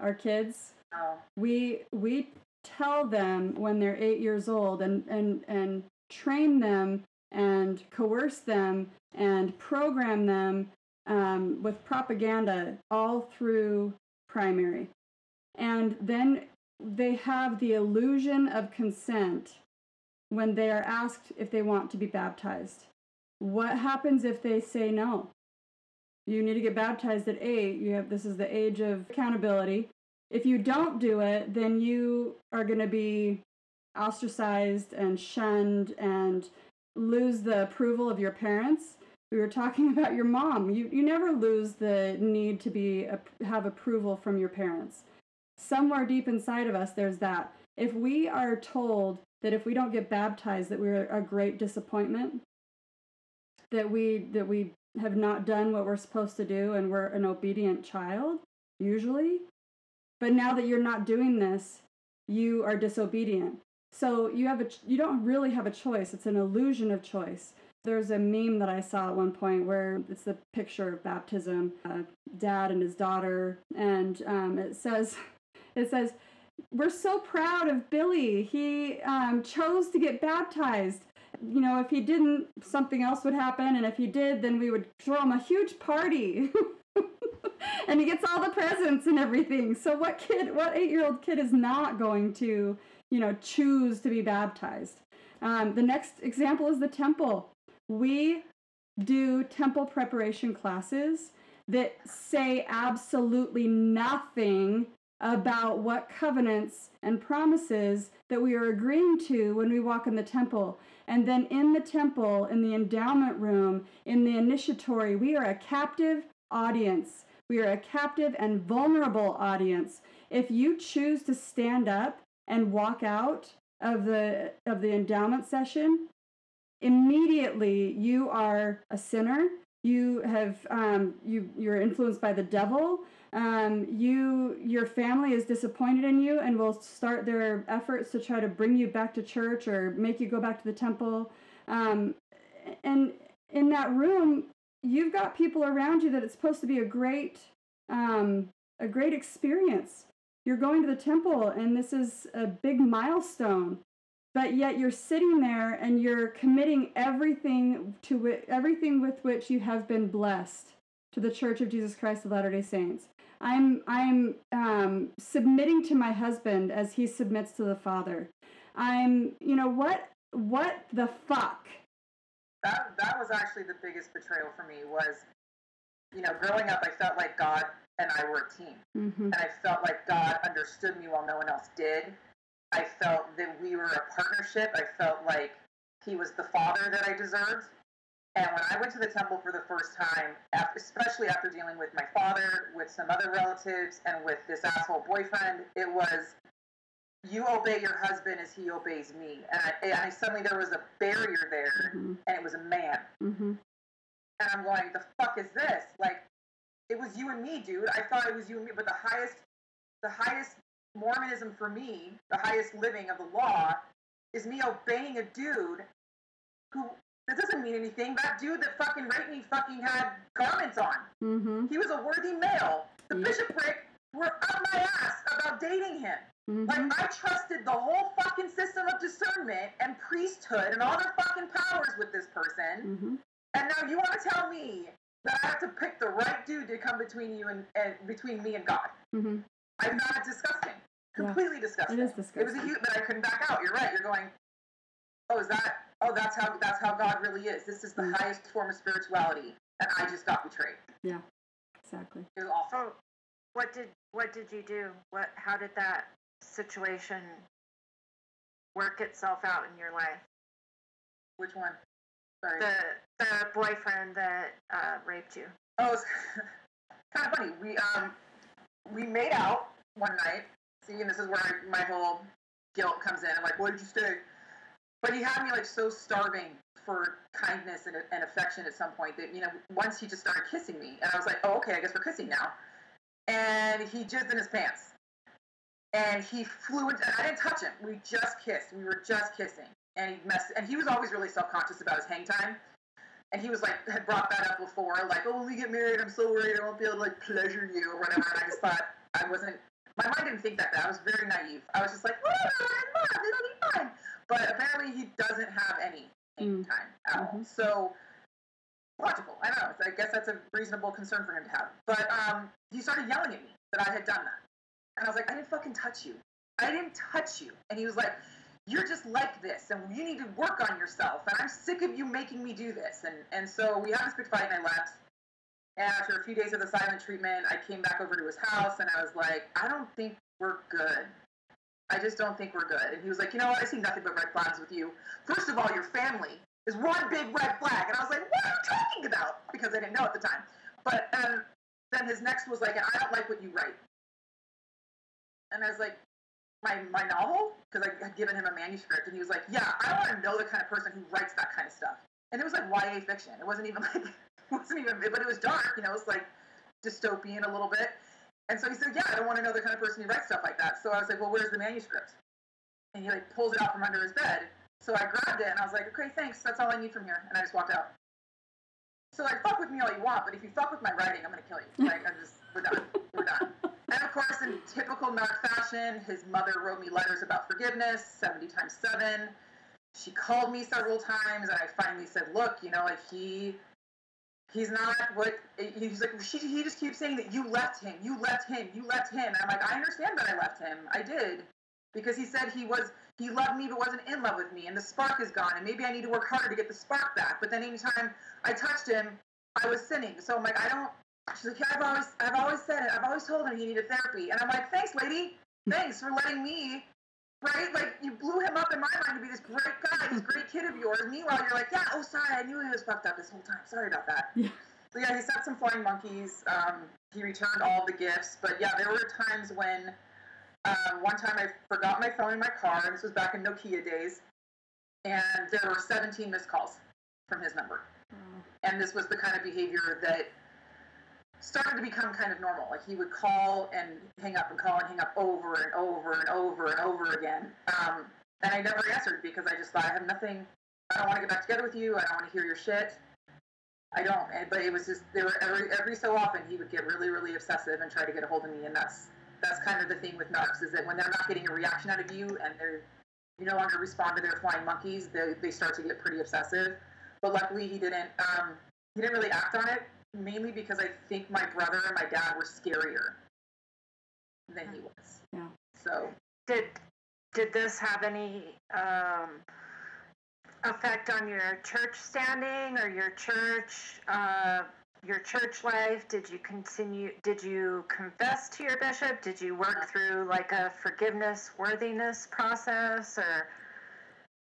Our kids, Oh, we we tell them when they're eight years old and and and train them and coerce them and program them um, with propaganda all through primary and then they have the illusion of consent when they are asked if they want to be baptized what happens if they say no you need to get baptized at eight you have this is the age of accountability if you don't do it, then you are going to be ostracized and shunned and lose the approval of your parents. We were talking <laughs> about your mom. You, you never lose the need to be have approval from your parents. Somewhere deep inside of us, there's that. If we are told that if we don't get baptized, that we're a great disappointment, that we that we have not done what we're supposed to do, and we're an obedient child, usually, but now that you're not doing this, you are disobedient. So you have a you don't really have a choice. It's an illusion of choice. There's a meme that I saw at one point where it's the picture of baptism, uh, dad and his daughter, and um, it says, <laughs> it says, "We're so proud of Billy. He um, chose to get baptized. You know, if he didn't, something else would happen, and if he did, then we would throw him a huge party." <laughs> and he gets all the presents and everything. So what kid, what eight-year-old kid is not going to, you know, choose to be baptized? Um, the next example is the temple. We do temple preparation classes that say absolutely nothing about what covenants and promises that we are agreeing to when we walk in the temple. And then in the temple, in the endowment room, in the initiatory, we are a captive audience. We are a captive and vulnerable audience. If you choose to stand up and walk out of the of the endowment session, immediately you are a sinner. You have um, you you're influenced by the devil. Um, you your family is disappointed in you and will start their efforts to try to bring you back to church or make you go back to the temple. Um, and in that room, you've got people around you that it's supposed to be a great um, a great experience. You're going to the temple, and this is a big milestone. But yet you're sitting there and you're committing everything to everything with which you have been blessed to the Church of Jesus Christ of Latter-day Saints. I'm I'm um, submitting to my husband as he submits to the Father. I'm you know what what the fuck? That that was actually the biggest betrayal for me was you know growing up i felt like god and i were a team. Hmm and i felt like god understood me while no one else did. I felt that we were a partnership. I felt like he was the father that i deserved and when i went to the temple for the first time after, especially after dealing with my father with some other relatives and with this asshole boyfriend it was you obey your husband as he obeys me and i, and I suddenly there was a barrier there hmm and it was a man hmm and I'm going, the fuck is this? Like, it was you and me, dude. I thought it was you and me, but the highest, the highest Mormonism for me, the highest living of the law, is me obeying a dude who that doesn't mean anything. That dude that fucking raped me fucking had garments on. hmm He was a worthy male. The Yeah. bishopric were up my ass about dating him. hmm Like I trusted the whole fucking system of discernment and priesthood and all their fucking powers with this person. hmm And now you want to tell me that I have to pick the right dude to come between you and, and between me and God? hmm I'm not disgusting. Yeah. Completely disgusting. It is disgusting. It was a huge, but I couldn't back out. You're right. You're going. Oh, is that? Oh, that's how that's how God really is. This is the Mm. highest form of spirituality, and I just got betrayed. Yeah, exactly. It was awful. So, what did what did you do? What how did that situation work itself out in your life? Which one? Sorry. The the boyfriend that uh, raped you. Oh, it's <laughs> kind of funny. We um we made out one night. See, and this is where my whole guilt comes in. I'm like, why did you stay? But he had me like so starving for kindness and, and affection at some point that you know once he just started kissing me, and I was like, oh okay, I guess we're kissing now. And he jizzed in his pants, and he flew into. I didn't touch him. We just kissed. We were just kissing, and he messed. And he was always really self conscious about his hang time. And he was like, had brought that up before, like, oh, when we get married, I'm so worried I won't be able to like pleasure you or whatever. And I just thought I wasn't. My mind didn't think that. That I was very naive. I was just like, whatever, I'm not. It'll be fine. But apparently, he doesn't have any Mm. time at all. Mhm. So logical. I don't know. I guess that's a reasonable concern for him to have. But um, he started yelling at me that I had done that, and I was like, I didn't fucking touch you. I didn't touch you. And he was like, You're just like this, and you need to work on yourself. And I'm sick of you making me do this. And and so we had this big fight, and I left. And after a few days of the silent treatment, I came back over to his house, and I was like, I don't think we're good. I just don't think we're good. And he was like, you know what? I see nothing but red flags with you. First of all, your family is one big red flag. And I was like, what are you talking about? Because I didn't know at the time. But um, then his next was like, I don't like what you write. And I was like, my, my novel? Because I had given him a manuscript. And he was like, yeah, I don't want to know the kind of person who writes that kind of stuff. And it was like YA fiction. It wasn't even <laughs> like, wasn't even, but it was dark. You know, it was like dystopian a little bit. And so he said, yeah, I don't want to know the kind of person who writes stuff like that. So I was like, well, where's the manuscript? And he like pulls it out from under his bed. So I grabbed it and I was like, okay, thanks. That's all I need from here. And I just walked out. So like, fuck with me all you want, but if you fuck with my writing, I'm gonna kill you. Like, I'm just, we're done. We're done. <laughs> And of course, in typical narc fashion, his mother wrote me letters about forgiveness, 70 times seven. She called me several times, and I finally said, look, you know, like he he's not what he's like she, he just keeps saying that you left him you left him you left him. And i'm like i understand that i left him. I did. Because he said he was he loved me but wasn't in love with me. And the spark is gone. And maybe i need to work harder to get the spark back. But then anytime i touched him i was sinning. So i'm like i don't she's like yeah, i've always i've always said it. I've always told him he needed therapy. And i'm like thanks lady. Thanks for letting me right? Like you blew him up in my mind to be this great guy, this great kid of yours. Meanwhile, you're like, yeah, oh sorry, I knew he was fucked up this whole time. Sorry about that. Yeah. So yeah, he sent some flying monkeys. Um, he returned all the gifts, but yeah, there were times when um, one time I forgot my phone in my car. This was back in Nokia days, and there were 17 missed calls from his number. And this was the kind of behavior that started to become kind of normal. Like he would call and hang up and call and hang up over and over and over and over again. Um, and I never answered because I just thought I have nothing. I don't want to get back together with you. I don't want to hear your shit. I don't. But it was just there were every every so often he would get really really obsessive and try to get a hold of me. And that's that's kind of the thing with narcs is that when they're not getting a reaction out of you and they're you no longer respond to their flying monkeys, they they start to get pretty obsessive. But luckily he didn't. Um, he didn't really act on it mainly because I think my brother and my dad were scarier than he was. Yeah. So Did did this have any um, effect on your church standing or your church uh, your church life? Did you continue? Did you confess to your bishop? Did you work through like a forgiveness worthiness process or?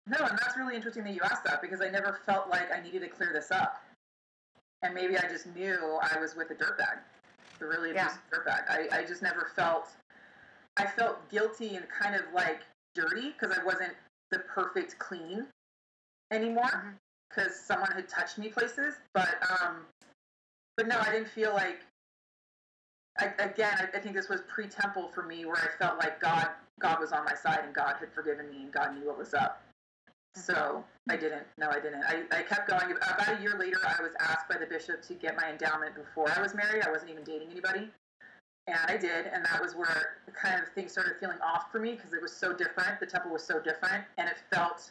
no, and that's really interesting that you asked that because I never felt like I needed to clear this up. And maybe I just knew I was with a dirtbag, a really Yeah. abusive dirtbag. I, I just never felt, I felt guilty and kind of like dirty because I wasn't the perfect clean anymore because someone had touched me places. But, um, but no, I didn't feel like, I, again, I, I think this was pre-temple for me where I felt like God, God was on my side and God had forgiven me and God knew what was up. So I didn't. No, I didn't. I, I kept going. About a year later, I was asked by the bishop to get my endowment before I was married. I wasn't even dating anybody. And I did. And that was where the kind of things started feeling off for me because it was so different. The temple was so different. And it felt,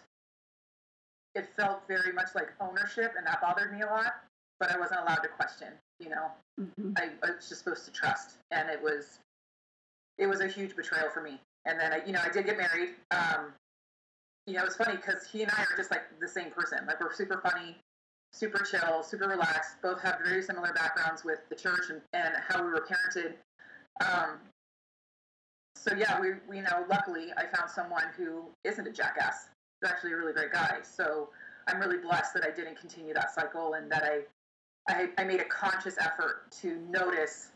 it felt very much like ownership. And that bothered me a lot. But I wasn't allowed to question, you know. Mhm. I, I was just supposed to trust, and it was it was a huge betrayal for me. And then I, you know, I did get married. Um, you know, it's funny because he and I are just like the same person. Like we're super funny, super chill, super relaxed. Both have very similar backgrounds with the church and, and how we were parented. Um, so yeah, we, we know luckily I found someone who isn't a jackass. He's actually a really great guy. So I'm really blessed that I didn't continue that cycle and that I I, I made a conscious effort to notice,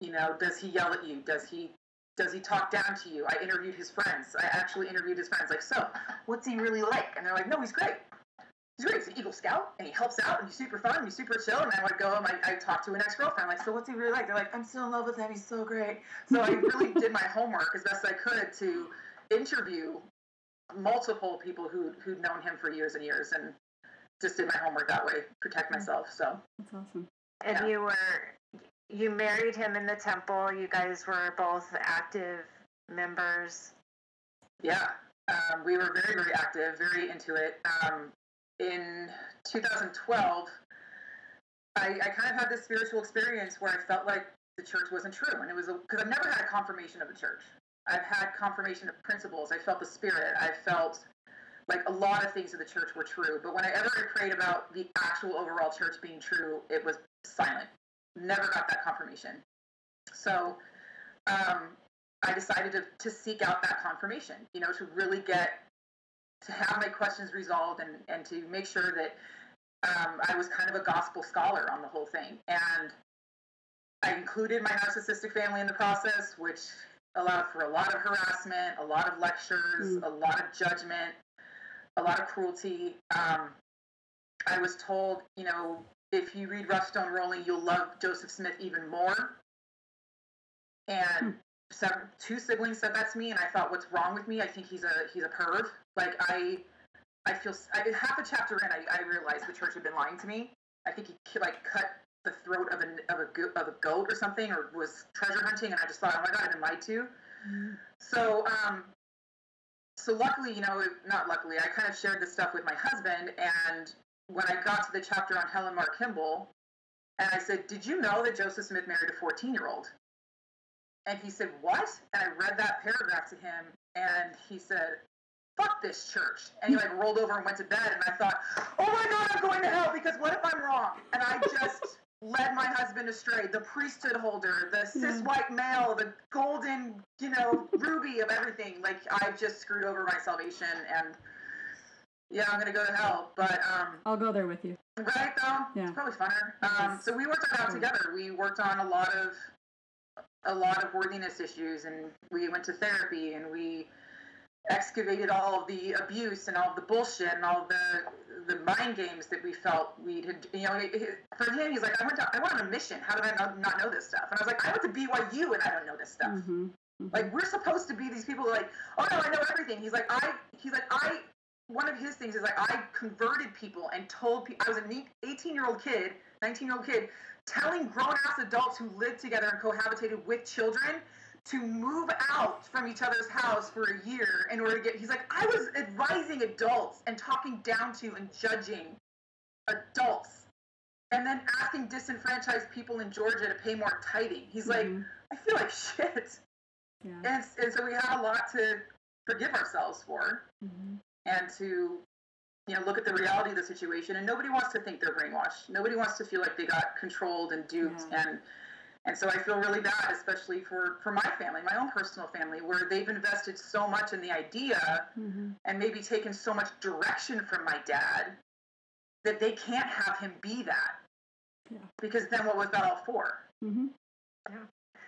you know, does he yell at you? Does he does he talk down to you? I interviewed his friends. I actually interviewed his friends. Like, so, what's he really like? And they're like, no, he's great. He's great. He's an Eagle Scout, and he helps out, and he's super fun, and he's super chill. And I would go and I, I talk to an ex-girlfriend. like, so what's he really like? They're like, I'm still in love with him. He's so great. So I really <laughs> did my homework as best I could to interview multiple people who who'd known him for years and years, and just did my homework that way, protect mm. myself. So That's awesome. And Yeah. you were you married him in the temple. You guys were both active members. Yeah, um, we were very, very active, very into it. Um, in 2012, I, I kind of had this spiritual experience where I felt like the church wasn't true, and it was because I've never had confirmation of a church. I've had confirmation of principles. I felt the spirit. I felt like a lot of things of the church were true, but whenever I prayed about the actual overall church being true, it was silent. Never got that confirmation. So um, I decided to, to seek out that confirmation, you know, to really get to have my questions resolved and, and to make sure that um, I was kind of a gospel scholar on the whole thing. And I included my narcissistic family in the process, which allowed for a lot of harassment, a lot of lectures, Mm. a lot of judgment, a lot of cruelty. Um, I was told, you know, if you read Rough Stone Rolling, you'll love Joseph Smith even more. And seven, two siblings said that to me, and I thought, "What's wrong with me? I think he's a he's a perv." Like I, I feel I, half a chapter in, I, I realized the church had been lying to me. I think he like cut the throat of a of a of a goat or something, or was treasure hunting, and I just thought, "Oh my god, I've been lied to." So, um, so luckily, you know, not luckily, I kind of shared this stuff with my husband, and when I got to the chapter on Helen Mar Kimball, and I said, "Did you know that Joseph Smith married a 14 year old?" And he said, What? And I read that paragraph to him, and he said, Fuck this church. And he like rolled over and went to bed. And I thought, Oh my God, I'm going to hell because what if I'm wrong? And I just <laughs> led my husband astray. The priesthood holder, the cis white male, the golden, you know, ruby of everything. Like I've just screwed over my salvation. And yeah, I'm going to go to hell. But, um, I'll go there with you. Right though, Yeah. it's probably funner. Um, so we worked it out together. We worked on a lot of a lot of worthiness issues, and we went to therapy, and we excavated all of the abuse and all of the bullshit and all the the mind games that we felt we had. You know, it- it- for him, he's like, I went to, I went on a mission. How did I not, not know this stuff? And I was like, I went to BYU, and I don't know this stuff. hmm Like we're supposed to be these people who are like, oh no, I know everything. He's like, I. He's like, I. One of his things is like, I converted people and told people. I was an 18 year old kid, 19 year old kid, telling grown ass adults who lived together and cohabitated with children to move out from each other's house for a year in order to get. He's like, I was advising adults and talking down to and judging adults. And then asking disenfranchised people in Georgia to pay more tithing. He's like, Mhm. I feel like shit. Yeah. And, and so we had a lot to forgive ourselves for Mhm. And to you know look at the reality of the situation and nobody wants to think they're brainwashed nobody wants to feel like they got controlled and duped Yeah. and and so i feel really bad especially for for my family my own personal family where they've invested so much in the idea Mhm. and maybe taken so much direction from my dad that they can't have him be that Yeah. because then what was that all for mm-hmm. yeah.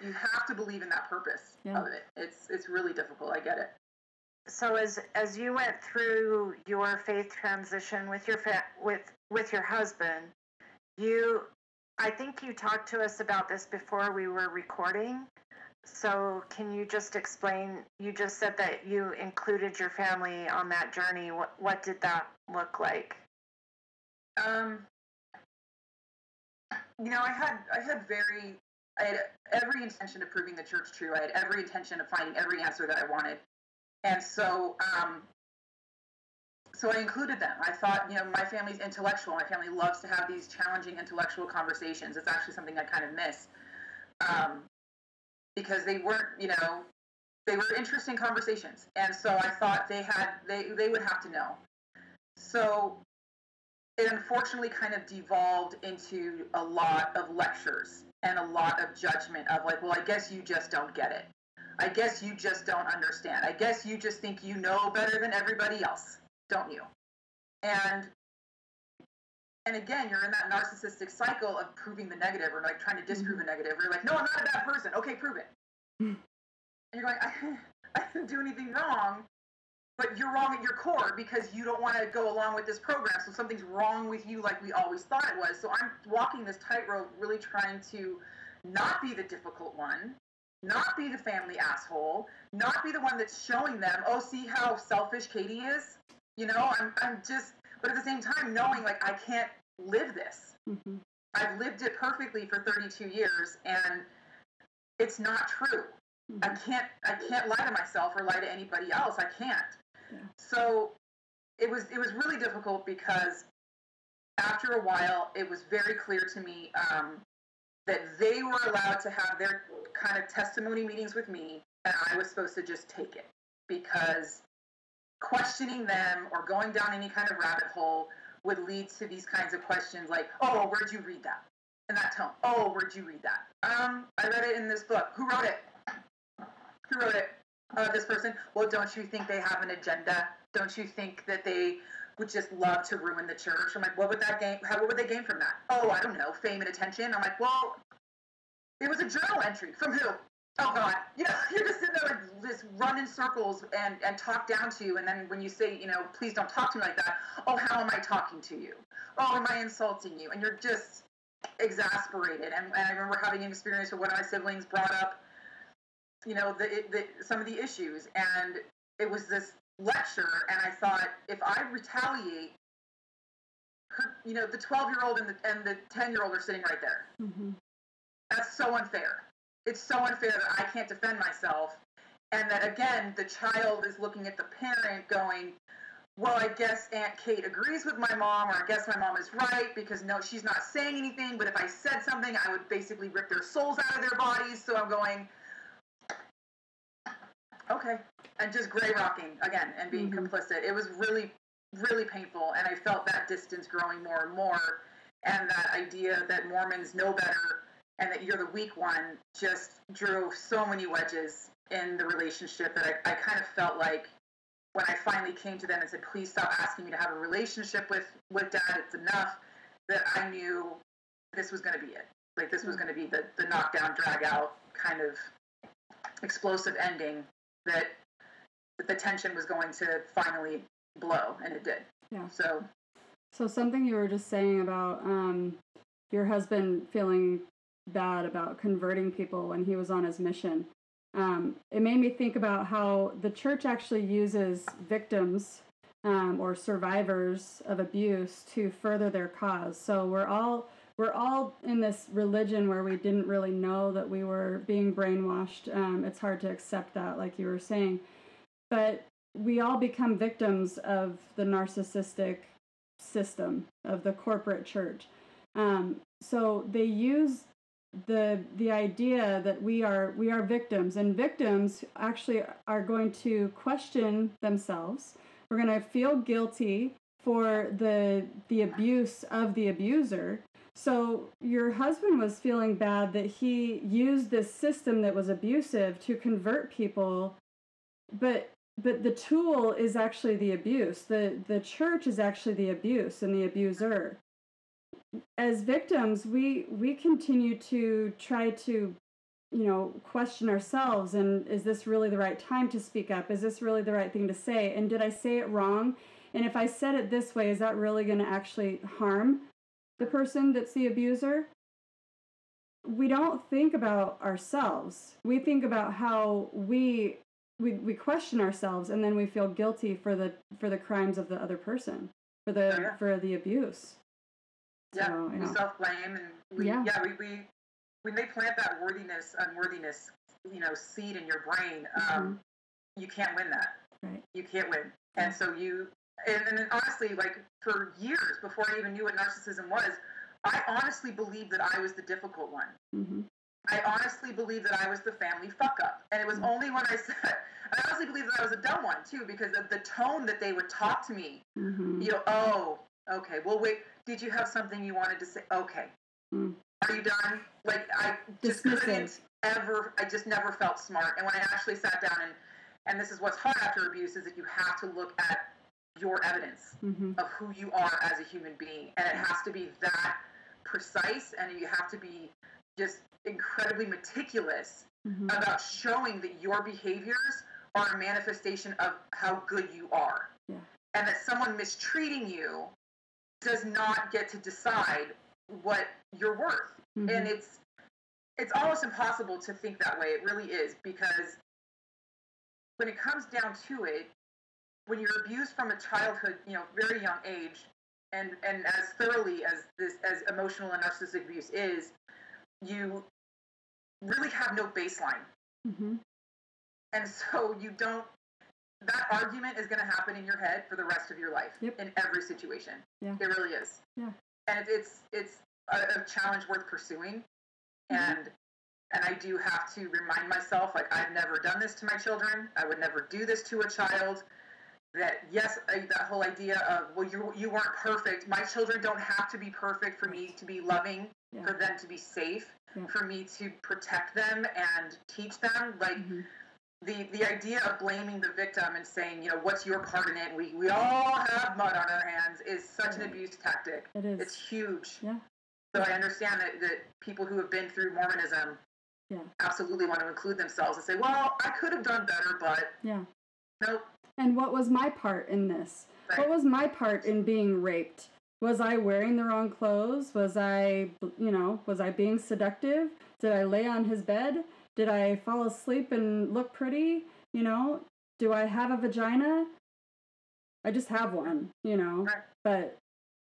you have to believe in that purpose Yeah. of it it's it's really difficult i get it So as as you went through your faith transition with your fa- with with your husband, you I think you talked to us about this before we were recording. So can you just explain you just said that you included your family on that journey. What what did that look like? Um, you know, I had I had very I had every intention of proving the church true. I had every intention of finding every answer that I wanted, and so um, so I included them. I thought, you know, my family's intellectual. My family loves to have these challenging intellectual conversations. It's actually something I kind of miss um, because they weren't, you know, they were interesting conversations, and so I thought they had they they would have to know. So it unfortunately kind of devolved into a lot of lectures and a lot of judgment of like, well, I guess you just don't get it. I guess you just don't understand. I guess you just think you know better than everybody else, don't you? And and again, you're in that narcissistic cycle of proving the negative or like trying to disprove a mm-hmm. negative. You're like, no, I'm not a bad person. Okay, prove it. Mm. and you're going, I, <laughs> I didn't do anything wrong, but you're wrong at your core because you don't want to go along with this program. So something's wrong with you, like we always thought it was. So I'm walking this tightrope, really trying to not be the difficult one, not be the family asshole, not be the one that's showing them, oh, see how selfish Katie is. You know, I'm, I'm just but at the same time knowing like I can't live this. Mm-hmm. I've lived it perfectly for 32 years and it's not true. Mm-hmm. I can't I can't lie to myself or lie to anybody else. I can't. Yeah. So it was it was really difficult because after a while it was very clear to me um, that they were allowed to have their kind of testimony meetings with me and I was supposed to just take it because questioning them or going down any kind of rabbit hole would lead to these kinds of questions like, oh, where'd you read that? In that tone. Oh, where'd you read that? Um, I read it in this book. Who wrote it? <clears throat> Who wrote it? Uh, this person. Well, don't you think they have an agenda? Don't you think that they would just love to ruin the church? I'm like, what would that gain? How what would they gain from that? Oh, I don't know, fame and attention. I'm like, well, it was a journal entry from who? Oh God, you know, you're just sitting there and just run in circles and, and talk down to you. And then when you say, you know, please don't talk to me like that. Oh, how am I talking to you? Oh, am I insulting you? And you're just exasperated. And, and I remember having an experience where one of my siblings brought up, you know, the, the, some of the issues. And it was this lecture. And I thought, if I retaliate, her, you know, the 12 year old and the, and the 10 year old are sitting right there. Mm-hmm. That's so unfair it's so unfair that I can't defend myself. And that again, the child is looking at the parent going, well, I guess Aunt Kate agrees with my mom, or I guess my mom is right because no, she's not saying anything. But if I said something, I would basically rip their souls out of their bodies. So I'm going, okay, and just gray rocking again and being mm-hmm. complicit. It was really, really painful, and I felt that distance growing more and more, and that idea that Mormons know better and that you're the weak one just drove so many wedges in the relationship that I, I kind of felt like when I finally came to them and said, please stop asking me to have a relationship with, with dad, it's enough, that I knew this was going to be it. Like this was hmm. going to be the, the knockdown, drag out kind of explosive ending that the tension was going to finally blow, and it did. Yeah. So, so something you were just saying about um, your husband feeling bad about converting people when he was on his mission. Um, it made me think about how the church actually uses victims um, or survivors of abuse to further their cause. So we're all we're all in this religion where we didn't really know that we were being brainwashed. Um, it's hard to accept that, like you were saying, but we all become victims of the narcissistic system of the corporate church. Um, so they use the the idea that we are we are victims and victims actually are going to question themselves. We're going to feel guilty for the the abuse of the abuser. So your husband was feeling bad that he used this system that was abusive to convert people but but the tool is actually the abuse. The the church is actually the abuse and the abuser as victims, we we continue to try to you know question ourselves and is this really the right time to speak up? Is this really the right thing to say? And did i say it wrong? And if i said it this way is that really going to actually harm the person that's the abuser? We don't think about ourselves. We think about how we we, we question ourselves and then we feel guilty for the for the crimes of the other person for the for the abuse yeah, so, we self blame and we yeah, yeah we, we when they plant that worthiness, unworthiness, you know, seed in your brain, um, mm-hmm. you can't win that. Right. You can't win. And so you and, and then honestly, like for years before I even knew what narcissism was, I honestly believed that I was the difficult one. Mm-hmm. I honestly believed that I was the family fuck up. And it was mm-hmm. only when I <laughs> said, I honestly believed that I was a dumb one too, because of the tone that they would talk to me. Mm-hmm. You know, oh, okay, well, wait, did you have something you wanted to say? Okay. Mm. are you done? Like I just couldn't ever. I just never felt smart. And when I actually sat down and and this is what's hard after abuse is that you have to look at your evidence Mm-hmm. of who you are as a human being, and it has to be that precise, and you have to be just incredibly meticulous Mm-hmm. about showing that your behaviors are a manifestation of how good you are. Yeah. And that someone mistreating you does not get to decide what you're worth. Mm-hmm. And it's it's almost impossible to think that way. It really is because when it comes down to it, when you're abused from a childhood, you know, very young age, and and as thoroughly as this as emotional and narcissistic abuse is, you really have no baseline. Mm-hmm. And so you don't, that argument is going to happen in your head for the rest of your life Yep. in every situation. Yeah. It really is. Yeah. And it's, it's a, a challenge worth pursuing. Mhm. And, and I do have to remind myself, like, I've never done this to my children. I would never do this to a child. That yes, I, that whole idea of well, you you weren't perfect. My children don't have to be perfect for me to be loving, Yeah. for them to be safe, Yeah. for me to protect them and teach them. Like Mm-hmm. The the idea of blaming the victim and saying, you know, what's your part in it? We we all have mud on our hands is such an abuse tactic. It is. It's huge. Yeah. So I understand that, that people who have been through Mormonism Yeah. absolutely want to include themselves and say, well, I could have done better, but yeah. nope. And what was my part in this? Right. What was my part in being raped? Was I wearing the wrong clothes? Was I, you know, was I being seductive? Did I lay on his bed? Did I fall asleep and look pretty? You know, do I have a vagina? I just have one, you know. Right. But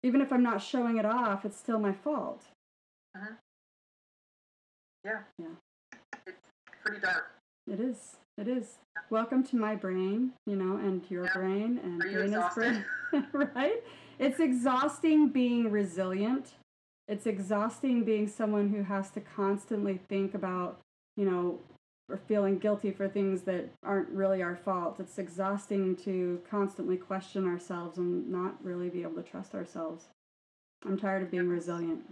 even if I'm not showing it off, it's still my fault. Uh-huh. Yeah. Yeah. It's pretty dark. It is. It is. Welcome to my brain, you know, and your Yeah. brain and Are you Dana's brain. <laughs> right? It's exhausting being resilient. It's exhausting being someone who has to constantly think about, you know, or feeling guilty for things that aren't really our fault. It's exhausting to constantly question ourselves and not really be able to trust ourselves. I'm tired of being resilient.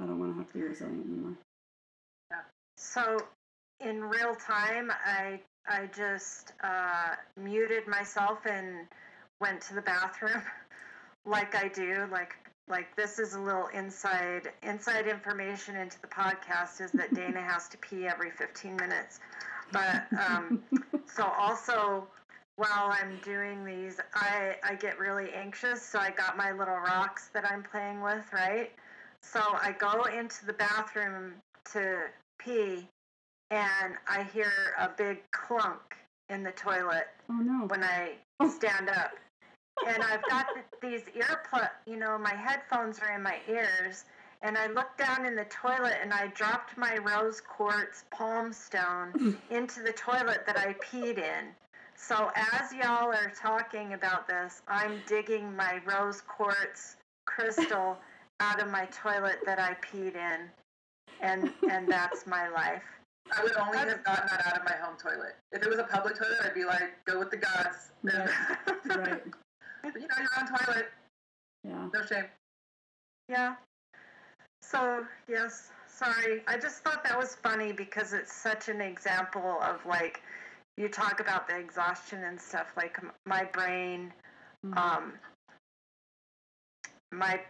I don't want to have to be resilient anymore. So, in real time, I I just uh, muted myself and went to the bathroom, <laughs> like I do. Like like this is a little inside inside information into the podcast is that Dana <laughs> has to pee every 15 minutes. But um, so <laughs> also while I'm doing these, I I get really anxious. So I got my little rocks that I'm playing with, right? So I go into the bathroom to pee, and I hear a big clunk in the toilet oh no. when I stand up. And I've got th- these earplug, you know, my headphones are in my ears. And I looked down in the toilet and I dropped my rose quartz palm stone hmm. into the toilet that I peed in. So as y'all are talking about this, I'm digging my rose quartz crystal <laughs> out of my toilet that I peed in. And and that's my life. I would only have gotten that out of my home toilet. If it was a public toilet, I'd be like, go with the gods. Right. <laughs> Right. But you know, your own toilet. Yeah. No shame. Yeah. So, yes, sorry. I just thought that was funny because it's such an example of like, you talk about the exhaustion and stuff, like my brain, Mhm. um, my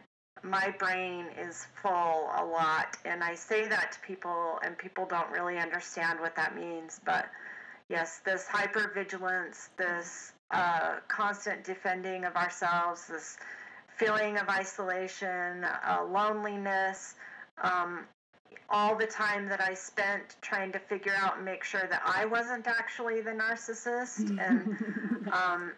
my brain is full a lot and i say that to people and people don't really understand what that means but yes this hypervigilance this uh, constant defending of ourselves this feeling of isolation uh, loneliness um, all the time that i spent trying to figure out and make sure that i wasn't actually the narcissist <laughs> and um,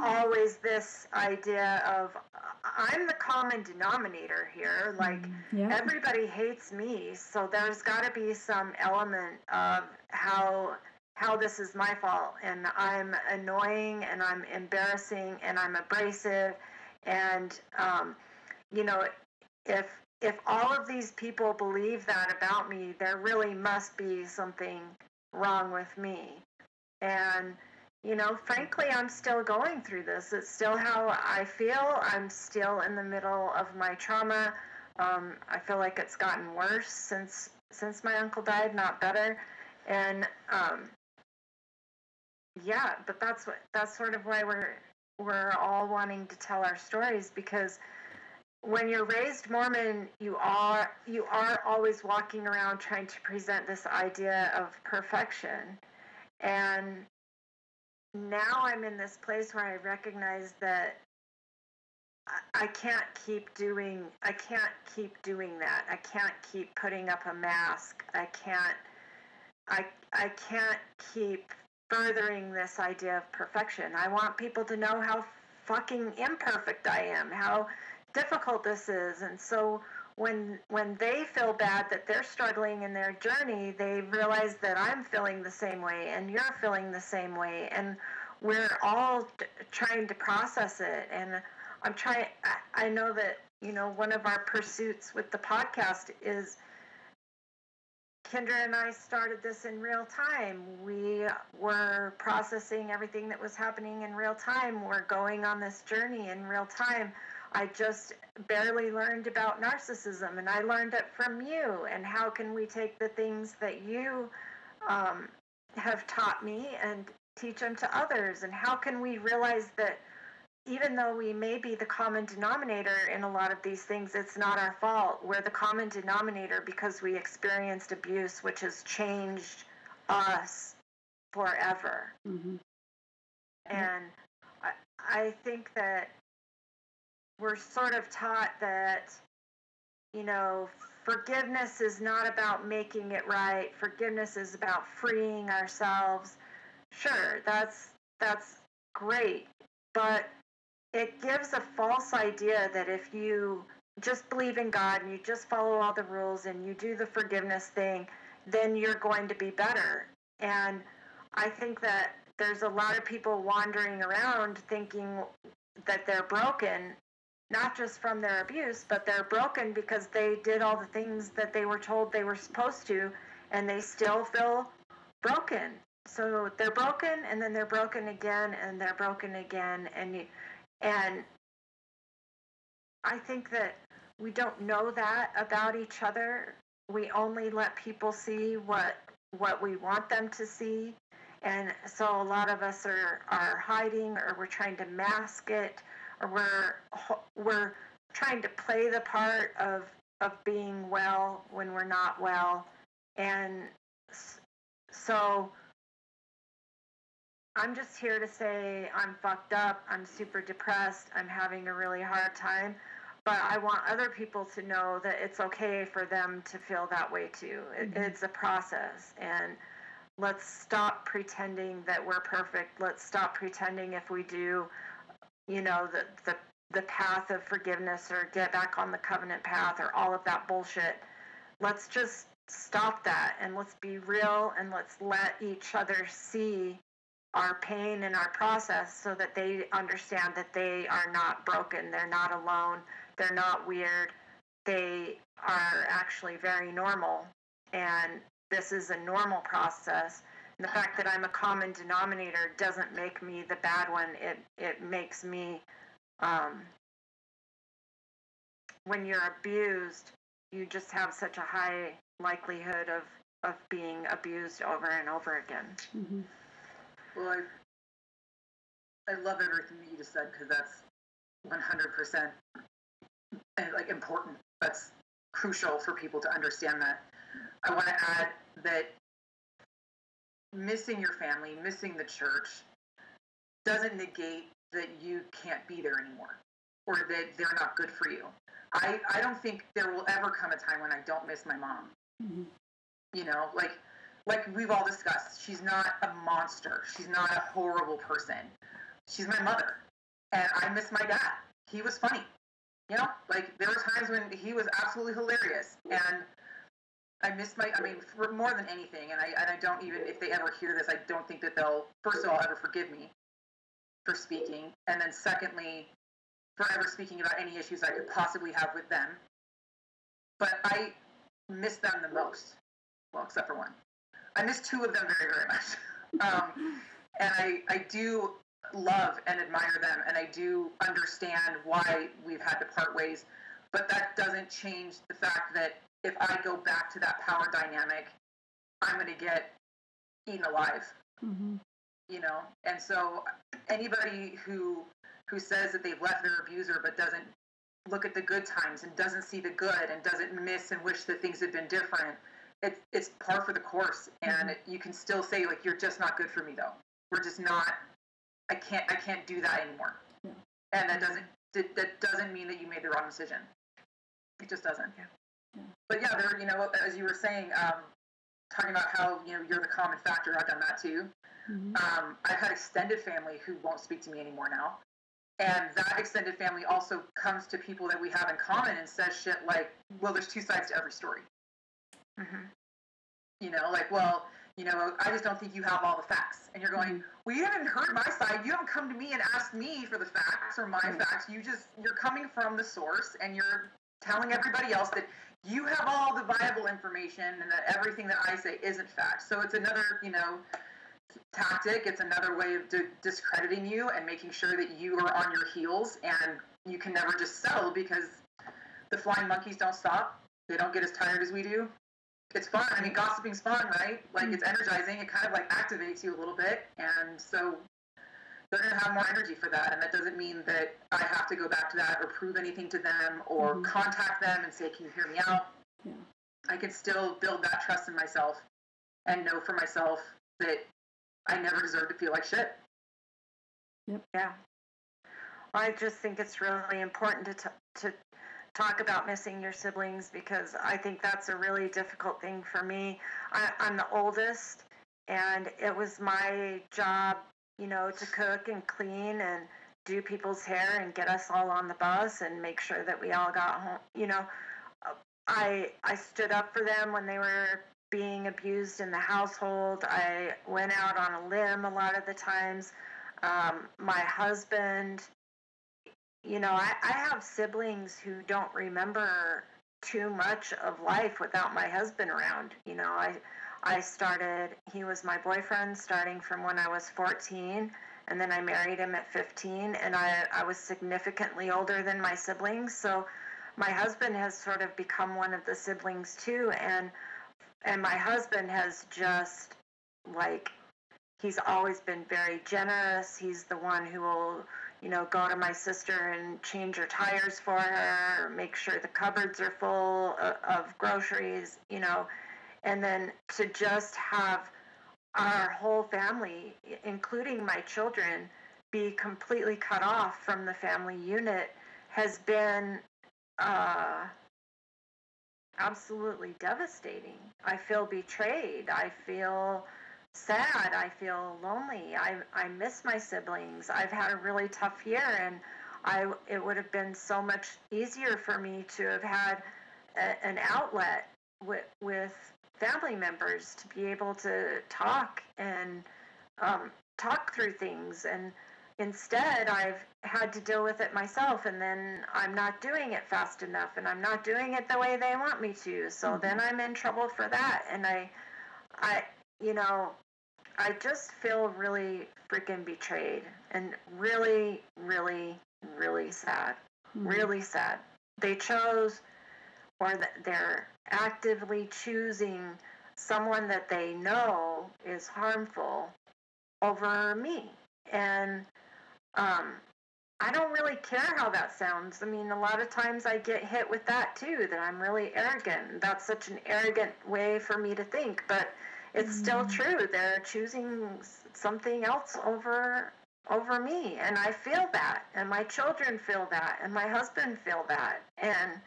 always this idea of I'm the common denominator here. Like yeah. everybody hates me, so there's got to be some element of how how this is my fault, and I'm annoying, and I'm embarrassing, and I'm abrasive, and um, you know, if if all of these people believe that about me, there really must be something wrong with me, and you know, frankly, I'm still going through this. It's still how I feel. I'm still in the middle of my trauma. Um, I feel like it's gotten worse since since my uncle died, not better. And um, yeah, but that's what that's sort of why we're we're all wanting to tell our stories because when you're raised Mormon, you are you are always walking around trying to present this idea of perfection. And now I'm in this place where I recognize that I can't keep doing I can't keep doing that. I can't keep putting up a mask. I can't I I can't keep furthering this idea of perfection. I want people to know how fucking imperfect I am, how difficult this is. And so when when they feel bad that they're struggling in their journey, they realize that I'm feeling the same way and you're feeling the same way and we're all t- trying to process it and I'm trying I, I know that you know one of our pursuits with the podcast is Kendra and I started this in real time. We were processing everything that was happening in real time. We're going on this journey in real time. I just barely learned about narcissism, and I learned it from you. And how can we take the things that you um, have taught me and teach them to others? And how can we realize that even though we may be the common denominator in a lot of these things, it's not our fault. We're the common denominator because we experienced abuse, which has changed us forever. Mm-hmm. And I, I think that we're sort of taught that, you know, forgiveness is not about making it right. Forgiveness is about freeing ourselves. Sure, that's that's great, but it gives a false idea that if you just believe in God and you just follow all the rules and you do the forgiveness thing, then you're going to be better. And I think that there's a lot of people wandering around thinking that they're broken, not just from their abuse, but they're broken because they did all the things that they were told they were supposed to, and they still feel broken. So they're broken, and then they're broken again, and they're broken again, and you, and I think that we don't know that about each other. We only let people see what what we want them to see. And so a lot of us are, are hiding or we're trying to mask it or we're we're trying to play the part of of being well when we're not well. And so I'm just here to say I'm fucked up. I'm super depressed. I'm having a really hard time. But I want other people to know that it's okay for them to feel that way too. It, mm-hmm. It's a process. And let's stop pretending that we're perfect. Let's stop pretending if we do, you know, the, the, the path of forgiveness or get back on the covenant path or all of that bullshit. Let's just stop that and let's be real and let's let each other see our pain and our process so that they understand that they are not broken, they're not alone, they're not weird, they are actually very normal. And this is a normal process. And the fact that I'm a common denominator doesn't make me the bad one. It it makes me um, when you're abused, you just have such a high likelihood of of being abused over and over again. Mm-hmm. Well, I I love everything that you just said because that's 100% like important. That's crucial for people to understand that. I want to add that missing your family, missing the church, doesn't negate that you can't be there anymore or that they're not good for you. I, I don't think there will ever come a time when I don't miss my mom. Mm-hmm. You know, like like we've all discussed, she's not a monster. She's not a horrible person. She's my mother. And I miss my dad. He was funny. You know, like there were times when he was absolutely hilarious. And I miss my, I mean, for more than anything, and I, and I don't even, if they ever hear this, I don't think that they'll, first of all, ever forgive me for speaking. And then secondly, for ever speaking about any issues I could possibly have with them. But I miss them the most. Well, except for one. I miss two of them very, very much. Um, and I, I do love and admire them, and I do understand why we've had to part ways. but that doesn't change the fact that if I go back to that power dynamic, I'm going to get eaten alive. Mm-hmm. You know, and so anybody who who says that they've left their abuser but doesn't look at the good times and doesn't see the good and doesn't miss and wish that things had been different, it's it's par for the course. And Mm-hmm. you can still say like you're just not good for me though. We're just not. I can't I can't do that anymore. Yeah. And that doesn't that doesn't mean that you made the wrong decision. It just doesn't. Yeah. But yeah, there. You know, as you were saying, um, talking about how you know you're the common factor. I've done that too. Mm-hmm. Um, I've had extended family who won't speak to me anymore now. And that extended family also comes to people that we have in common and says shit like, well, there's two sides to every story. Mhm. You know, like, well, you know, I just don't think you have all the facts. And you're going, well, you haven't heard my side. You haven't come to me and asked me for the facts or my facts. You just, you're coming from the source and you're telling everybody else that you have all the viable information and that everything that I say isn't fact. So it's another, you know, tactic. It's another way of di- discrediting you and making sure that you are on your heels and you can never just settle because the flying monkeys don't stop. They don't get as tired as we do. It's fun. I mean, gossiping's fun, right? Like it's energizing. It kind of like activates you a little bit, and so they're gonna have more energy for that. And that doesn't mean that I have to go back to that or prove anything to them or Mhm. contact them and say, "Can you hear me out?" Yeah. I can still build that trust in myself and know for myself that I never deserve to feel like shit. Yeah. I just think it's really important to, t- to talk about missing your siblings because I think that's a really difficult thing for me. I, I'm the oldest, and it was my job, you know, to cook and clean and do people's hair and get us all on the bus and make sure that we all got home. You know, I I stood up for them when they were being abused in the household. I went out on a limb a lot of the times. Um, my husband, you know, I, I have siblings who don't remember too much of life without my husband around. You know, I I started he was my boyfriend starting from when I was 14 and then I married him at 15 and I I was significantly older than my siblings. So my husband has sort of become one of the siblings too and and my husband has just like he's always been very generous. He's the one who will, you know, go to my sister and change her tires for her, make sure the cupboards are full of, of groceries, you know, and then to just have our whole family, including my children, be completely cut off from the family unit has been uh, absolutely devastating. I feel betrayed. I feel sad. I feel lonely. I, I miss my siblings. I've had a really tough year, and I it would have been so much easier for me to have had a, an outlet with with family members to be able to talk and um, talk through things and instead i've had to deal with it myself and then i'm not doing it fast enough and i'm not doing it the way they want me to so then i'm in trouble for that and i i you know i just feel really freaking betrayed and really really really sad Mm-hmm. really sad they chose or that they're actively choosing someone that they know is harmful over me and um, I don't really care how that sounds. I mean, a lot of times I get hit with that too, that I'm really arrogant. That's such an arrogant way for me to think, but it's still true. They're choosing something else over over me, and I feel that, and my children feel that, and my husband feel that, and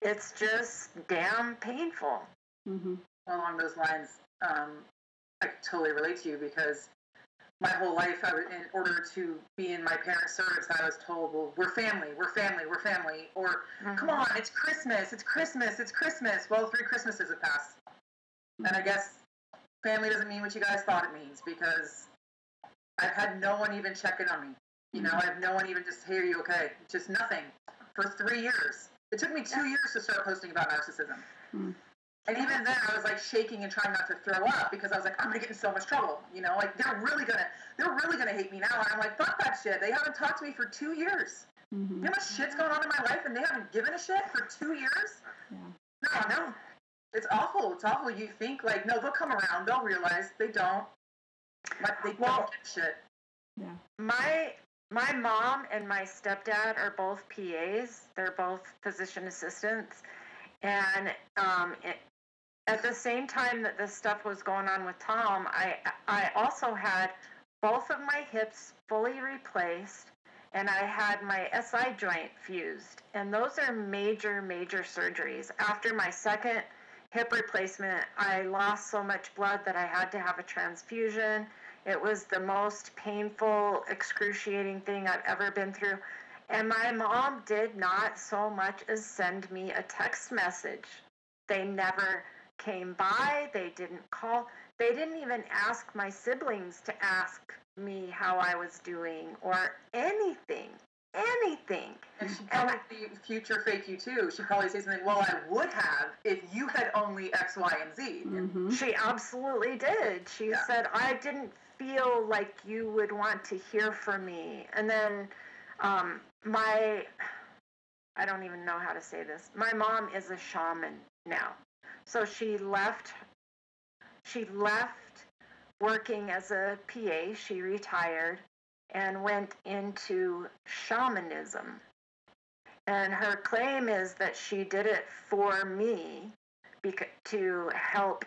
it's just damn painful. Mm-hmm. along those lines, um, I totally relate to you because my whole life, I in order to be in my parents' service, I was told, "Well, we're family, we're family, we're family," or "Come on, it's Christmas, it's Christmas, it's Christmas." Well, three Christmases have passed, and I guess family doesn't mean what you guys thought it means because I've had no one even check in on me. You know, I have no one even just, "Hey, are you okay?" Just nothing for three years. It took me two years to start posting about narcissism. Mm. And even then, I was like shaking and trying not to throw up because I was like, I'm gonna get in so much trouble. You know, like they're really gonna, they're really gonna hate me now. And I'm like, fuck that shit. They haven't talked to me for two years. Mm-hmm. You know how much shit's going on in my life and they haven't given a shit for two years? Yeah. No, no. It's awful. It's awful. You think like, no, they'll come around. They'll realize they don't. Like they Well- don't give a shit. Yeah. My my mom and my stepdad are both PAs. They're both physician assistants, and um, it, at the same time that this stuff was going on with Tom, I I also had both of my hips fully replaced, and I had my SI joint fused, and those are major major surgeries. After my second hip replacement, I lost so much blood that I had to have a transfusion. It was the most painful, excruciating thing I've ever been through. And my mom did not so much as send me a text message. They never came by, they didn't call, they didn't even ask my siblings to ask me how I was doing or anything. Anything. And she'd probably future fake you too. She'd probably say something, well, I would have if you had only X, Y, and Z. Mm-hmm. She absolutely did. She Yeah. said, I didn't feel like you would want to hear from me. And then um, my, I don't even know how to say this. My mom is a shaman now. So she left, she left working as a PA. She retired and went into shamanism. And her claim is that she did it for me to help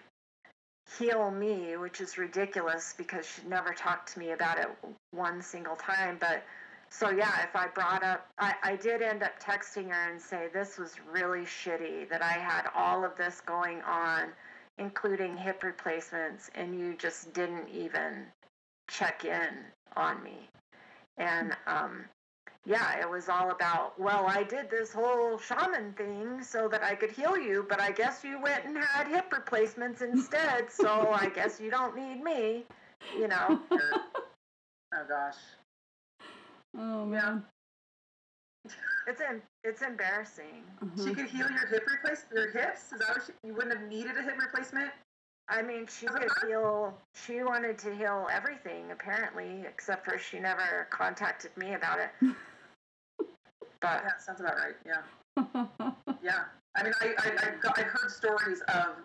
heal me, which is ridiculous because she never talked to me about it one single time. But so, yeah, if I brought up, I, I did end up texting her and say, This was really shitty that I had all of this going on, including hip replacements, and you just didn't even check in on me. And, um, yeah, it was all about, well, I did this whole shaman thing so that I could heal you, but I guess you went and had hip replacements instead, <laughs> so I guess you don't need me, you know. <laughs> Oh gosh. Oh man. It's em- it's embarrassing. Uh-huh. She could heal your hip replace your hips. Is that what she, you wouldn't have needed a hip replacement? I mean, she could heal. She wanted to heal everything, apparently, except for she never contacted me about it. <laughs> But Yeah, sounds about right. Yeah, <laughs> yeah. I mean, I I I've, got, I've heard stories of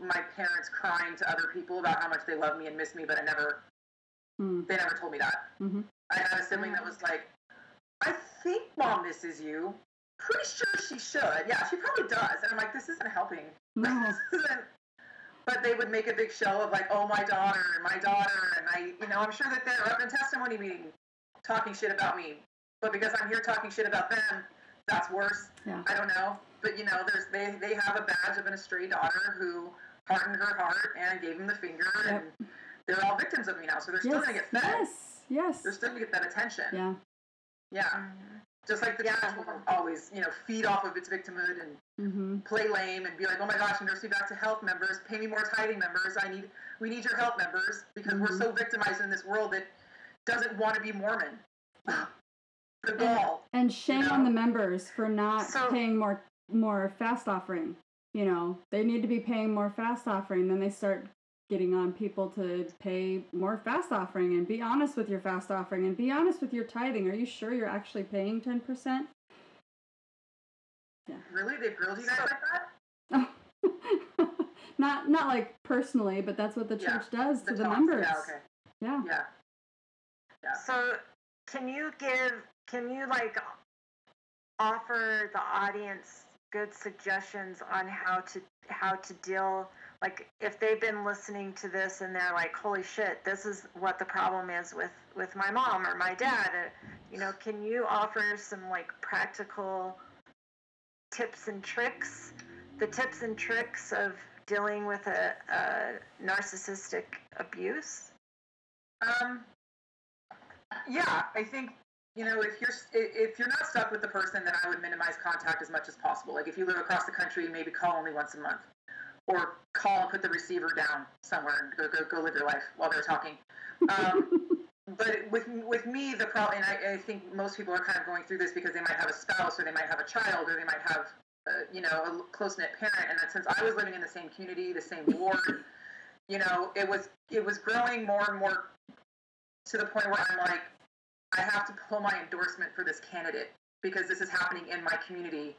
my parents crying to other people about how much they love me and miss me, but I never Mm, they never told me that. mhm. I had a sibling that was like, I think mom misses you. Pretty sure she should. Yeah, she probably does. And I'm like, this isn't helping. No. <laughs> This isn't. But they would make a big show of like, oh my daughter, my daughter, and I, you know, I'm sure that they're up in testimony meeting, talking shit about me. But because I'm here talking shit about them, that's worse. Yeah. I don't know. But you know, there's they they have a badge of an astray daughter who hardened her heart and gave him the finger, and they're all victims of me now. So they're still gonna get fed. Yes. Yes. They're still gonna get that attention. Yeah. Yeah. Mm-hmm. Just like the Yeah. will always, you know, feed off of its victimhood and Mm-hmm. play lame and be like, oh my gosh, nurse me back to health members, pay me more tithing members. I need, we need your help members because we're Mhm. so victimized in this world that doesn't want to be Mormon. <sighs> the gall. And shame know? on the members for not So- paying more more fast offering. You know, they need to be paying more fast offering. Then they start getting on people to pay more fast offering and be honest with your fast offering and be honest with your tithing. Are you sure you're actually paying ten percent? Yeah. Really, they grilled you guys So- like that? <laughs> not not like personally, but that's what the Yeah, church does to the talks, members. Yeah. Okay. Yeah. Yeah. Yeah. So, can you give? Can you like offer the audience good suggestions on how to how to deal? Like, if they've been listening to this and they're like, "Holy shit, this is what the problem is with with my mom or my dad," you know, can you offer some like practical tips and tricks? The tips and tricks of dealing with a, a narcissistic abuse. Um. Yeah, I think you know if you're if you're not stuck with the person, then I would minimize contact as much as possible. Like if you live across the country, maybe call only once a month, or call and put the receiver down somewhere and go go, go live your life while they're talking. Um, <laughs> but with with me, the problem, and I, I think most people are kind of going through this because they might have a spouse, or they might have a child, or they might have uh, you know a close knit parent. And that since I was living in the same community, the same ward, you know, it was it was growing more and more to the point where I'm like, I have to pull my endorsement for this candidate because this is happening in my community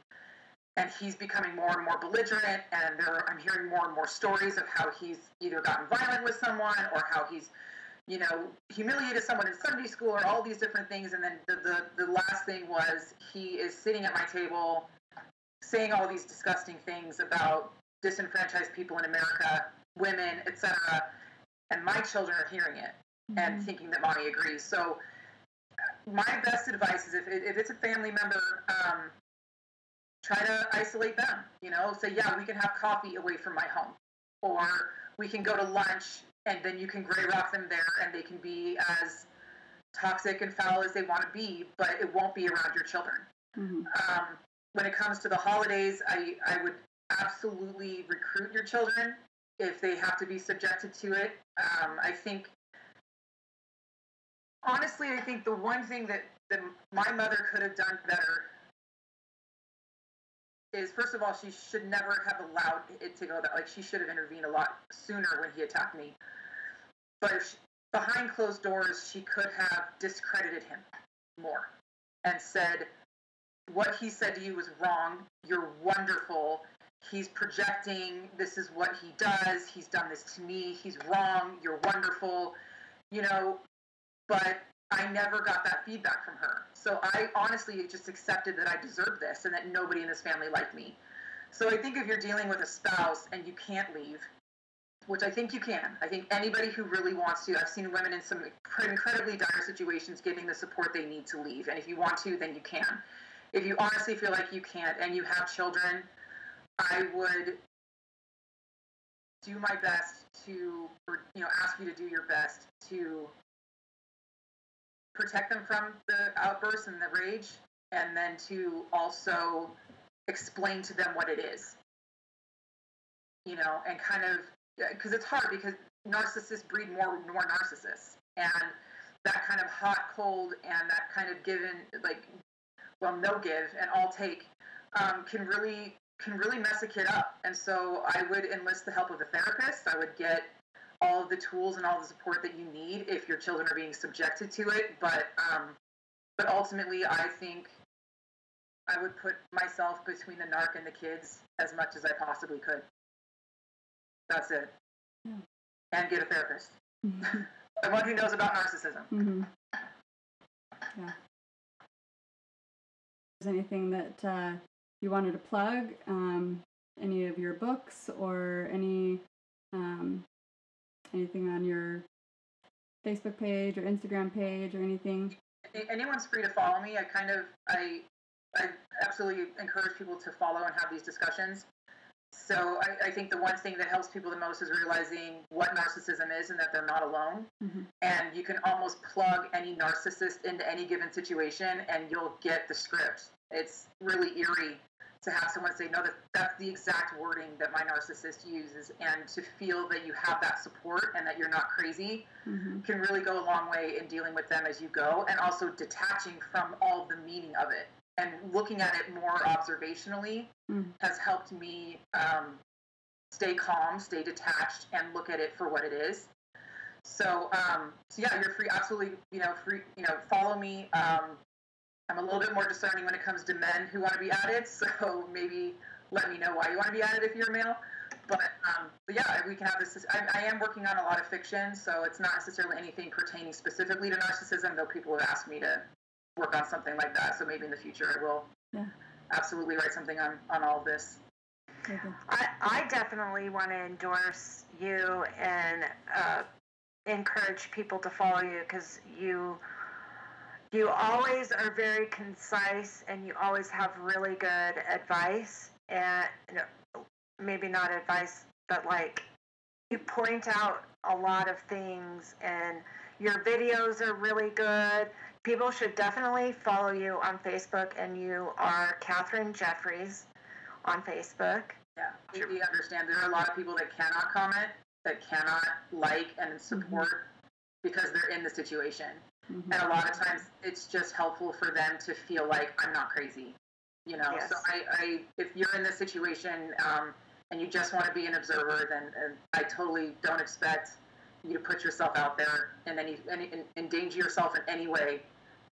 and he's becoming more and more belligerent and there i'm hearing more and more stories of how he's either gotten violent with someone or how he's you know humiliated someone in sunday school or all these different things. And then the, the, the last thing was he is sitting at my table saying all these disgusting things about disenfranchised people in america women etc and my children are hearing it mm-hmm. and thinking that mommy agrees. So my best advice is if, if it's a family member um, try to isolate them. You know, say, yeah, we can have coffee away from my home, or we can go to lunch and then you can gray rock them there and they can be as toxic and foul as they want to be, but it won't be around your children. Mm-hmm. Um, when it comes to the holidays, I, I would absolutely recruit your children if they have to be subjected to it. Um, I think, honestly, I think the one thing that, that my mother could have done better is first of all, she should never have allowed it to go that like she should have intervened a lot sooner when he attacked me. But she, behind closed doors, she could have discredited him more and said, "What he said to you was wrong. You're wonderful. He's projecting. This is what he does. He's done this to me. He's wrong. You're wonderful." You know, but I never got that feedback from her. So I honestly just accepted that I deserved this and that nobody in this family liked me. So I think if you're dealing with a spouse and you can't leave, which I think you can, I think anybody who really wants to, I've seen women in some incredibly dire situations getting the support they need to leave. And if you want to, then you can. If you honestly feel like you can't and you have children, I would do my best to, or, you know, ask you to do your best to protect them from the outbursts and the rage, and then to also explain to them what it is. You know, and kind of because it's hard because narcissists breed more more narcissists, and that kind of hot cold and that kind of given like well no give and all take um, can really can really mess a kid up. And so I would enlist the help of a therapist. I would get all of the tools and all the support that you need if your children are being subjected to it. But um, but ultimately, I think I would put myself between the narc and the kids as much as I possibly could. That's it. Yeah. And get a therapist. <laughs> Mm-hmm. the one who knows about narcissism. Mm-hmm. Yeah. Is anything that uh, you wanted to plug? Um, any of your books or any um, anything on your Facebook page or Instagram page or anything? Anyone's free to follow me. I kind of I I absolutely encourage people to follow and have these discussions. So I, I, think the one thing that helps people the most is realizing what narcissism is and that they're not alone. Mm-hmm. And you can almost plug any narcissist into any given situation and you'll get the script. It's really eerie to have someone say, no, that, that's the exact wording that my narcissist uses, and to feel that you have that support and that you're not crazy mm-hmm. can really go a long way in dealing with them as you go, and also detaching from all the meaning of it and looking at it more observationally mm-hmm. has helped me um, stay calm, stay detached, and look at it for what it is. So, um, so yeah, you're free. Absolutely, you know, free. You know, follow me. Um, I'm a little bit more discerning when it comes to men who want to be added. So maybe let me know why you want to be added if you're a male. But, um, but yeah, we can have this. I, I, am working on a lot of fiction, so it's not necessarily anything pertaining specifically to narcissism, though people have asked me to work on something like that. So maybe in the future I will yeah. absolutely write something on, on all of this. I, I definitely want to endorse you and uh, encourage people to follow you because you you always are very concise and you always have really good advice and maybe not advice but like you point out a lot of things and your videos are really good. People should definitely follow you on facebook and you are katherine jeffries on facebook. Yeah we understand there are a lot of people that cannot comment that cannot like and support mm-hmm. because they're in the situation Mm-hmm. And a lot of times it's just helpful for them to feel like I'm not crazy. You know, yes. so I, I, if you're in this situation um, and you just want to be an observer, then I totally don't expect you to put yourself out there and any, any endanger yourself in any way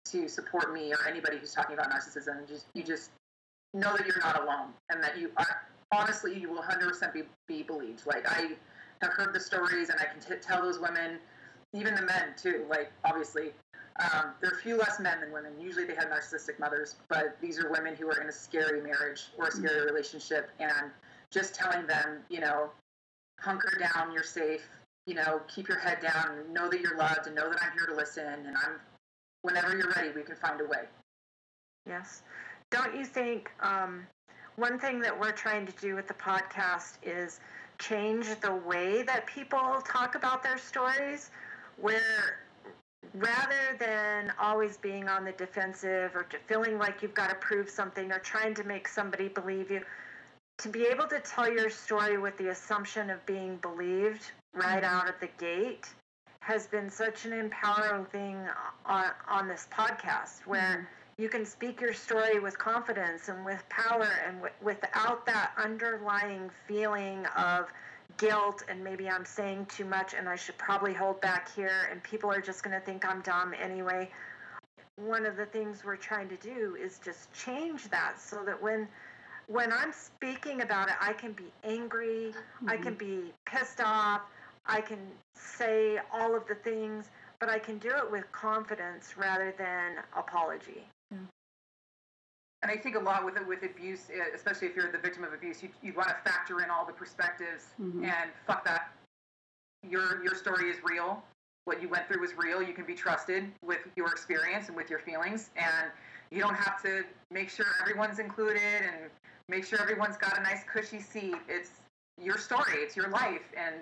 to support me or anybody who's talking about narcissism. Just you just know that you're not alone and that you are honestly you will 100% be, be believed. Like I have heard the stories and I can t- tell those women, even the men too. Like obviously, um, there are a few less men than women. Usually they have narcissistic mothers, but these are women who are in a scary marriage or a scary relationship, and just telling them, you know, hunker down, you're safe. You know, keep your head down, know that you're loved, and know that I'm here to listen, and I'm. Whenever you're ready, we can find a way. Yes. Don't you think um, one thing that we're trying to do with the podcast is change the way that people talk about their stories, where rather than always being on the defensive or feeling like you've got to prove something or trying to make somebody believe you, to be able to tell your story with the assumption of being believed right mm-hmm. out of the gate has been such an empowering thing on, on this podcast where mm-hmm. you can speak your story with confidence and with power and w- without that underlying feeling of guilt and maybe I'm saying too much and I should probably hold back here and people are just going to think I'm dumb anyway. One of the things we're trying to do is just change that so that when when I'm speaking about it, I can be angry, mm-hmm. I can be pissed off, I can say all of the things, but I can do it with confidence rather than apology. And I think a lot with with abuse, eh, especially if you're the victim of abuse, you you want to factor in all the perspectives mm-hmm. and fuck that. Your your story is real. What you went through was real. You can be trusted with your experience and with your feelings, and you don't have to make sure everyone's included and make sure everyone's got a nice cushy seat. It's your story. It's your life, and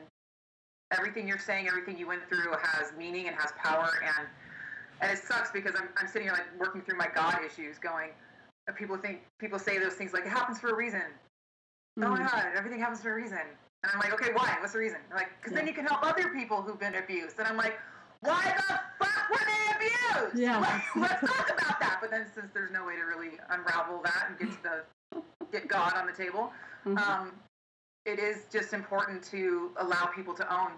everything you're saying, everything you went through has meaning and has power. And and it sucks because I'm I'm sitting here like working through my God issues, going people think people say those things like it happens for a reason. Mm-hmm. Oh my mm. god, everything happens for a reason. And I'm like, okay, why? What's the reason? They're like, because yeah. then you can help other people who've been abused. And I'm like, why the fuck were they abused? Yeah. <laughs> Let's, let's talk about that. But then since there's no way to really unravel that and get to the get God on the table, mm-hmm. um, it is just important to allow people to own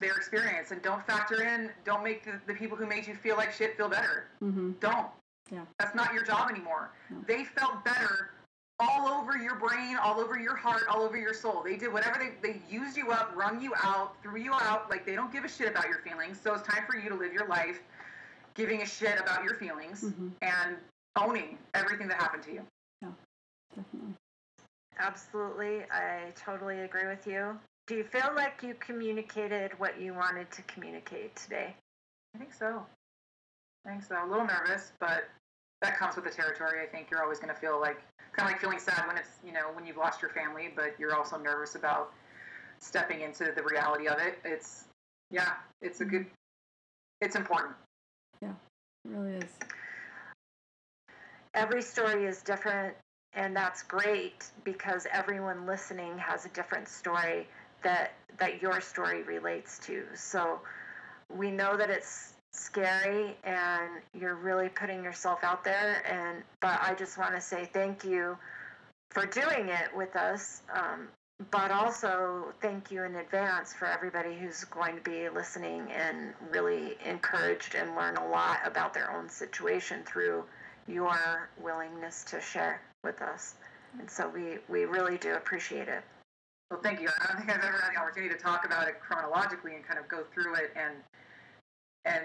their experience and don't factor in, don't make the, the people who made you feel like shit feel better. Mm-hmm. Don't. Yeah. That's not your job anymore. No. They felt better all over your brain, all over your heart, all over your soul. They did whatever they they used you up, wrung you out, threw you out. Like they don't give a shit about your feelings. So it's time for you to live your life giving a shit about your feelings mm-hmm. and owning everything that happened to you. Yeah, definitely. Absolutely. I totally agree with you. Do you feel like you communicated what you wanted to communicate today? I think so. I think so. A little nervous, but that comes with the territory. I think you're always going to feel like kind of like feeling sad when it's you know when you've lost your family, but you're also nervous about stepping into the reality of it. It's yeah, it's a good. It's important. Yeah, it really is. Every story is different, and that's great because everyone listening has a different story that that your story relates to. So we know that it's scary and you're really putting yourself out there. And but i just want to say thank you for doing it with us um, but also thank you in advance for everybody who's going to be listening and really encouraged and learn a lot about their own situation through your willingness to share with us. And so we we really do appreciate it. Well thank you. I don't think i've ever had the opportunity to talk about it chronologically and kind of go through it and and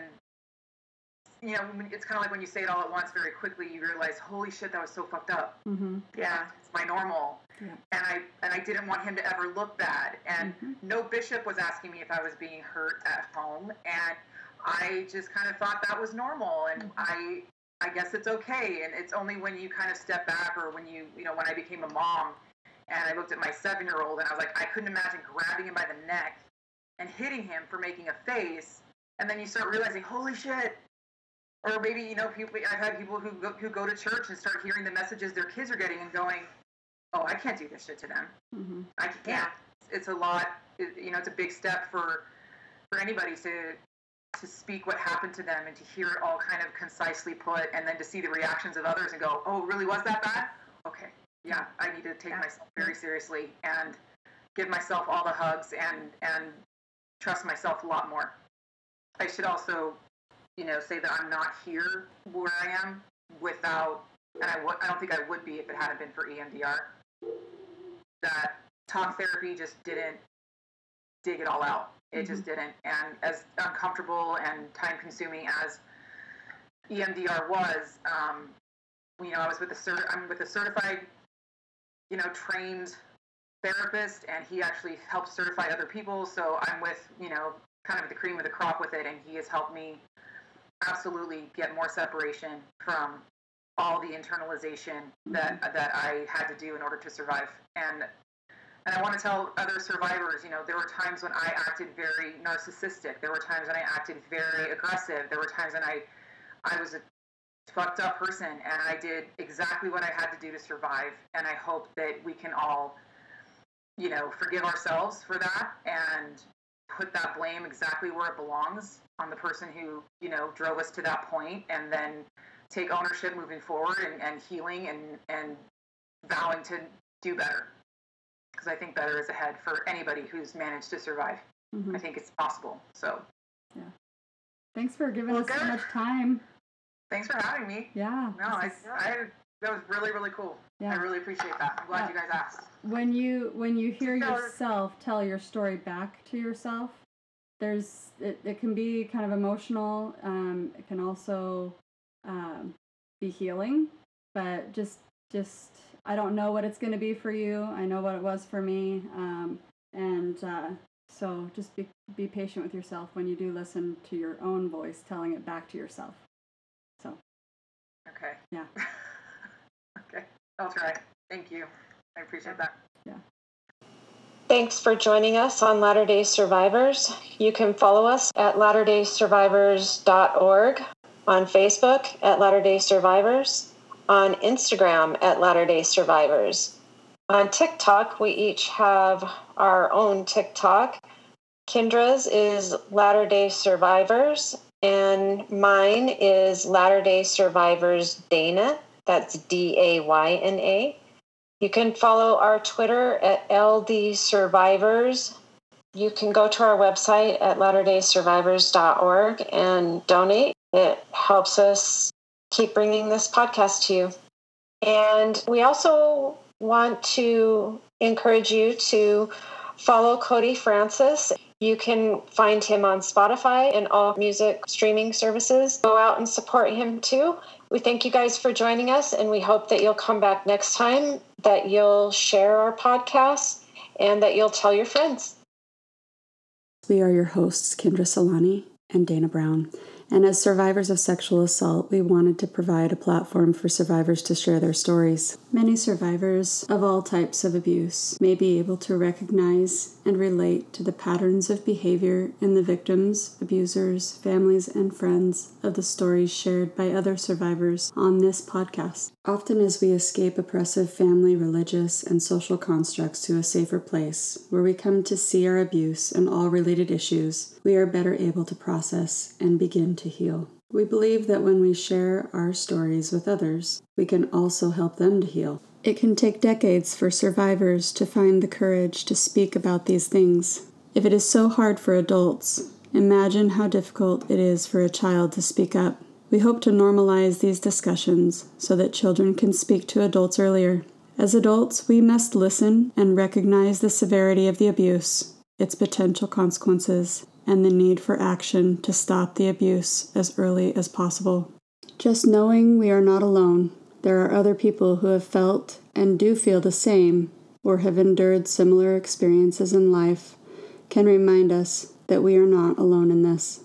you know, it's kind of like when you say it all at once very quickly, you realize, holy shit, that was so fucked up. Mm-hmm. Yeah, it's my normal. Yeah. And I and I didn't want him to ever look bad. And mm-hmm. no bishop was asking me if I was being hurt at home, and I just kind of thought that was normal. And mm-hmm. I I guess it's okay. And it's only when you kind of step back, or when you you know when I became a mom, and I looked at my seven year old, and I was like, I couldn't imagine grabbing him by the neck and hitting him for making a face. And then you start realizing, holy shit, or maybe you know people i've had people who go, who go to church and start hearing the messages their kids are getting and going oh i can't do this shit to them mm-hmm. i can't yeah. it's a lot it, you know it's a big step for for anybody to to speak what happened to them and to hear it all kind of concisely put and then to see the reactions of others and go oh really was that bad okay yeah i need to take yeah. myself very seriously and give myself all the hugs and and trust myself a lot more i should also you know, say that I'm not here where I am without, and I w- I don't think I would be if it hadn't been for EMDR. That talk therapy just didn't dig it all out. It just didn't. And as uncomfortable and time consuming as EMDR was, um, you know, I was with a cert- I'm with a certified, you know, trained therapist, and he actually helps certify other people. So I'm with, you know, kind of the cream of the crop with it, and he has helped me absolutely get more separation from all the internalization that that I had to do in order to survive. And and I want to tell other survivors, you know, there were times when I acted very narcissistic. There were times when I acted very aggressive. There were times when I I was a fucked up person and I did exactly what I had to do to survive. And I hope that we can all, you know, forgive ourselves for that and put that blame exactly where it belongs on the person who, you know, drove us to that point and then take ownership moving forward and, and healing and, and vowing to do better. Because I think better is ahead for anybody who's managed to survive. Mhm. I think it's possible. So yeah Thanks for giving Well, us so much time. thanks for having me. Yeah. No, I, I that was really really cool. Yeah. I really appreciate that. I'm glad Yeah. you guys asked. when you when you hear So- yourself tell your story back to yourself there's it, it can be kind of emotional um, it can also um, be healing but just just i don't know what it's going to be for you i know what it was for me um, and uh, so just be, be patient with yourself when you do listen to your own voice telling it back to yourself so Okay. Yeah. <laughs> okay. I'll try. Thank you. I appreciate that. Thanks for joining us on Latter day Survivors. You can follow us at latterdaysurvivors.org, on Facebook at Latter day Survivors, on Instagram at Latter day Survivors. On TikTok, we each have our own TikTok. Kendra's is Latter day Survivors, and mine is Latter day Survivors Dayna. That's D A Y N A. You can follow our Twitter at LD Survivors. You can go to our website at latterdaysurvivors.org and donate. It helps us keep bringing this podcast to you. And we also want to encourage you to follow Cody Francis. You can find him on Spotify and all music streaming services. Go out and support him too. We thank you guys for joining us, and we hope that you'll come back next time, that you'll share our podcast, and that you'll tell your friends. We are your hosts, Kendra Solani and Dayna Brown. And as survivors of sexual assault, we wanted to provide a platform for survivors to share their stories. Many survivors of all types of abuse may be able to recognize and relate to the patterns of behavior in the victims, abusers, families, and friends of the stories shared by other survivors on this podcast. Often, as we escape oppressive family, religious, and social constructs to a safer place where we come to see our abuse and all related issues, we are better able to process and begin to heal. We believe that when we share our stories with others, we can also help them to heal. It can take decades for survivors to find the courage to speak about these things. If it is so hard for adults, imagine how difficult it is for a child to speak up. We hope to normalize these discussions so that children can speak to adults earlier. As adults, we must listen and recognize the severity of the abuse, its potential consequences, and the need for action to stop the abuse as early as possible. Just knowing we are not alone, there are other people who have felt and do feel the same or have endured similar experiences in life, can remind us that we are not alone in this.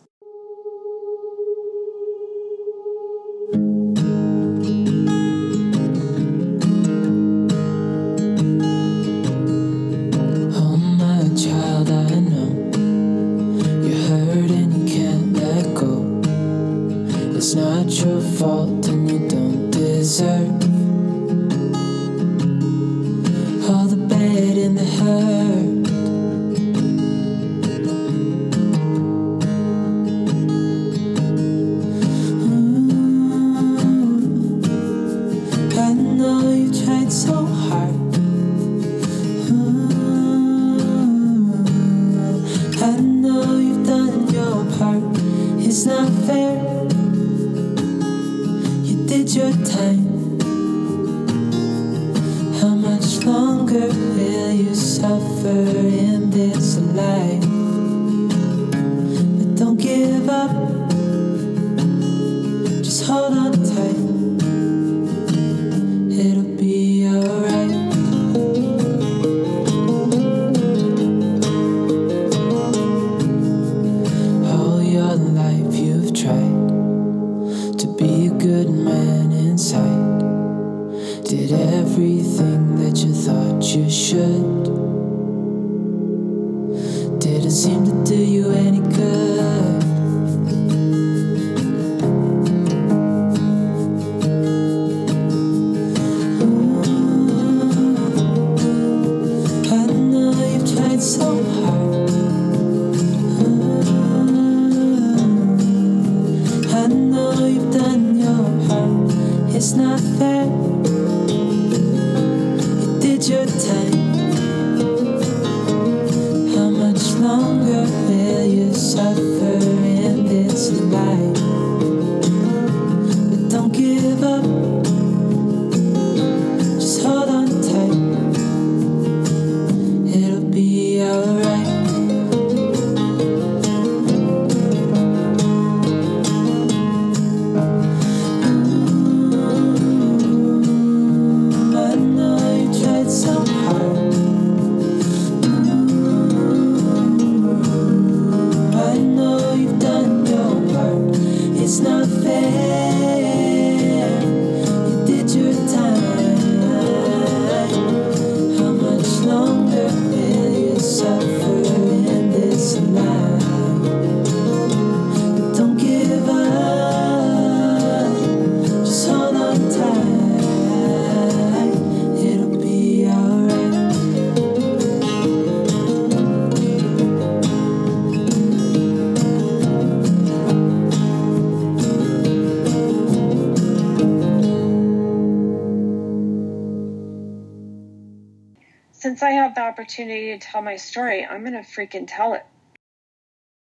to tell my story, I'm going to freaking tell it.